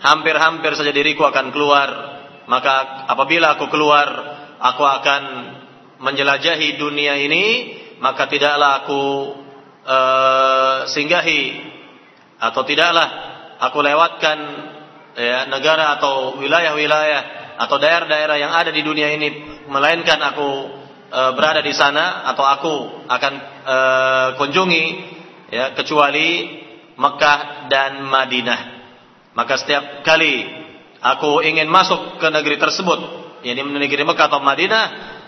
hampir-hampir saja diriku akan keluar. Maka apabila aku keluar, aku akan menjelajahi dunia ini, maka tidaklah aku uh, singgahi atau tidaklah aku lewatkan ya, negara atau wilayah-wilayah atau daerah-daerah yang ada di dunia ini melainkan aku e, berada di sana atau aku akan e, kunjungi ya kecuali Mekah dan Madinah. Maka setiap kali aku ingin masuk ke negeri tersebut, yakni negeri Mekah atau Madinah,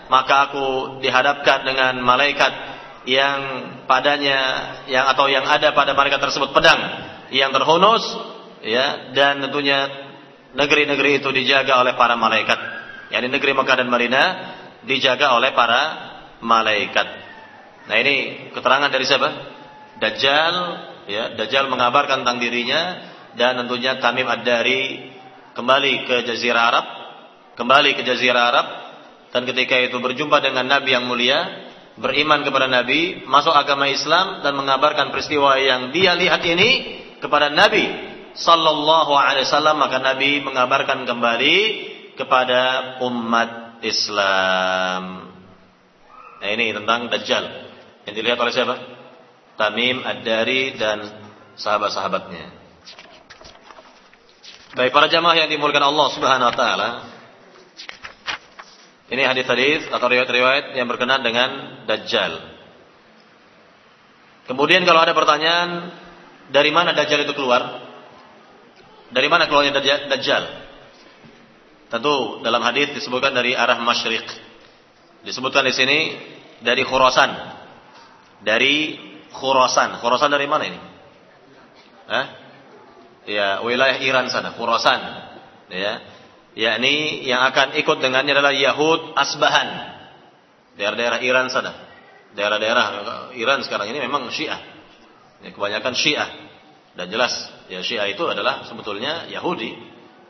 maka aku dihadapkan dengan malaikat yang padanya yang atau yang ada pada mereka tersebut pedang yang terhunus ya dan tentunya negeri-negeri itu dijaga oleh para malaikat. Yakni negeri Mekah dan Madinah dijaga oleh para malaikat. Nah ini keterangan dari siapa? Dajjal ya Dajjal mengabarkan tentang dirinya dan tentunya Tamim Ad-Dari kembali ke Jazirah Arab kembali ke Jazirah Arab. Dan ketika itu berjumpa dengan Nabi yang mulia beriman kepada Nabi, masuk agama Islam dan mengabarkan peristiwa yang dia lihat ini kepada Nabi sallallahu alaihi wasallam maka Nabi mengabarkan kembali kepada umat Islam. Nah ini tentang Dajjal yang dilihat oleh siapa? Tamim Ad-Dari dan sahabat-sahabatnya. Baik para jamaah yang dimulakan Allah Subhanahu wa taala, ini hadis-hadis atau riwayat-riwayat yang berkenaan dengan Dajjal. Kemudian kalau ada pertanyaan, dari mana Dajjal itu keluar? Dari mana keluarnya Dajjal? Tentu dalam hadis disebutkan dari arah masyriq. Disebutkan di sini dari Khurasan. Dari Khurasan. Khurasan dari mana ini? Hah? Ya, wilayah Iran sana, Khurasan. Ya yakni yang akan ikut dengannya adalah Yahud Asbahan daerah-daerah Iran sana daerah-daerah Iran sekarang ini memang Syiah ya, kebanyakan Syiah dan jelas ya Syiah itu adalah sebetulnya Yahudi.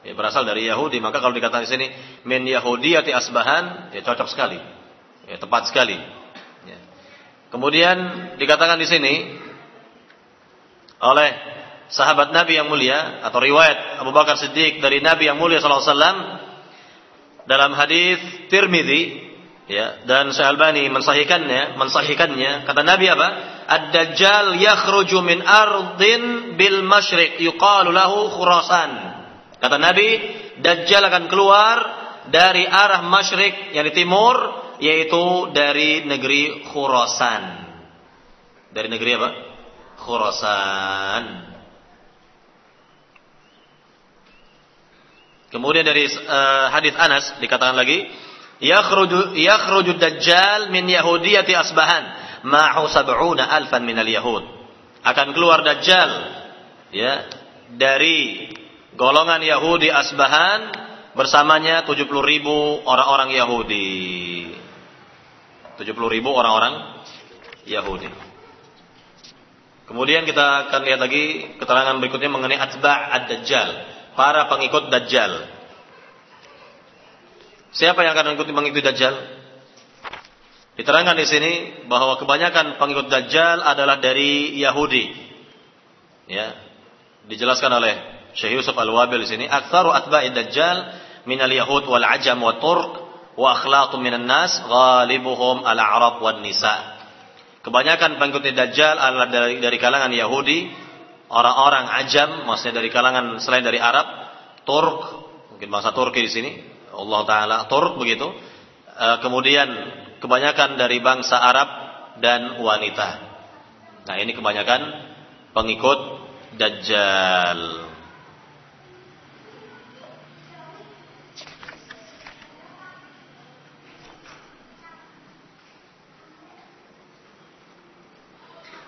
Ya, berasal dari Yahudi. Maka kalau dikatakan di sini min Yahudiyati Asbahan ya cocok sekali. Ya, tepat sekali. Ya. kemudian dikatakan di sini oleh sahabat Nabi yang mulia atau riwayat Abu Bakar Siddiq dari Nabi yang mulia wasallam dalam hadis Tirmizi ya dan Syekh Albani mensahihkannya mensahihkannya. Kata Nabi apa Ad-Dajjal yakhruju min ardin bil masyriq yuqalu lahu Khurasan. Kata Nabi Dajjal akan keluar dari arah masyriq yang di timur yaitu dari negeri Khurasan. Dari negeri apa? Khurasan. Kemudian dari uh, hadis Anas dikatakan lagi, yakhruju yakhruju dajjal min yahudiyati asbahan ma'hu sab'una alfan minal yahud. Akan keluar dajjal ya dari golongan Yahudi Asbahan bersamanya 70 ribu orang-orang Yahudi. 70 ribu orang-orang Yahudi. Kemudian kita akan lihat lagi keterangan berikutnya mengenai atba' ad-dajjal, para pengikut dajjal. Siapa yang akan mengikuti mengikuti dajjal? Diterangkan di sini bahwa kebanyakan pengikut dajjal adalah dari Yahudi. Ya. Dijelaskan oleh Syekh Yusuf Al-Wabil di sini, "Aktsaru atba'i dajjal minal yahud wal ajam wa turk wa akhlaqu minan nas ghalibuhum al-a'rab wan nisa." Kebanyakan pengikut Dajjal adalah dari, dari kalangan Yahudi, orang-orang Ajam, maksudnya dari kalangan selain dari Arab, Turk, mungkin bangsa Turki di sini, Allah Taala Turk begitu. E, kemudian kebanyakan dari bangsa Arab dan wanita. Nah ini kebanyakan pengikut Dajjal.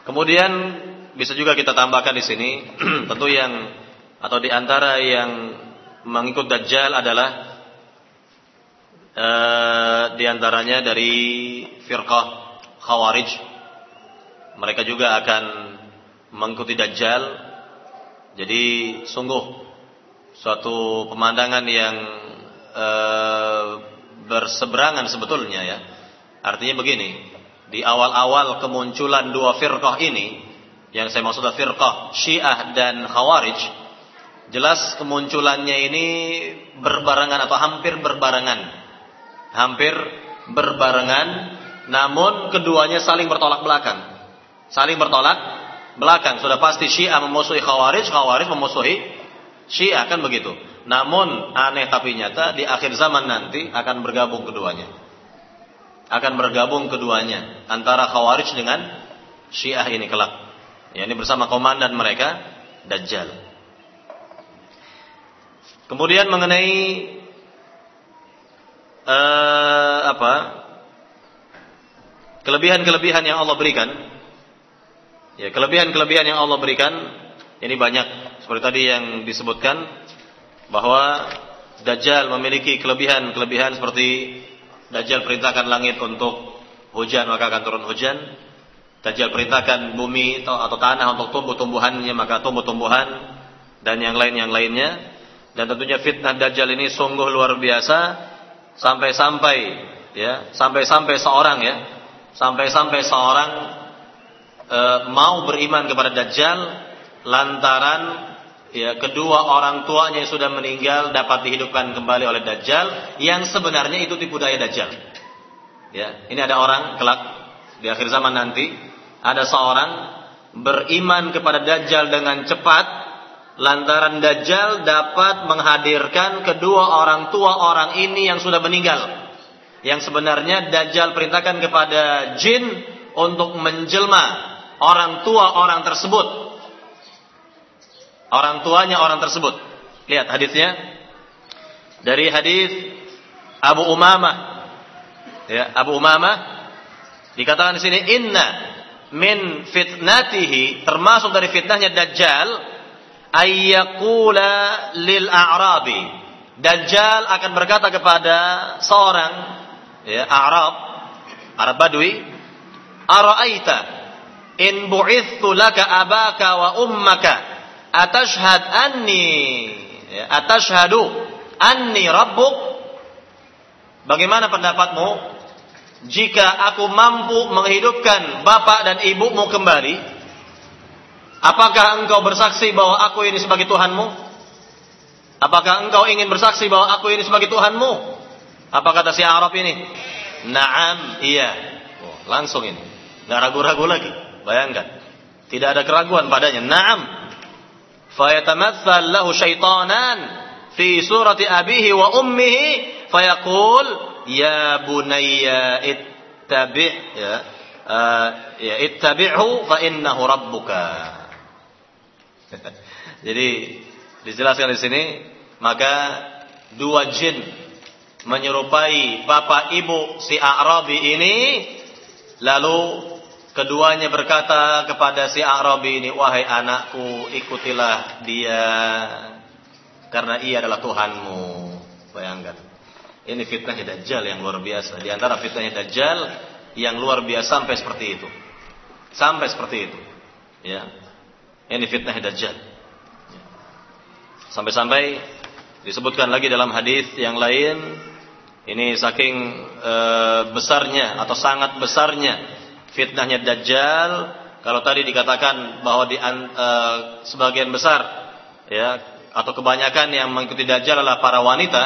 Kemudian bisa juga kita tambahkan di sini [CLEARS THROAT] tentu yang atau di antara yang mengikut Dajjal adalah uh, di antaranya dari firqah Khawarij. Mereka juga akan mengikuti Dajjal. Jadi sungguh suatu pemandangan yang uh, berseberangan sebetulnya ya. Artinya begini, di awal-awal kemunculan dua firqah ini, yang saya maksud firqah Syiah dan Khawarij, jelas kemunculannya ini berbarengan atau hampir berbarengan. Hampir berbarengan, namun keduanya saling bertolak belakang. Saling bertolak belakang. Sudah pasti Syiah memusuhi Khawarij, Khawarij memusuhi Syiah kan begitu. Namun aneh tapi nyata di akhir zaman nanti akan bergabung keduanya akan bergabung keduanya antara Khawarij dengan Syiah ini kelak. Ya, ini bersama komandan mereka Dajjal. Kemudian mengenai uh, apa? Kelebihan-kelebihan yang Allah berikan. Ya, kelebihan-kelebihan yang Allah berikan ini banyak seperti tadi yang disebutkan bahwa Dajjal memiliki kelebihan-kelebihan seperti Dajjal perintahkan langit untuk hujan maka akan turun hujan. Dajjal perintahkan bumi atau, tanah untuk tumbuh-tumbuhannya maka tumbuh-tumbuhan dan yang lain yang lainnya. Dan tentunya fitnah Dajjal ini sungguh luar biasa sampai-sampai ya sampai-sampai seorang ya sampai-sampai seorang e, mau beriman kepada Dajjal lantaran ya kedua orang tuanya yang sudah meninggal dapat dihidupkan kembali oleh Dajjal yang sebenarnya itu tipu daya Dajjal. Ya, ini ada orang kelak di akhir zaman nanti ada seorang beriman kepada Dajjal dengan cepat lantaran Dajjal dapat menghadirkan kedua orang tua orang ini yang sudah meninggal. Yang sebenarnya Dajjal perintahkan kepada jin untuk menjelma orang tua orang tersebut orang tuanya orang tersebut. Lihat hadisnya dari hadis Abu Umamah. Ya, Abu Umamah dikatakan di sini inna min fitnatihi termasuk dari fitnahnya Dajjal ayyakula lil a'rabi. Dajjal akan berkata kepada seorang ya, Arab, Arab Badui, "Ara'aita in bu'ithtu laka abaka wa ummaka atashhad anni ya, atashhadu anni rabbuk bagaimana pendapatmu jika aku mampu menghidupkan bapak dan ibumu kembali apakah engkau bersaksi bahwa aku ini sebagai Tuhanmu? Apakah engkau ingin bersaksi bahwa aku ini sebagai Tuhanmu? Apa kata si Arab ini? Naam iya. Oh, langsung ini. Nggak ragu-ragu lagi. Bayangkan. Tidak ada keraguan padanya. Naam. Fayatamathal lahu syaitanan fi surati abihi wa ummihi fayaqul ya bunayya ittabi' ya uh, ya ittabi'hu fa innahu rabbuka [LAUGHS] jadi dijelaskan di sini maka dua jin menyerupai bapak ibu si Arabi ini lalu Keduanya berkata kepada si Arabi ini, wahai anakku, ikutilah dia. karena ia adalah Tuhanmu. Bayangkan. Ini fitnahnya Dajjal yang luar biasa. Di antara fitnahnya Dajjal yang luar biasa sampai seperti itu. Sampai seperti itu. Ya. Ini fitnah Dajjal. Sampai-sampai disebutkan lagi dalam hadis yang lain ini saking e, besarnya atau sangat besarnya fitnahnya Dajjal kalau tadi dikatakan bahwa di e, sebagian besar ya atau kebanyakan yang mengikuti Dajjal adalah para wanita,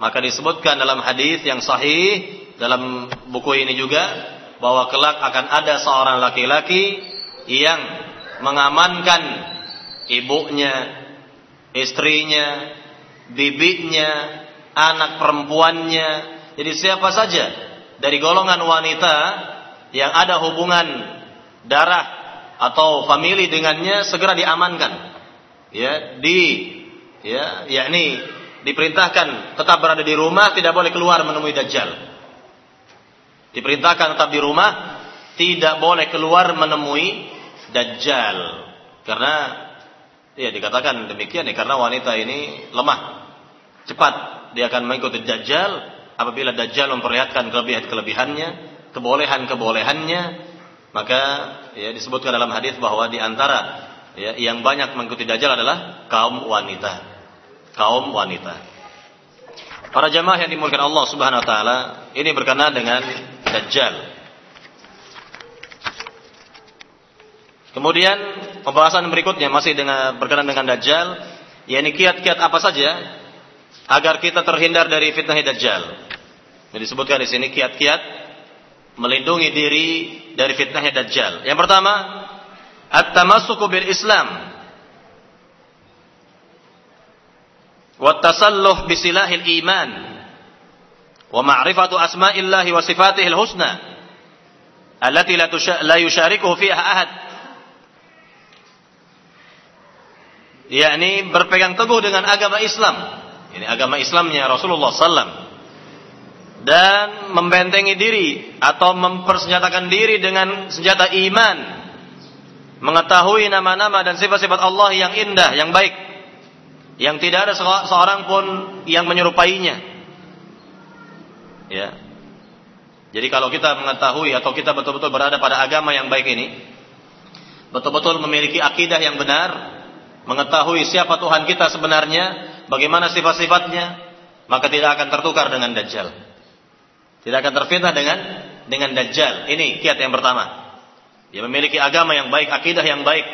maka disebutkan dalam hadis yang sahih dalam buku ini juga bahwa kelak akan ada seorang laki-laki yang mengamankan ibunya, istrinya, bibinya, anak perempuannya. Jadi siapa saja dari golongan wanita yang ada hubungan darah atau famili dengannya segera diamankan ya di ya yakni diperintahkan tetap berada di rumah tidak boleh keluar menemui dajjal diperintahkan tetap di rumah tidak boleh keluar menemui dajjal karena ya dikatakan demikian ya karena wanita ini lemah cepat dia akan mengikuti dajjal apabila dajjal memperlihatkan kelebihan-kelebihannya kebolehan-kebolehannya maka ya disebutkan dalam hadis bahwa di antara ya, yang banyak mengikuti Dajjal adalah kaum wanita. Kaum wanita. Para jamaah yang dimulakan Allah Subhanahu wa taala, ini berkenaan dengan Dajjal. Kemudian pembahasan berikutnya masih dengan berkenaan dengan Dajjal, yakni kiat-kiat apa saja agar kita terhindar dari fitnah Dajjal. Disebutkan di sini kiat-kiat melindungi diri dari fitnah Dajjal. Yang pertama, at-tamassuku bil Islam wa tasalluh bisilahil iman wa ma'rifatu asma'illahi wa sifatihil husna allati la yusyarikuhu fiha ahad yakni berpegang teguh dengan agama Islam ini agama Islamnya Rasulullah sallam dan membentengi diri atau mempersenjatakan diri dengan senjata iman mengetahui nama-nama dan sifat-sifat Allah yang indah, yang baik, yang tidak ada seorang pun yang menyerupainya. Ya. Jadi kalau kita mengetahui atau kita betul-betul berada pada agama yang baik ini, betul-betul memiliki akidah yang benar, mengetahui siapa Tuhan kita sebenarnya, bagaimana sifat-sifatnya, maka tidak akan tertukar dengan dajjal. Tidak akan terfitnah dengan dengan dajjal. Ini kiat yang pertama. Dia memiliki agama yang baik, akidah yang baik.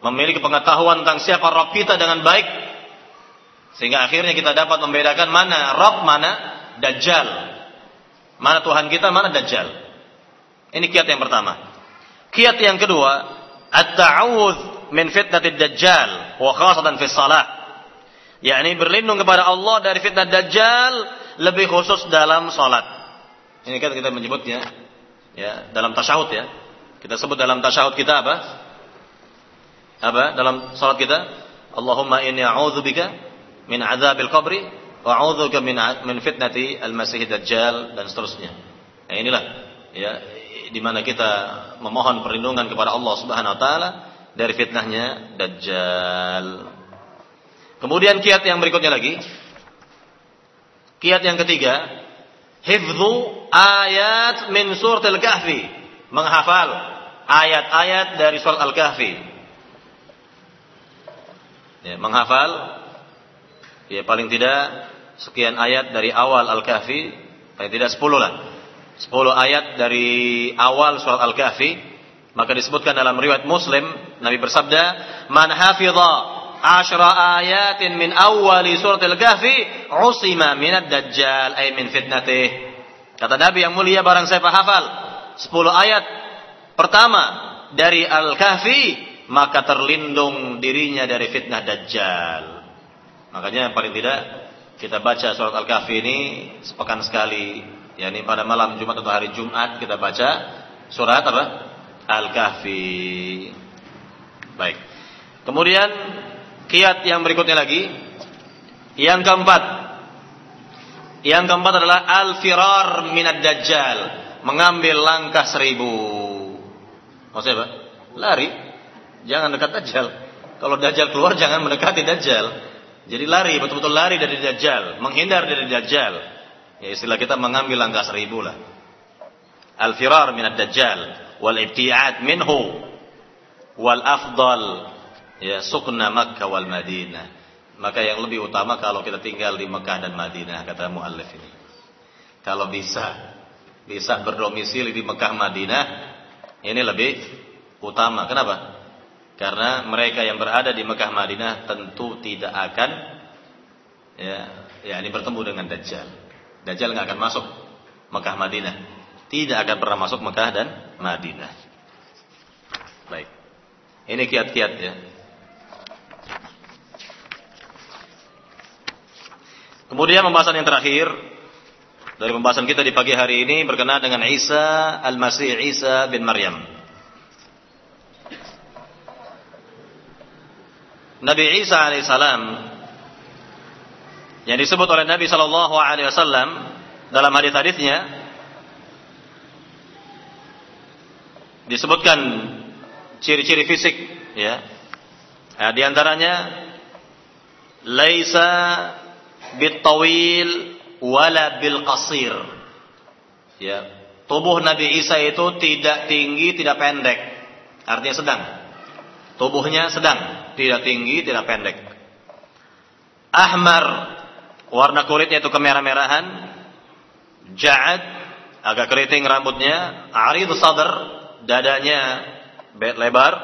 Memiliki pengetahuan tentang siapa Rob kita dengan baik. Sehingga akhirnya kita dapat membedakan mana Rob, mana Dajjal. Mana Tuhan kita, mana Dajjal. Ini kiat yang pertama. Kiat yang kedua, At-ta'awudh min fitnatid Dajjal. Wa khasatan fi salah. yakni berlindung kepada Allah dari fitnah Dajjal lebih khusus dalam salat. Ini kan kita menyebutnya ya dalam tasyahud ya. Kita sebut dalam tasyahud kita apa? Apa? Dalam salat kita, Allahumma inni a'udzubika min adzabil qabri wa a'udzuka min min fitnati al-masih dajjal dan seterusnya. Nah, inilah ya di mana kita memohon perlindungan kepada Allah Subhanahu wa taala dari fitnahnya dajjal. Kemudian kiat yang berikutnya lagi. Kiat yang ketiga, hifdzu ayat min suratil kahfi, menghafal ayat-ayat dari surat Al-Kahfi. Ya, menghafal ya paling tidak sekian ayat dari awal Al-Kahfi, paling tidak 10 lah. 10 ayat dari awal surat Al-Kahfi, maka disebutkan dalam riwayat Muslim Nabi bersabda, "Man hafidha ashra ayatin min awali surat Al-Kahfi, usima minad dajjal ay min fitnatih." Kata Nabi yang mulia barang siapa hafal 10 ayat pertama dari Al-Kahfi, maka terlindung dirinya dari fitnah Dajjal. Makanya paling tidak kita baca surat Al-Kahfi ini sepekan sekali, yakni pada malam Jumat atau hari Jumat kita baca surat apa? Al-Kahfi. Baik. Kemudian kiat yang berikutnya lagi, yang keempat, yang keempat adalah al-firar minad dajjal, mengambil langkah seribu. Maksudnya apa? Lari. Jangan dekat Dajjal. Kalau Dajjal keluar jangan mendekati Dajjal. Jadi lari, betul-betul lari dari Dajjal, menghindar dari Dajjal. Ya istilah kita mengambil langkah seribu lah. Al-firar minad Dajjal wal ibti'ad minhu wal afdal ya sukna Makkah wal Madinah. Maka yang lebih utama kalau kita tinggal di Mekah dan Madinah kata muallif ini. Kalau bisa bisa berdomisili di Mekah Madinah ini lebih utama. Kenapa? Karena mereka yang berada di Mekah Madinah tentu tidak akan ya, ya ini bertemu dengan Dajjal. Dajjal nggak akan masuk Mekah Madinah. Tidak akan pernah masuk Mekah dan Madinah. Baik. Ini kiat-kiat ya. Kemudian pembahasan yang terakhir dari pembahasan kita di pagi hari ini berkenaan dengan Isa Al-Masih Isa bin Maryam. Nabi Isa alaihissalam yang disebut oleh Nabi Wasallam dalam hadis-hadisnya disebutkan ciri-ciri fisik ya nah, di antaranya laisa bitawil wala bil qasir ya tubuh Nabi Isa itu tidak tinggi tidak pendek artinya sedang tubuhnya sedang tidak tinggi, tidak pendek. Ahmar, warna kulitnya itu kemerah-merahan. Ja'ad, agak keriting rambutnya. Arid sadar, dadanya lebar.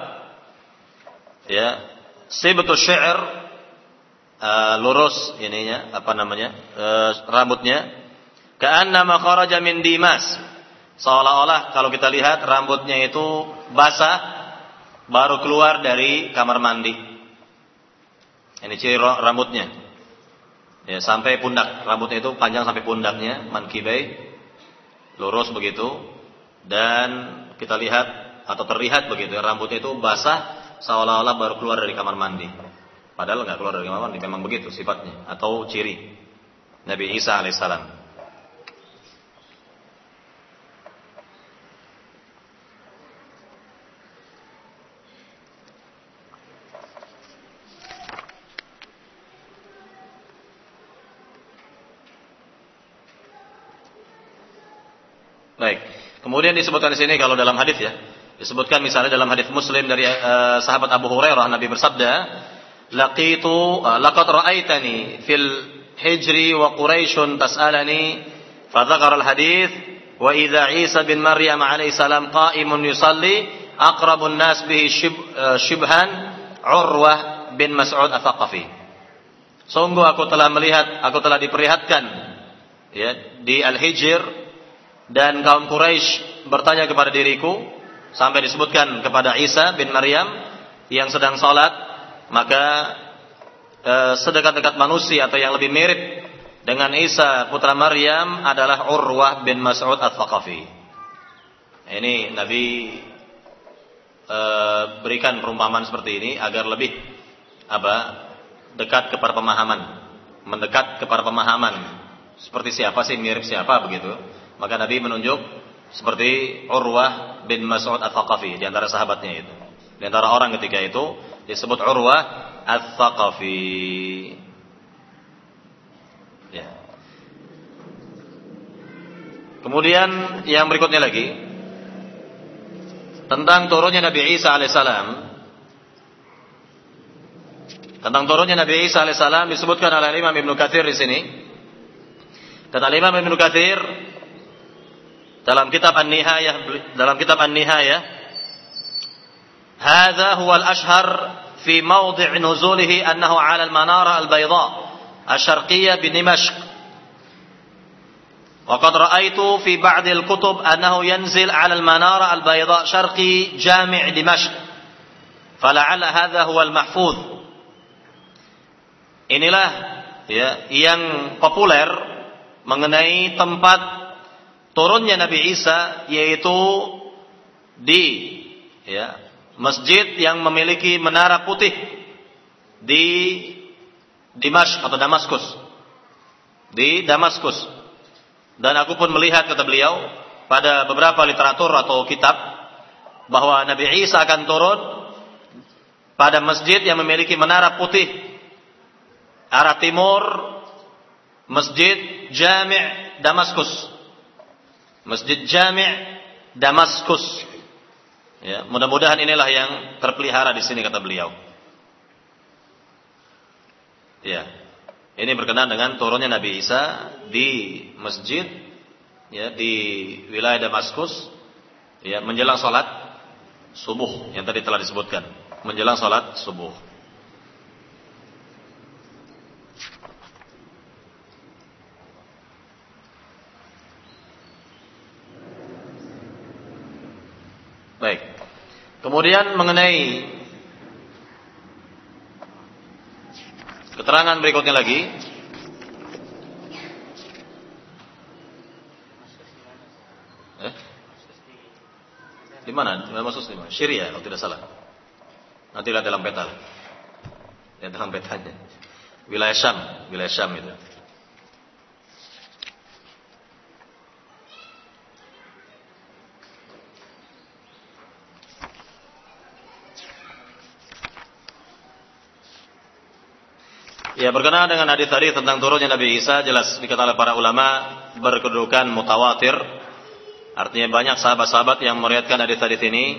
Ya, sibtu syair, uh, lurus ininya, apa namanya, uh, rambutnya. Ka'annama kharaja min dimas. Seolah-olah kalau kita lihat rambutnya itu basah baru keluar dari kamar mandi. Ini ciri rambutnya. Ya, sampai pundak. Rambutnya itu panjang sampai pundaknya, mankibai, lurus begitu. Dan kita lihat atau terlihat begitu, rambutnya itu basah seolah-olah baru keluar dari kamar mandi. Padahal nggak keluar dari kamar mandi, memang begitu sifatnya atau ciri Nabi Isa alaihissalam. Baik. Kemudian disebutkan di sini kalau dalam hadis ya, disebutkan misalnya dalam hadis Muslim dari uh, sahabat Abu Hurairah Nabi bersabda, "Laqitu uh, laqad ra'aitani fil hijri wa Quraisyun tas'alani" fa al-hadis wa idza Isa bin Maryam alaihi salam qa'imun yusalli aqrabun nas bihi shib, uh, shibhan Urwah bin Mas'ud Ats-Tsaqafi. Sungguh aku telah melihat, aku telah diperlihatkan ya di Al-Hijr dan kaum Quraisy bertanya kepada diriku sampai disebutkan kepada Isa bin Maryam yang sedang sholat maka e, sedekat-dekat manusia atau yang lebih mirip dengan Isa putra Maryam adalah Urwah bin Mas'ud Al-Thaqafi. Ini Nabi e, berikan perumpamaan seperti ini agar lebih apa dekat kepada pemahaman, mendekat kepada pemahaman seperti siapa sih mirip siapa begitu maka Nabi menunjuk seperti Urwah bin Mas'ud Al-Thaqafi di antara sahabatnya itu. Di antara orang ketika itu disebut Urwah Al-Thaqafi. Ya. Kemudian yang berikutnya lagi tentang turunnya Nabi Isa alaihissalam. Tentang turunnya Nabi Isa alaihissalam disebutkan oleh Imam Ibnu Katsir di sini. Kata Imam Ibnu Katsir dalam kitab An-Nihayah dalam kitab An-Nihayah huwa al-ashhar fi mawdi' nuzulihi annahu 'ala al-manara al-bayda asy-syarqiyyah bi Dimashq وقد رأيت في بعض الكتب أنه ينزل على المنارة البيضاء شرقي جامع دمشق فلعل هذا هو المحفوظ inilah ya yang populer mengenai tempat turunnya Nabi Isa yaitu di ya, masjid yang memiliki menara putih di Dimash atau Damaskus. Di Damaskus. Dan aku pun melihat kata beliau pada beberapa literatur atau kitab bahwa Nabi Isa akan turun pada masjid yang memiliki menara putih arah timur Masjid Jami' Damaskus. Masjid Jami' Damaskus. Ya, mudah-mudahan inilah yang terpelihara di sini kata beliau. Ya. Ini berkenaan dengan turunnya Nabi Isa di masjid ya di wilayah Damaskus ya menjelang salat subuh yang tadi telah disebutkan, menjelang salat subuh. Baik. Kemudian mengenai keterangan berikutnya lagi. Eh? Di mana? Maksud di mana? Syria kalau tidak salah. Nanti lihat dalam peta. Lihat dalam petanya. Wilayah Syam, wilayah Syam itu. Ya berkenaan dengan hadis tadi tentang turunnya Nabi Isa jelas dikatakan para ulama berkedudukan mutawatir. Artinya banyak sahabat-sahabat yang meriwayatkan hadis-hadis ini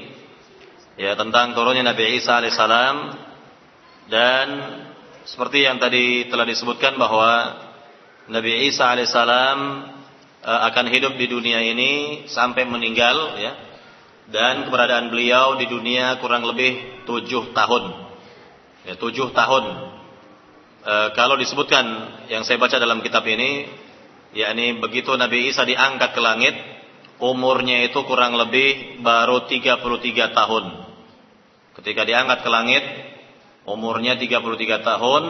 ya tentang turunnya Nabi Isa alaihissalam dan seperti yang tadi telah disebutkan bahwa Nabi Isa alaihissalam eh, akan hidup di dunia ini sampai meninggal ya. Dan keberadaan beliau di dunia kurang lebih tujuh tahun. Ya tujuh tahun e, kalau disebutkan yang saya baca dalam kitab ini, yakni begitu Nabi Isa diangkat ke langit, umurnya itu kurang lebih baru 33 tahun. Ketika diangkat ke langit, umurnya 33 tahun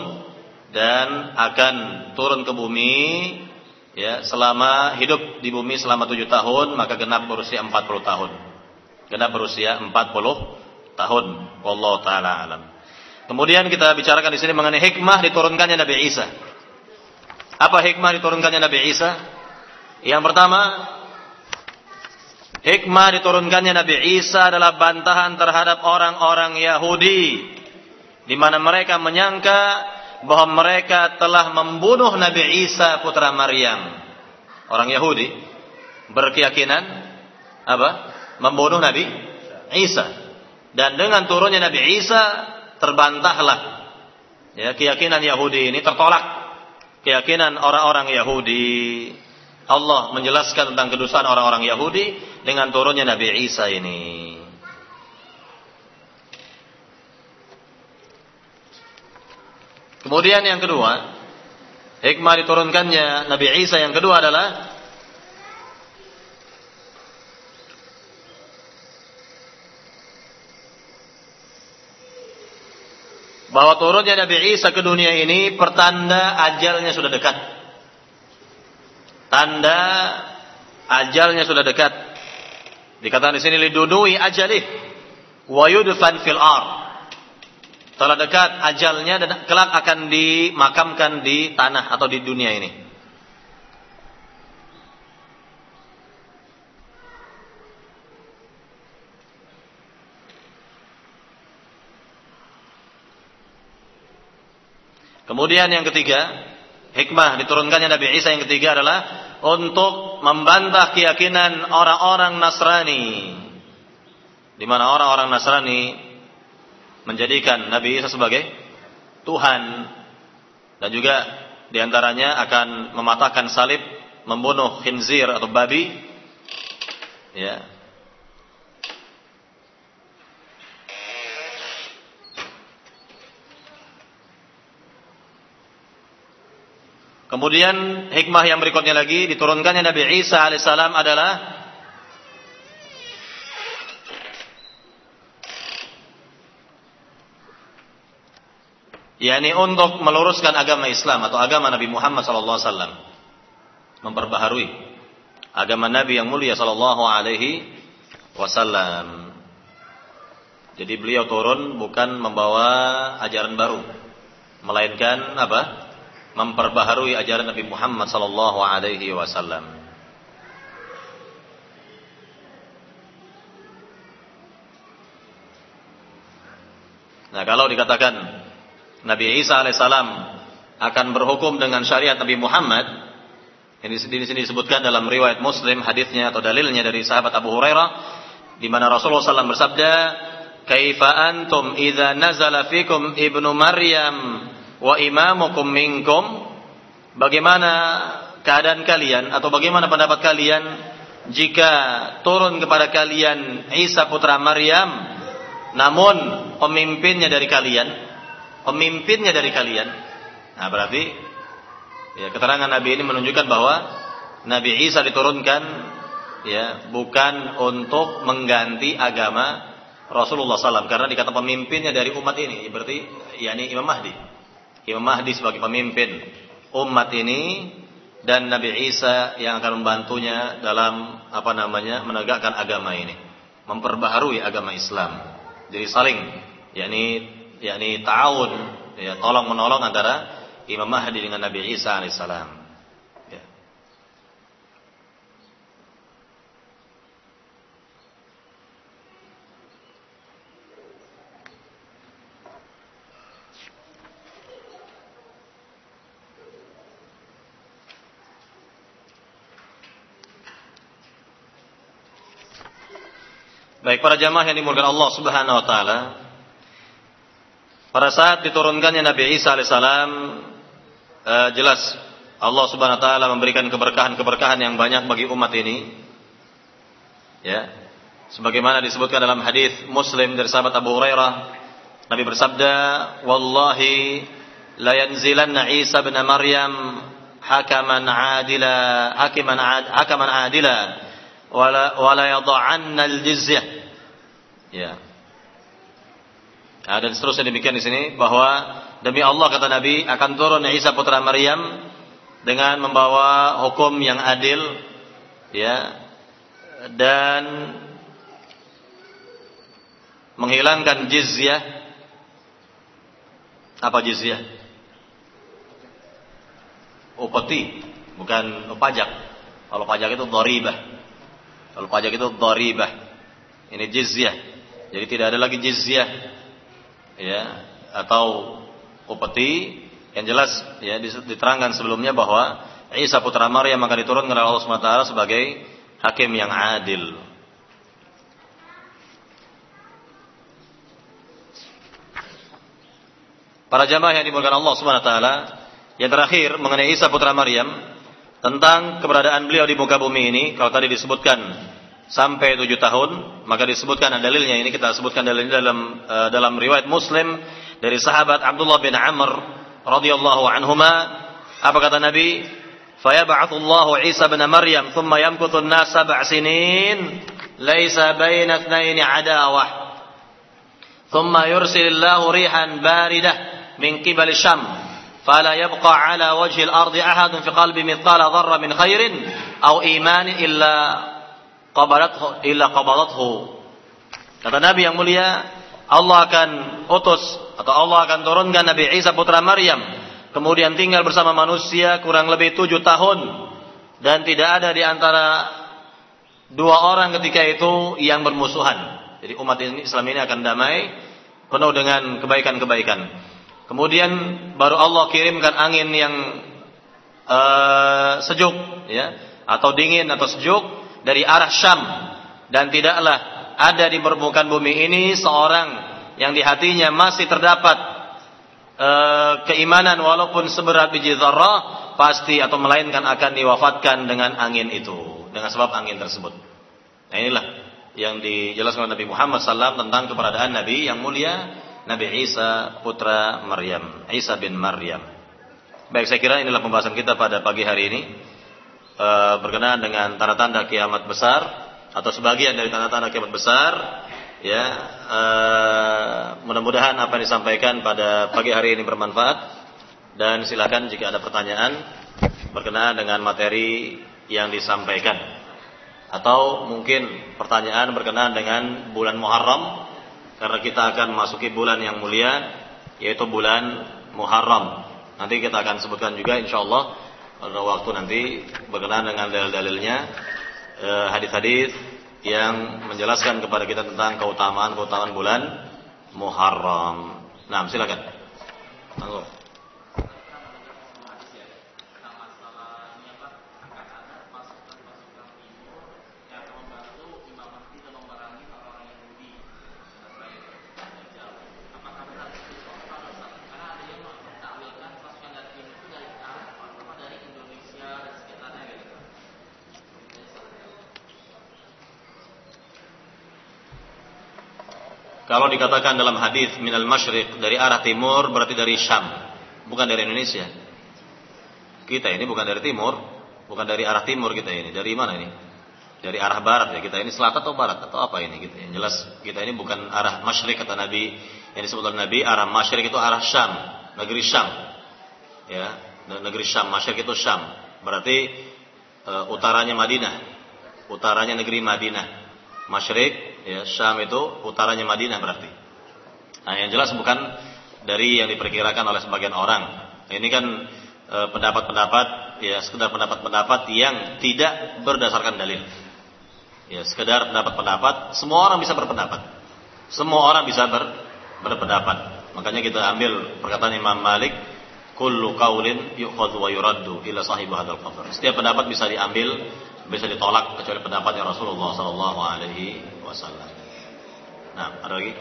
dan akan turun ke bumi ya selama hidup di bumi selama 7 tahun maka genap berusia 40 tahun. Genap berusia 40 tahun. Wallahu taala alam. Kemudian kita bicarakan di sini mengenai hikmah diturunkannya Nabi Isa. Apa hikmah diturunkannya Nabi Isa? Yang pertama, hikmah diturunkannya Nabi Isa adalah bantahan terhadap orang-orang Yahudi di mana mereka menyangka bahwa mereka telah membunuh Nabi Isa putra Maryam. Orang Yahudi berkeyakinan apa? Membunuh Nabi Isa. Dan dengan turunnya Nabi Isa terbantahlah. Ya keyakinan Yahudi ini tertolak. Keyakinan orang-orang Yahudi. Allah menjelaskan tentang kedustaan orang-orang Yahudi dengan turunnya Nabi Isa ini. Kemudian yang kedua hikmah diturunkannya Nabi Isa yang kedua adalah bahwa turunnya Nabi Isa ke dunia ini pertanda ajalnya sudah dekat. Tanda ajalnya sudah dekat. Dikatakan di sini lidunui ajalih wa yudfan fil ar. Telah dekat ajalnya dan kelak akan dimakamkan di tanah atau di dunia ini. Kemudian yang ketiga, hikmah diturunkannya Nabi Isa yang ketiga adalah untuk membantah keyakinan orang-orang Nasrani. Di mana orang-orang Nasrani menjadikan Nabi Isa sebagai Tuhan. Dan juga di antaranya akan mematahkan salib, membunuh khinzir atau babi, ya, Kemudian hikmah yang berikutnya lagi diturunkannya Nabi Isa alaihissalam adalah yakni untuk meluruskan agama Islam atau agama Nabi Muhammad sallallahu alaihi wasallam memperbaharui agama Nabi yang mulia sallallahu alaihi wasallam. Jadi beliau turun bukan membawa ajaran baru, melainkan apa? Memperbaharui ajaran Nabi Muhammad sallallahu alaihi wasallam. Nah, kalau dikatakan Nabi Isa alaihissalam akan berhukum dengan syariat Nabi Muhammad ini di sini disebutkan dalam riwayat Muslim hadisnya atau dalilnya dari sahabat Abu Hurairah di mana Rasulullah SAW bersabda, "Kaifa antum idza nazala fikum ibnu Maryam wa imamukum minkum?" Bagaimana keadaan kalian atau bagaimana pendapat kalian jika turun kepada kalian Isa putra Maryam namun pemimpinnya dari kalian, pemimpinnya dari kalian. Nah, berarti ya keterangan Nabi ini menunjukkan bahwa Nabi Isa diturunkan ya bukan untuk mengganti agama Rasulullah SAW karena dikata pemimpinnya dari umat ini berarti yakni Imam Mahdi. Imam Mahdi sebagai pemimpin umat ini dan Nabi Isa yang akan membantunya dalam apa namanya menegakkan agama ini, memperbaharui agama Islam. Jadi saling yakni yakni ta'awun ya tolong menolong antara Imam Mahdi dengan Nabi Isa alaihissalam. Baik para jamaah yang dimulakan Allah Subhanahu wa taala. Pada saat diturunkannya Nabi Isa alaihissalam eh, jelas Allah Subhanahu wa taala memberikan keberkahan-keberkahan yang banyak bagi umat ini. Ya. Sebagaimana disebutkan dalam hadis Muslim dari sahabat Abu Hurairah, Nabi bersabda, "Wallahi la yanzilanna Isa bin Maryam hakaman adila, hakiman ad, hakaman adila." wala wala yadha'anna al-jizyah. Ya. Nah, dan seterusnya demikian di sini bahwa demi Allah kata Nabi akan turun Isa putra Maryam dengan membawa hukum yang adil ya dan menghilangkan jizyah apa jizyah upeti bukan pajak kalau pajak itu dharibah kalau pajak itu dharibah. Ini jizyah. Jadi tidak ada lagi jizyah ya atau upeti yang jelas ya diterangkan sebelumnya bahwa Isa putra Maryam akan diturunkan oleh Allah SWT sebagai hakim yang adil. Para jamaah yang dimulakan Allah SWT, yang terakhir mengenai Isa putra Maryam, tentang keberadaan beliau di muka bumi ini kalau tadi disebutkan sampai tujuh tahun maka disebutkan dalilnya. Ini kita sebutkan dalilnya dalam eh, dalam riwayat Muslim dari sahabat Abdullah bin Amr radhiyallahu anhuma. Apa kata Nabi? Fayab'atsullahu Isa bin Maryam thumma yamkutu an-nas sab'a sinin laisa baina ithnaini adawah thumma yursilillahu rihan baridah min qibal syam fala yabqa ala wajhi al-ardi ahadun fi qalbi mithqala dharra min khairin aw imanin qabalathu illa qabalathu. Kata Nabi yang mulia, Allah akan utus atau Allah akan turunkan Nabi Isa putra Maryam, kemudian tinggal bersama manusia kurang lebih tujuh tahun dan tidak ada di antara dua orang ketika itu yang bermusuhan. Jadi umat Islam ini akan damai, penuh dengan kebaikan-kebaikan. Kemudian baru Allah kirimkan angin yang uh, sejuk, ya, atau dingin atau sejuk dari arah Syam dan tidaklah ada di permukaan bumi ini seorang yang di hatinya masih terdapat uh, keimanan walaupun seberat biji zarrah pasti atau melainkan akan diwafatkan dengan angin itu dengan sebab angin tersebut. Nah inilah yang dijelaskan oleh Nabi Muhammad SAW tentang keberadaan Nabi yang mulia Nabi Isa putra Maryam, Isa bin Maryam. Baik, saya kira inilah pembahasan kita pada pagi hari ini e, berkenaan dengan tanda-tanda kiamat besar atau sebagian dari tanda-tanda kiamat besar. Ya, e, mudah-mudahan apa yang disampaikan pada pagi hari ini bermanfaat dan silakan jika ada pertanyaan berkenaan dengan materi yang disampaikan atau mungkin pertanyaan berkenaan dengan bulan Muharram karena kita akan memasuki bulan yang mulia yaitu bulan Muharram. Nanti kita akan sebutkan juga insyaallah pada waktu nanti berkenaan dengan dalil-dalilnya eh, hadis-hadis yang menjelaskan kepada kita tentang keutamaan-keutamaan bulan Muharram. Nah, silakan. Tunggu. Kalau dikatakan dalam hadis minal masyriq dari arah timur berarti dari Syam, bukan dari Indonesia. Kita ini bukan dari timur, bukan dari arah timur kita ini. Dari mana ini? Dari arah barat ya kita ini selatan atau barat atau apa ini gitu. Yang jelas kita ini bukan arah masyriq kata Nabi yang disebut oleh Nabi arah masyriq itu arah Syam, negeri Syam. Ya, negeri Syam, masyriq itu Syam. Berarti e, utaranya Madinah. Utaranya negeri Madinah. Masyriq ya Syam itu utaranya Madinah berarti. Nah, yang jelas bukan dari yang diperkirakan oleh sebagian orang. Ini kan eh, pendapat-pendapat ya sekedar pendapat-pendapat yang tidak berdasarkan dalil. Ya, sekedar pendapat-pendapat, semua orang bisa berpendapat. Semua orang bisa ber, berpendapat. Makanya kita ambil perkataan Imam Malik, kullu qaulin yu'khadhu wa yuraddu ila sahibi hadzal. Setiap pendapat bisa diambil, bisa ditolak kecuali pendapatnya Rasulullah sallallahu alaihi wasallam. Nah, ada lagi?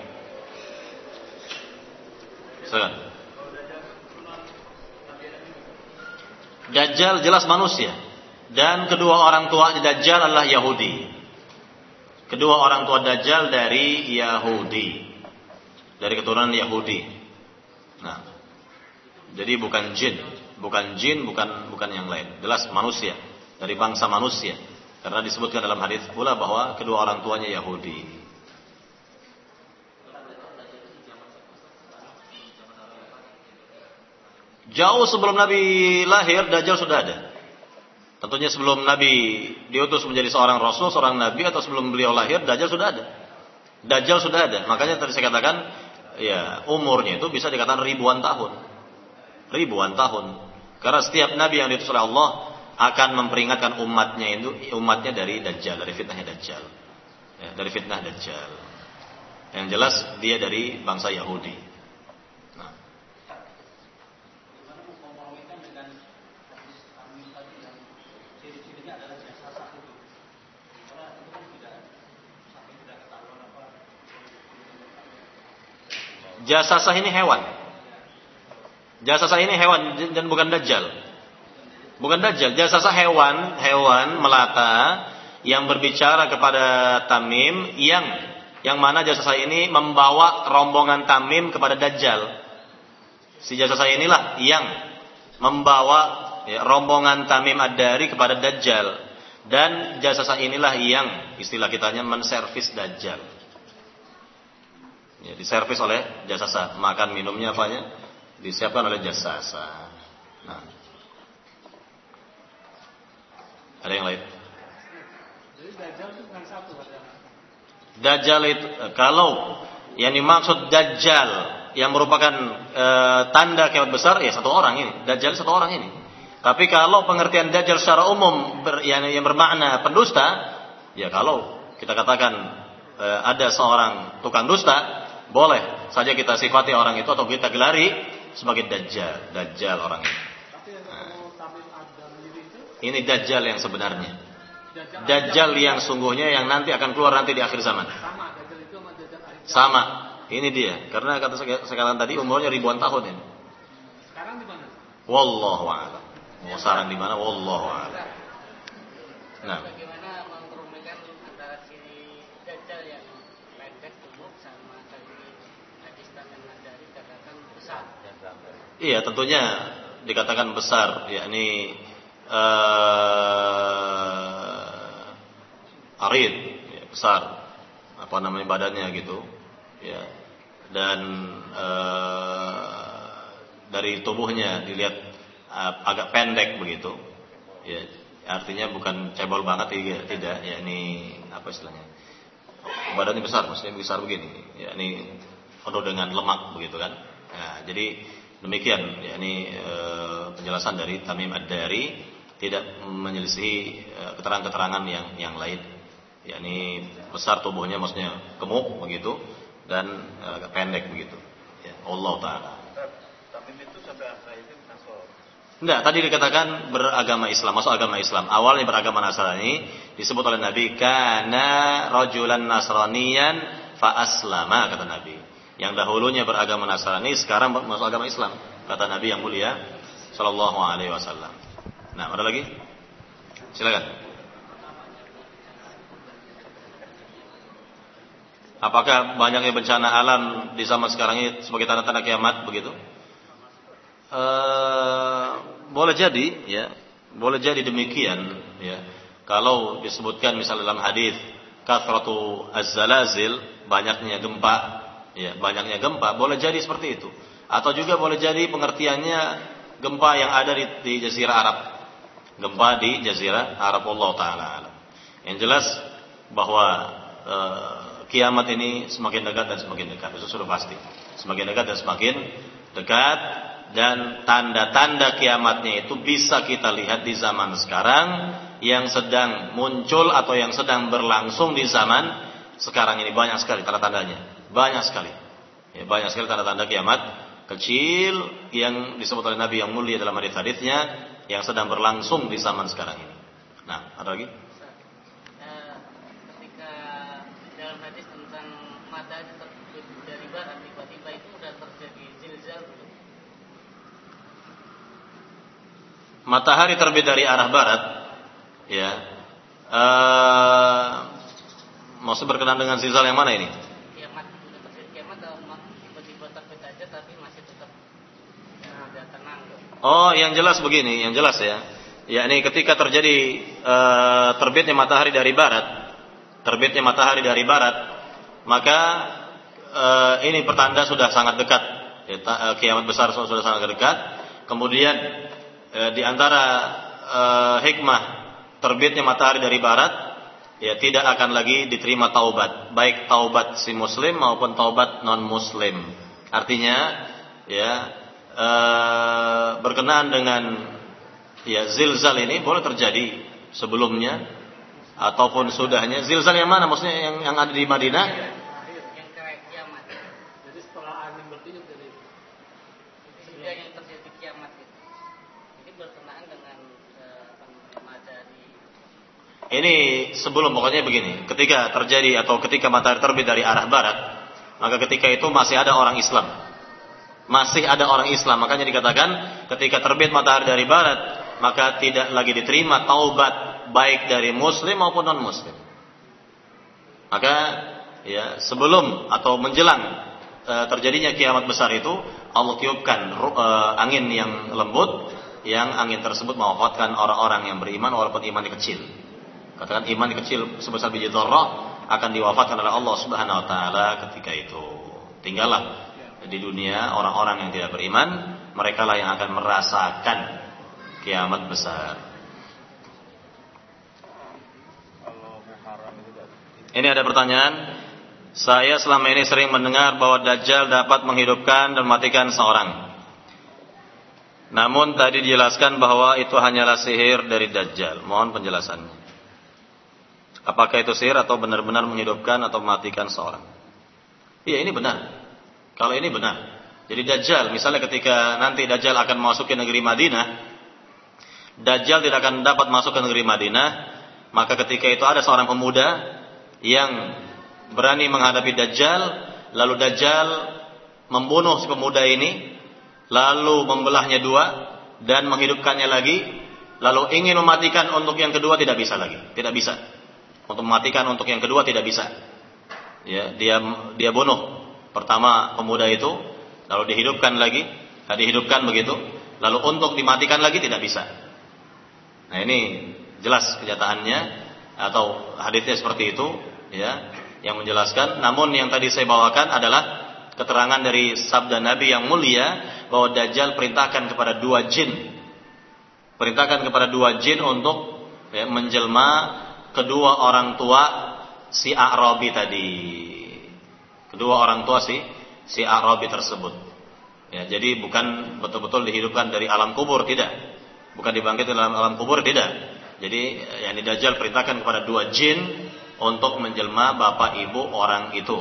Silakan. Dajjal jelas manusia dan kedua orang tua Dajjal adalah Yahudi. Kedua orang tua Dajjal dari Yahudi. Dari keturunan Yahudi. Nah. Jadi bukan jin, bukan jin, bukan bukan yang lain. Jelas manusia, dari bangsa manusia. Karena disebutkan dalam hadis pula bahwa kedua orang tuanya Yahudi. Jauh sebelum Nabi lahir, Dajjal sudah ada. Tentunya sebelum Nabi diutus menjadi seorang rasul, seorang nabi atau sebelum beliau lahir, Dajjal sudah ada. Dajjal sudah ada. Makanya tadi saya katakan, ya umurnya itu bisa dikatakan ribuan tahun. Ribuan tahun. Karena setiap nabi yang diutus oleh Allah akan memperingatkan umatnya itu umatnya dari Dajjal, dari fitnahnya Dajjal. Ya, dari fitnah Dajjal. Yang jelas dia dari bangsa Yahudi. Jasasah ini hewan. Jasasah ini hewan dan bukan dajjal. Bukan dajjal, jasasah hewan, hewan melata yang berbicara kepada Tamim yang yang mana jasasah ini membawa rombongan Tamim kepada dajjal. Si jasasah inilah yang membawa ya, rombongan Tamim Ad-Dari kepada dajjal. Dan jasasah inilah yang istilah kitanya menservis dajjal. Ya, diservis oleh jasa makan minumnya apanya disiapkan oleh jasa sah nah ada yang lain? Dajjal itu kalau yang dimaksud Dajjal yang merupakan e, tanda kiamat besar ya satu orang ini. Dajjal satu orang ini. Tapi kalau pengertian Dajjal secara umum ber, yang, yang bermakna pendusta ya kalau kita katakan e, ada seorang tukang dusta boleh saja kita sifati orang itu atau kita gelari sebagai dajjal, dajjal orang itu. Ini dajjal yang sebenarnya. Dajjal yang sungguhnya yang nanti akan keluar nanti di akhir zaman. Sama. Ini dia. Karena kata sekarang tadi umurnya ribuan tahun ini. Sekarang di mana? Wallahu a'lam. Mau sarang di mana? Wallahu a'lam. Nah. Iya, tentunya dikatakan besar, yakni uh, arid, ya, besar, apa namanya badannya gitu, ya, dan uh, dari tubuhnya dilihat uh, agak pendek begitu, ya, artinya bukan cebol banget tidak, tidak, yakni apa istilahnya, badannya besar, maksudnya besar begini, yakni penuh dengan lemak begitu kan, nah, jadi Demikian yakni e, penjelasan dari Tamim Ad-Dari tidak menyelisihi e, keterangan-keterangan yang yang lain. yakni besar tubuhnya maksudnya gemuk begitu dan e, agak pendek begitu. Ya, Allah taala. Enggak, tadi dikatakan beragama Islam, masuk agama Islam. Awalnya beragama Nasrani, disebut oleh Nabi kana rajulan nasraniyan fa aslama kata Nabi yang dahulunya beragama Nasrani sekarang masuk agama Islam kata Nabi yang mulia sallallahu alaihi wasallam. Nah, ada lagi? Silakan. Apakah banyaknya bencana alam di zaman sekarang ini sebagai tanda-tanda kiamat begitu? Uh, boleh jadi, ya, boleh jadi demikian, ya. Kalau disebutkan misalnya dalam hadis kathratu az-zalazil, banyaknya gempa, ya, banyaknya gempa, boleh jadi seperti itu. Atau juga boleh jadi pengertiannya gempa yang ada di, di Jazirah Arab. Gempa di Jazirah Arab Allah Taala. Yang jelas bahwa uh, kiamat ini semakin dekat dan semakin dekat. Itu sudah pasti. Semakin dekat dan semakin dekat dan tanda-tanda kiamatnya itu bisa kita lihat di zaman sekarang yang sedang muncul atau yang sedang berlangsung di zaman sekarang ini banyak sekali tanda-tandanya. Banyak sekali. Ya, banyak sekali tanda-tanda kiamat kecil yang disebut oleh Nabi yang mulia dalam hadis-hadisnya yang sedang berlangsung di zaman sekarang ini. Nah, ada lagi? matahari terbit dari arah barat, ya, uh, maksud berkenan dengan zilzal yang mana ini? Kiamat, kiamat tiba-tiba terbit aja tapi masih tetap ya, tenang. Oh, yang jelas begini, yang jelas ya. Ya, ini ketika terjadi uh, terbitnya matahari dari barat, terbitnya matahari dari barat, maka uh, ini pertanda sudah sangat dekat. Ya, kiamat besar sudah sangat dekat. Kemudian e, di antara e, hikmah terbitnya matahari dari barat ya tidak akan lagi diterima taubat baik taubat si muslim maupun taubat non muslim artinya ya e, berkenaan dengan ya zilzal ini boleh terjadi sebelumnya ataupun sudahnya. Zilzal yang mana? Maksudnya yang yang ada di Madinah? Ini sebelum pokoknya begini, ketika terjadi atau ketika matahari terbit dari arah barat, maka ketika itu masih ada orang Islam. Masih ada orang Islam, makanya dikatakan ketika terbit matahari dari barat, maka tidak lagi diterima taubat baik dari muslim maupun non muslim. Maka ya sebelum atau menjelang e, terjadinya kiamat besar itu Allah tiupkan e, angin yang lembut yang angin tersebut mewafatkan orang-orang yang beriman walaupun imannya kecil. Katakan iman kecil sebesar biji dzarrah akan diwafatkan oleh Allah Subhanahu wa taala ketika itu. Tinggallah di dunia orang-orang yang tidak beriman, mereka lah yang akan merasakan kiamat besar. Ini ada pertanyaan. Saya selama ini sering mendengar bahwa Dajjal dapat menghidupkan dan mematikan seorang. Namun tadi dijelaskan bahwa itu hanyalah sihir dari Dajjal. Mohon penjelasannya. Apakah itu sihir atau benar-benar menghidupkan atau mematikan seorang? Iya ini benar. Kalau ini benar. Jadi Dajjal, misalnya ketika nanti Dajjal akan masuk ke negeri Madinah, Dajjal tidak akan dapat masuk ke negeri Madinah, maka ketika itu ada seorang pemuda yang berani menghadapi Dajjal, lalu Dajjal membunuh si pemuda ini, lalu membelahnya dua dan menghidupkannya lagi, lalu ingin mematikan untuk yang kedua tidak bisa lagi, tidak bisa. Untuk mematikan untuk yang kedua tidak bisa. Ya, dia dia bunuh pertama pemuda itu, lalu dihidupkan lagi, dihidupkan begitu, lalu untuk dimatikan lagi tidak bisa. Nah ini jelas kenyataannya atau hadisnya seperti itu, ya, yang menjelaskan. Namun yang tadi saya bawakan adalah keterangan dari sabda Nabi yang mulia bahwa Dajjal perintahkan kepada dua jin, perintahkan kepada dua jin untuk ya, menjelma kedua orang tua si Arabi tadi. Kedua orang tua si si Arabi tersebut. Ya, jadi bukan betul-betul dihidupkan dari alam kubur tidak. Bukan dibangkitkan dalam alam kubur tidak. Jadi yang Dajjal perintahkan kepada dua jin untuk menjelma bapak ibu orang itu.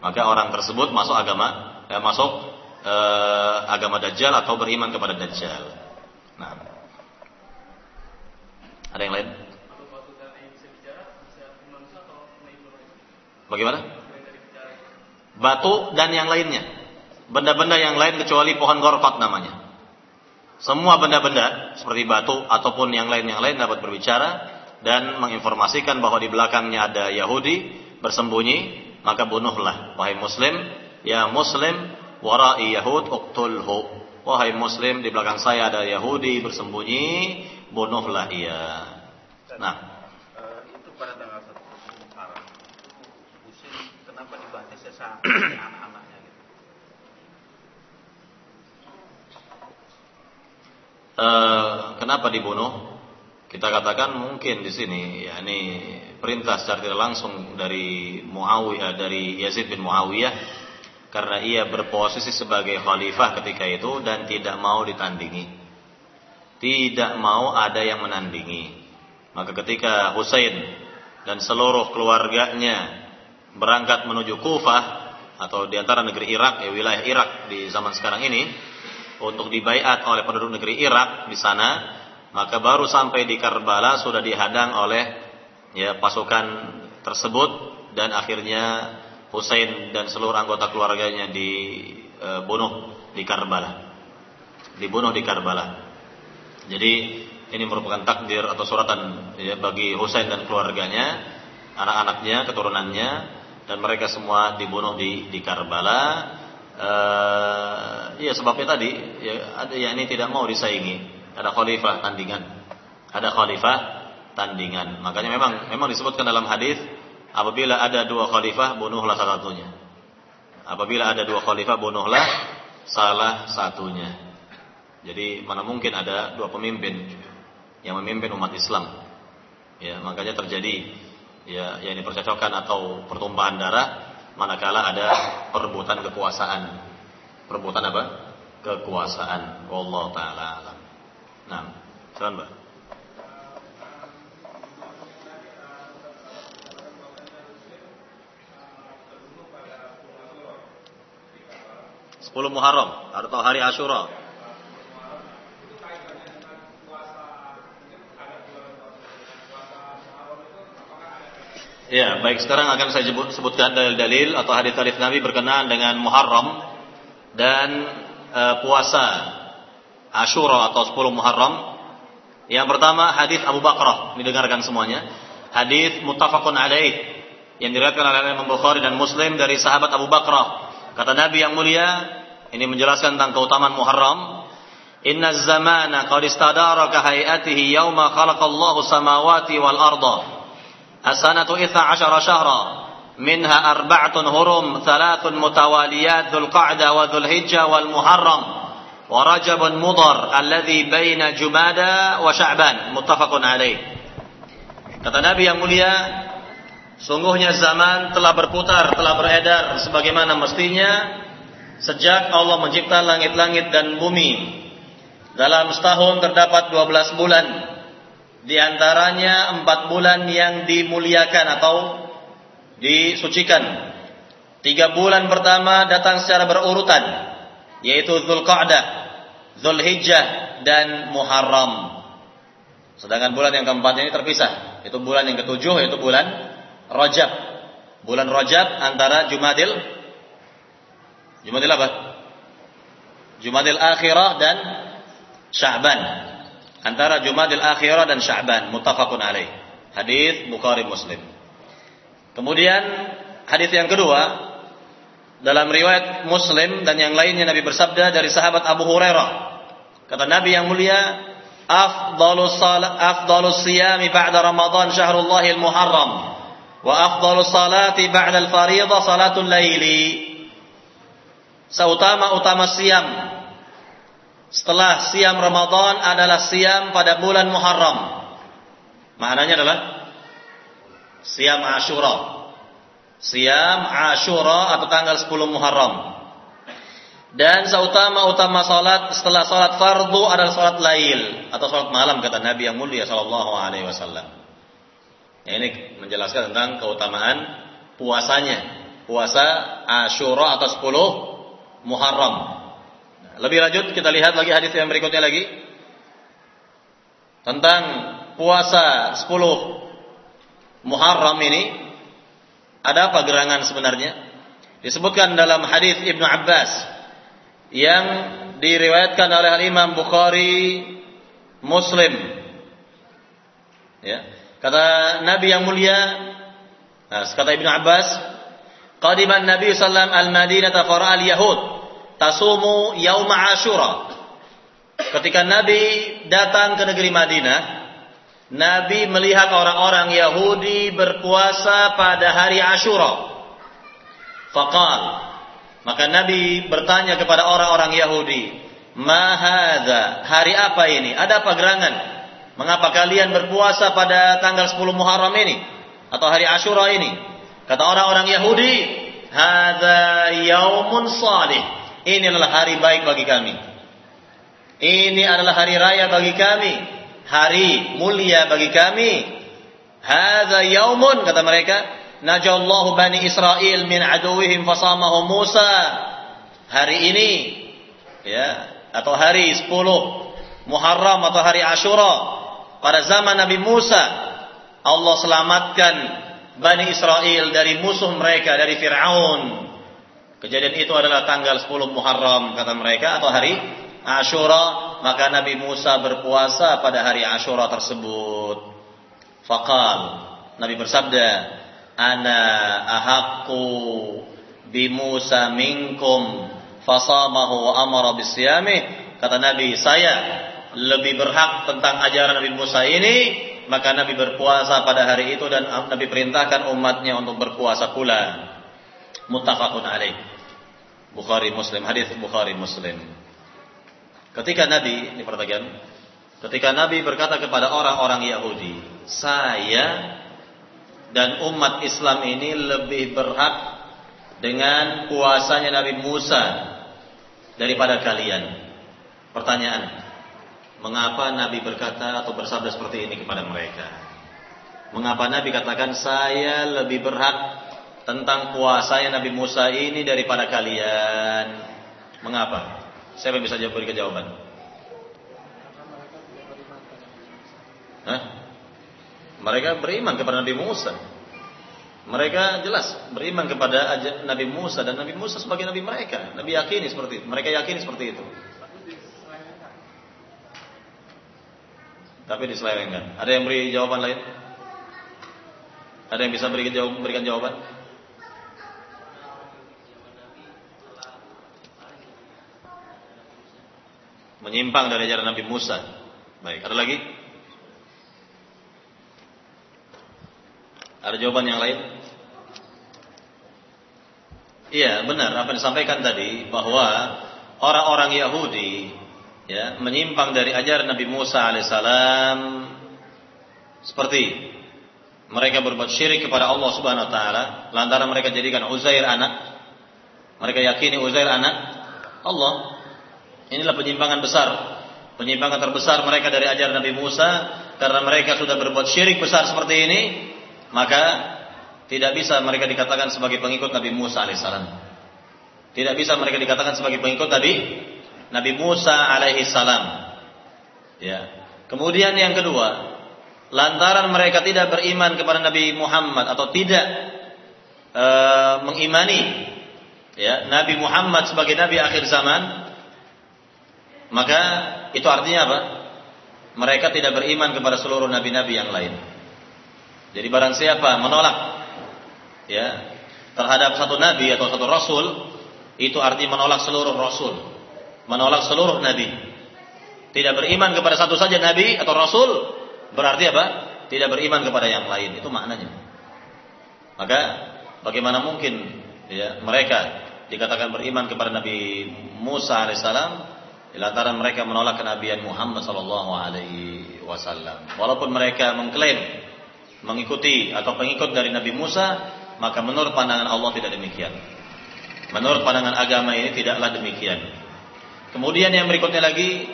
Maka orang tersebut masuk agama ya, masuk eh, agama Dajjal atau beriman kepada Dajjal. Nah. Ada yang lain? Bagaimana? Batu dan yang lainnya. Benda-benda yang lain kecuali pohon gorkot namanya. Semua benda-benda seperti batu ataupun yang lain yang lain dapat berbicara dan menginformasikan bahwa di belakangnya ada Yahudi bersembunyi, maka bunuhlah wahai muslim ya muslim warai yahud uqtulhu wahai muslim di belakang saya ada Yahudi bersembunyi bunuhlah ia nah eh, itu pada tanggal satu Muharram Husin kenapa dibantai [CLEARS THROAT] sesama anak-anaknya gitu uh, kenapa dibunuh kita katakan mungkin di sini yakni perintah secara tidak langsung dari Muawiyah dari Yazid bin Muawiyah karena ia berposisi sebagai khalifah ketika itu dan tidak mau ditandingi. Tidak mau ada yang menandingi. Maka ketika Husain dan seluruh keluarganya berangkat menuju Kufah atau di antara negeri Irak, ya wilayah Irak di zaman sekarang ini untuk dibaiat oleh penduduk negeri Irak di sana, maka baru sampai di Karbala sudah dihadang oleh ya pasukan tersebut dan akhirnya Husain dan seluruh anggota keluarganya dibunuh di Karbala. Dibunuh di Karbala. Jadi ini merupakan takdir atau suratan ya, bagi Husain dan keluarganya, anak-anaknya, keturunannya, dan mereka semua dibunuh di di Karbala. Uh, ya sebabnya tadi ya, ada yang ini tidak mau disaingi, ada khalifah tandingan, ada khalifah tandingan. Makanya memang memang disebutkan dalam hadis Apabila ada dua khalifah, bunuhlah salah satunya. Apabila ada dua khalifah, bunuhlah salah satunya. Jadi mana mungkin ada dua pemimpin yang memimpin umat Islam. Ya, makanya terjadi ya yang dipercocokkan atau pertumpahan darah manakala ada perebutan kekuasaan. Perebutan apa? Kekuasaan. Wallahu taala alam. Nah, silakan, Mbak. 10 Muharram atau hari Ashura. Ya, baik sekarang akan saya sebut, sebutkan dalil-dalil atau hadis-hadis Nabi berkenaan dengan Muharram dan e, puasa Ashura atau 10 Muharram. Yang pertama hadis Abu Bakrah, didengarkan semuanya. Hadis muttafaqun alaih yang diriwayatkan oleh Imam Bukhari dan Muslim dari sahabat Abu Bakrah. Kata Nabi yang mulia, ini menjelaskan tentang keutamaan Muharram. Inna zamana qad istadara ka hayatihi yawma khalaqallahu samawati wal arda. As-sanatu 12 syahra. Minha arba'atun hurum, thalathun mutawaliyat, Dhul Qa'dah wa Dhul Hijjah wal Muharram. Wa Rajabun Mudar alladhi baina Jumada wa Sya'ban. Alaih. Kata Nabi yang mulia, sungguhnya zaman telah berputar, telah beredar sebagaimana mestinya Sejak Allah mencipta langit-langit dan bumi Dalam setahun terdapat 12 bulan Di antaranya 4 bulan yang dimuliakan atau disucikan Tiga bulan pertama datang secara berurutan Yaitu Zulqa'dah, Zulhijjah dan Muharram Sedangkan bulan yang keempat ini terpisah Itu bulan yang ketujuh yaitu bulan Rajab Bulan Rajab antara Jumadil Jumadil apa? Jumadil akhirah dan Sya'ban. Antara Jumadil akhirah dan Sya'ban muttafaqun alaih. Hadis Bukhari Muslim. Kemudian hadis yang kedua dalam riwayat Muslim dan yang lainnya Nabi bersabda dari sahabat Abu Hurairah. Kata Nabi yang mulia, "Afdhalus salat afdhalus siyami ba'da Ramadan syahrullahil muharram wa afdhalus salati ba'da al-fariidhah salatul laili." seutama-utama siam setelah siam Ramadan adalah siam pada bulan Muharram. Maknanya adalah siam Ashura. Siam Ashura atau tanggal 10 Muharram. Dan seutama-utama salat setelah salat fardu adalah salat lail atau salat malam kata Nabi yang mulia sallallahu alaihi wasallam. Ini menjelaskan tentang keutamaan puasanya. Puasa Ashura atau 10 Muharram. Lebih lanjut kita lihat lagi hadis yang berikutnya lagi tentang puasa 10 Muharram ini ada apa gerangan sebenarnya? Disebutkan dalam hadis Ibnu Abbas yang diriwayatkan oleh Imam Bukhari Muslim. Ya. Kata Nabi yang mulia, nah, kata Ibnu Abbas, Qadiman Nabi sallam al-Madinata fara al-Yahud tasumu yauma Ashura. Ketika Nabi datang ke negeri Madinah, Nabi melihat orang-orang Yahudi berpuasa pada hari Ashura. Faqal. Maka Nabi bertanya kepada orang-orang Yahudi, "Ma Hari apa ini? Ada apa gerangan? Mengapa kalian berpuasa pada tanggal 10 Muharram ini atau hari Ashura ini?" Kata orang-orang Yahudi, "Hadza yaumun salih." Ini adalah hari baik bagi kami. Ini adalah hari raya bagi kami, hari mulia bagi kami. Hadza yaumun kata mereka, najallahu bani Israel min aduwihim fasamahu Musa. Hari ini ya atau hari 10 Muharram atau hari Ashura pada zaman Nabi Musa Allah selamatkan Bani Israel dari musuh mereka dari Fir'aun. Kejadian itu adalah tanggal 10 Muharram kata mereka atau hari Ashura, maka Nabi Musa berpuasa pada hari Ashura tersebut. Faqal, Nabi bersabda, "Ana ahaqqu bi Musa minkum fasamahu wa amara bisyamih." Kata Nabi, saya lebih berhak tentang ajaran Nabi Musa ini maka Nabi berpuasa pada hari itu dan Nabi perintahkan umatnya untuk berpuasa pula. Muttafaqun alaih. Bukhari Muslim, hadis Bukhari Muslim. Ketika Nabi, ini pertanyaan, ketika Nabi berkata kepada orang-orang Yahudi, saya dan umat Islam ini lebih berhak dengan puasanya Nabi Musa daripada kalian. Pertanyaan, Mengapa Nabi berkata atau bersabda seperti ini kepada mereka? Mengapa Nabi katakan saya lebih berhak tentang puasanya Nabi Musa ini daripada kalian? Mengapa? Siapa yang bisa jawab berikan jawaban? Hah? Mereka beriman kepada Nabi Musa. Mereka jelas beriman kepada Nabi Musa dan Nabi Musa sebagai Nabi mereka. Nabi yakini seperti itu. Mereka yakini seperti itu. Tapi diselewengkan. Ada yang beri jawaban lain? Ada yang bisa? Berikan jawaban? Menyimpang dari ajaran Nabi Musa. Baik, ada lagi? Ada jawaban yang lain? Iya, benar apa yang disampaikan tadi bahwa orang-orang Yahudi ya menyimpang dari ajaran Nabi Musa alaihissalam seperti mereka berbuat syirik kepada Allah Subhanahu wa taala lantaran mereka jadikan Uzair anak mereka yakini Uzair anak Allah inilah penyimpangan besar penyimpangan terbesar mereka dari ajaran Nabi Musa karena mereka sudah berbuat syirik besar seperti ini maka tidak bisa mereka dikatakan sebagai pengikut Nabi Musa alaihissalam tidak bisa mereka dikatakan sebagai pengikut Nabi Nabi Musa alaihi salam. Ya. Kemudian yang kedua, lantaran mereka tidak beriman kepada Nabi Muhammad atau tidak e, mengimani ya Nabi Muhammad sebagai nabi akhir zaman, maka itu artinya apa? Mereka tidak beriman kepada seluruh nabi-nabi yang lain. Jadi barang siapa menolak ya terhadap satu nabi atau satu rasul, itu artinya menolak seluruh rasul menolak seluruh nabi. Tidak beriman kepada satu saja nabi atau rasul berarti apa? Tidak beriman kepada yang lain. Itu maknanya. Maka bagaimana mungkin ya mereka dikatakan beriman kepada Nabi Musa alaihissalam lantaran mereka menolak kenabian Muhammad sallallahu alaihi wasallam. Walaupun mereka mengklaim mengikuti atau pengikut dari Nabi Musa, maka menurut pandangan Allah tidak demikian. Menurut pandangan agama ini tidaklah demikian. Kemudian yang berikutnya lagi,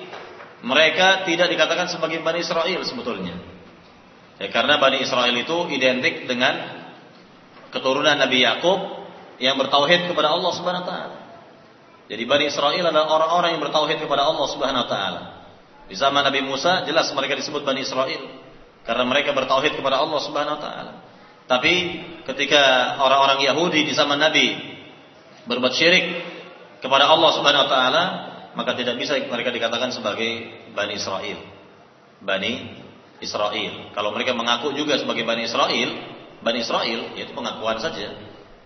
mereka tidak dikatakan sebagai Bani Israel sebetulnya. Ya, karena Bani Israel itu identik dengan keturunan Nabi Yakub yang bertauhid kepada Allah Subhanahu wa taala. Jadi Bani Israel adalah orang-orang yang bertauhid kepada Allah Subhanahu wa taala. Di zaman Nabi Musa jelas mereka disebut Bani Israel karena mereka bertauhid kepada Allah Subhanahu wa taala. Tapi ketika orang-orang Yahudi di zaman Nabi berbuat syirik kepada Allah Subhanahu wa taala, maka tidak bisa mereka dikatakan sebagai Bani Israel. Bani Israel. Kalau mereka mengaku juga sebagai Bani Israel, Bani Israel, yaitu pengakuan saja.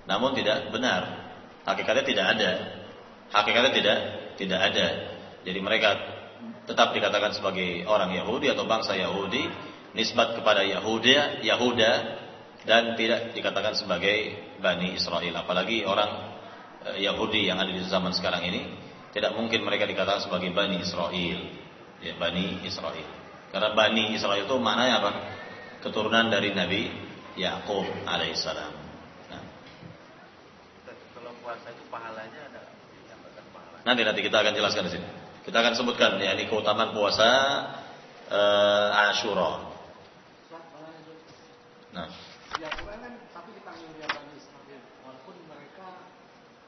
namun tidak benar. Hakikatnya tidak ada. Hakikatnya tidak tidak ada. Jadi mereka tetap dikatakan sebagai orang Yahudi atau bangsa Yahudi, nisbat kepada Yahuda, Yahuda dan tidak dikatakan sebagai Bani Israel. Apalagi orang eh, Yahudi yang ada di zaman sekarang ini, tidak mungkin mereka dikatakan sebagai Bani Israel. Ya, Bani Israel. Karena Bani Israel itu maknanya apa? Keturunan dari Nabi Yakub alaihissalam. Nah. Kalau puasa itu pahalanya ada pahala. Nanti nanti kita akan jelaskan di sini. Kita akan sebutkan ya ini keutamaan puasa uh, Ashura. Nah. Ya, kan tapi dipanggil dia Bani Israel, walaupun mereka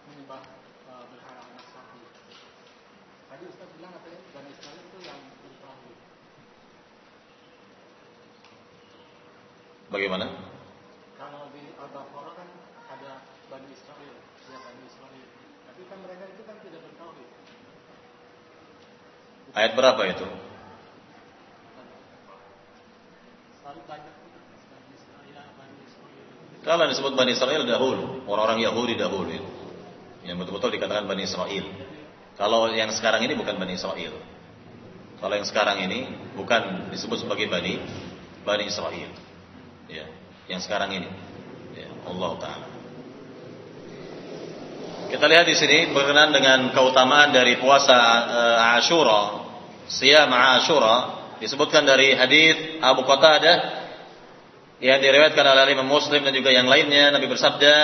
menyembah uh, berhala anak sapi. Tadi Ustaz bilang katanya Bani Israel itu yang bertauhid. Bagaimana? Kalau di Al-Baqarah kan ada Bani Israel, ya Bani Israel. Tapi kan mereka itu kan tidak bertauhid. Ayat berapa itu? Kalau disebut Bani Israel dahulu, orang-orang Yahudi dahulu itu. Yang betul-betul dikatakan Bani Israel. Kalau yang sekarang ini bukan Bani Israel. Kalau yang sekarang ini bukan disebut sebagai Bani Bani Israel. Ya, yang sekarang ini. Ya, Allah taala. Kita lihat di sini berkenaan dengan keutamaan dari puasa uh, Ashura, siam Ashura disebutkan dari hadis Abu Qatadah yang diriwayatkan oleh Imam Muslim dan juga yang lainnya Nabi bersabda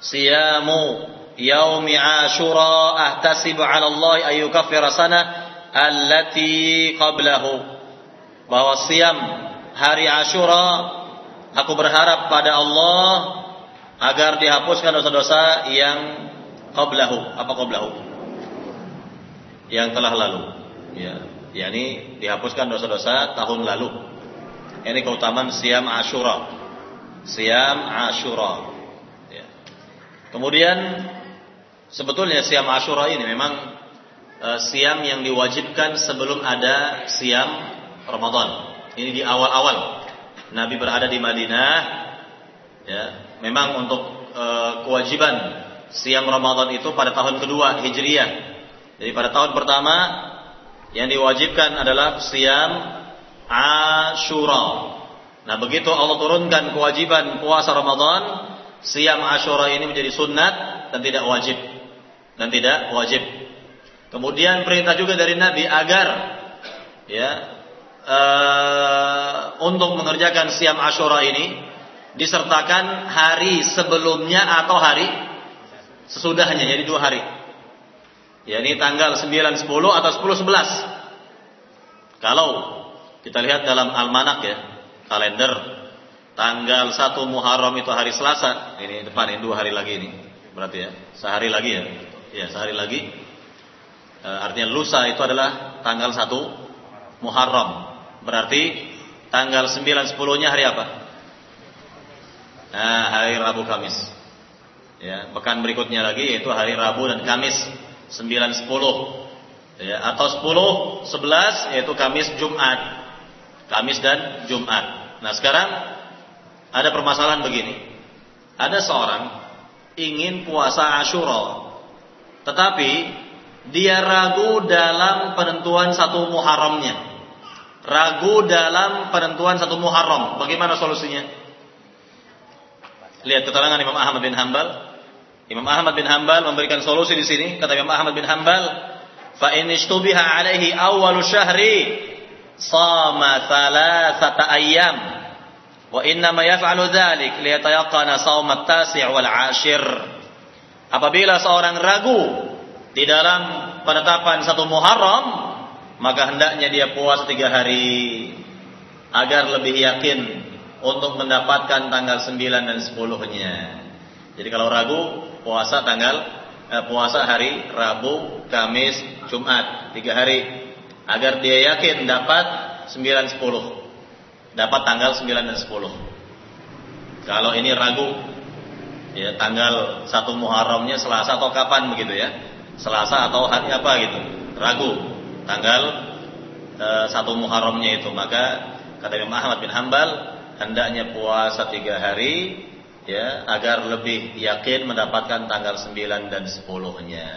Siyamu yaumi Ashura ahtasibu 'ala Allah ay yukaffira sanah allati qablahu. Bahwa siam hari Ashura aku berharap pada Allah agar dihapuskan dosa-dosa yang qablahu. Apa qablahu yang telah lalu. Ya yakni dihapuskan dosa-dosa tahun lalu. Ini keutamaan siam Ashura. Siam Ashura. Ya. kemudian sebetulnya siam Ashura ini memang uh, siam yang diwajibkan sebelum ada siam Ramadan. Ini di awal-awal Nabi berada di Madinah. Ya memang untuk e, kewajiban siam Ramadan itu pada tahun kedua Hijriyah. Jadi pada tahun pertama yang diwajibkan adalah siam Ashura. Nah, begitu Allah turunkan kewajiban puasa Ramadan, siam Ashura ini menjadi sunat dan tidak wajib. Dan tidak wajib. Kemudian perintah juga dari Nabi agar ya uh, untuk mengerjakan siam Ashura ini disertakan hari sebelumnya atau hari sesudahnya jadi dua hari yakni tanggal 9 10 atau 10 11 kalau kita lihat dalam almanak ya kalender tanggal 1 Muharram itu hari Selasa ini depan ini dua hari lagi ini berarti ya sehari lagi ya ya sehari lagi. E, artinya lusa itu adalah tanggal 1 Muharram. Berarti tanggal 9 10 nya hari apa? Nah, hari Rabu Kamis. Ya, pekan berikutnya lagi yaitu hari Rabu dan Kamis 9 10. Ya, atau 10 11 yaitu Kamis Jumat. Kamis dan Jumat. Nah, sekarang ada permasalahan begini. Ada seorang ingin puasa Ashura, tetapi dia ragu dalam penentuan satu Muharramnya. Ragu dalam penentuan satu Muharram. Bagaimana solusinya? Lihat keterangan Imam Ahmad bin Hambal. Imam Ahmad bin Hambal memberikan solusi di sini. Kata Imam Ahmad bin Hambal, "Fa in ishtubiha alaihi awwalu syahri sama thalathata ayyam." Wa inna ma yaf'alu dzalik liyatayaqqana shaum at-tasi' wal 'ashir. Apabila seorang ragu di dalam penetapan satu Muharram, maka hendaknya dia puasa tiga hari agar lebih yakin untuk mendapatkan tanggal 9 dan 10-nya. Jadi kalau ragu, puasa tanggal eh, puasa hari Rabu, Kamis, Jumat, tiga hari agar dia yakin dapat 9 10. Dapat tanggal 9 dan 10. Kalau ini ragu ya tanggal 1 Muharramnya Selasa atau kapan begitu ya? Selasa atau hari apa gitu. Ragu tanggal eh, 1 Muharramnya itu maka kata Imam Ahmad bin Hambal hendaknya puasa tiga hari ya agar lebih yakin mendapatkan tanggal 9 dan 10-nya.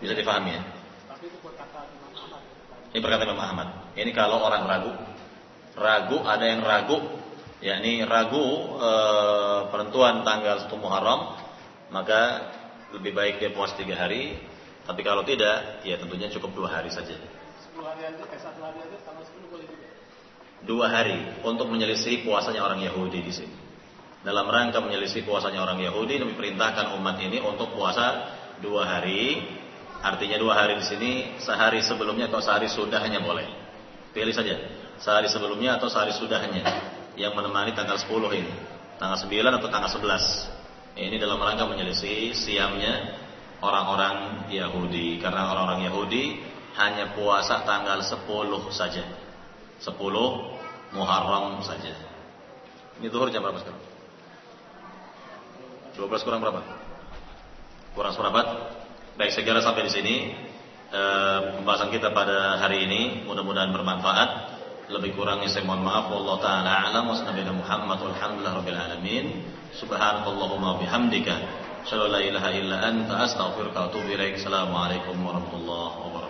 Bisa difahami ya? Ini berkata Imam Ahmad. Ini kalau orang ragu, ragu ada yang ragu, yakni ragu e, penentuan tanggal 1 Muharram, maka lebih baik dia puas tiga hari. Tapi kalau tidak, ya tentunya cukup dua hari saja. 10 hari aja, eh satu hari aja tanggal 10 boleh juga. Dua hari untuk menyelisih puasanya orang Yahudi di sini. Dalam rangka menyelisih puasanya orang Yahudi, Nabi perintahkan umat ini untuk puasa dua hari. Artinya dua hari di sini, sehari sebelumnya atau sehari sudahnya boleh. Pilih saja, sehari sebelumnya atau sehari sudahnya yang menemani tanggal 10 ini. Tanggal 9 atau tanggal 11. Ini dalam rangka menyelisih siamnya orang-orang Yahudi. Karena orang-orang Yahudi hanya puasa tanggal 10 saja. 10 Muharram saja. Ini zuhur jam berapa sekarang? 12 kurang berapa? Kurang seperempat. Baik, saya sampai di sini e, pembahasan kita pada hari ini. Mudah-mudahan bermanfaat. Lebih kurangnya saya mohon maaf. Allah taala alam wa Muhammad walhamdulillah rabbil alamin. Subhanakallahumma bihamdika. Asyhadu la ilaha illa anta astaghfiruka wa atubu ilaik. Assalamualaikum warahmatullahi wabarakatuh.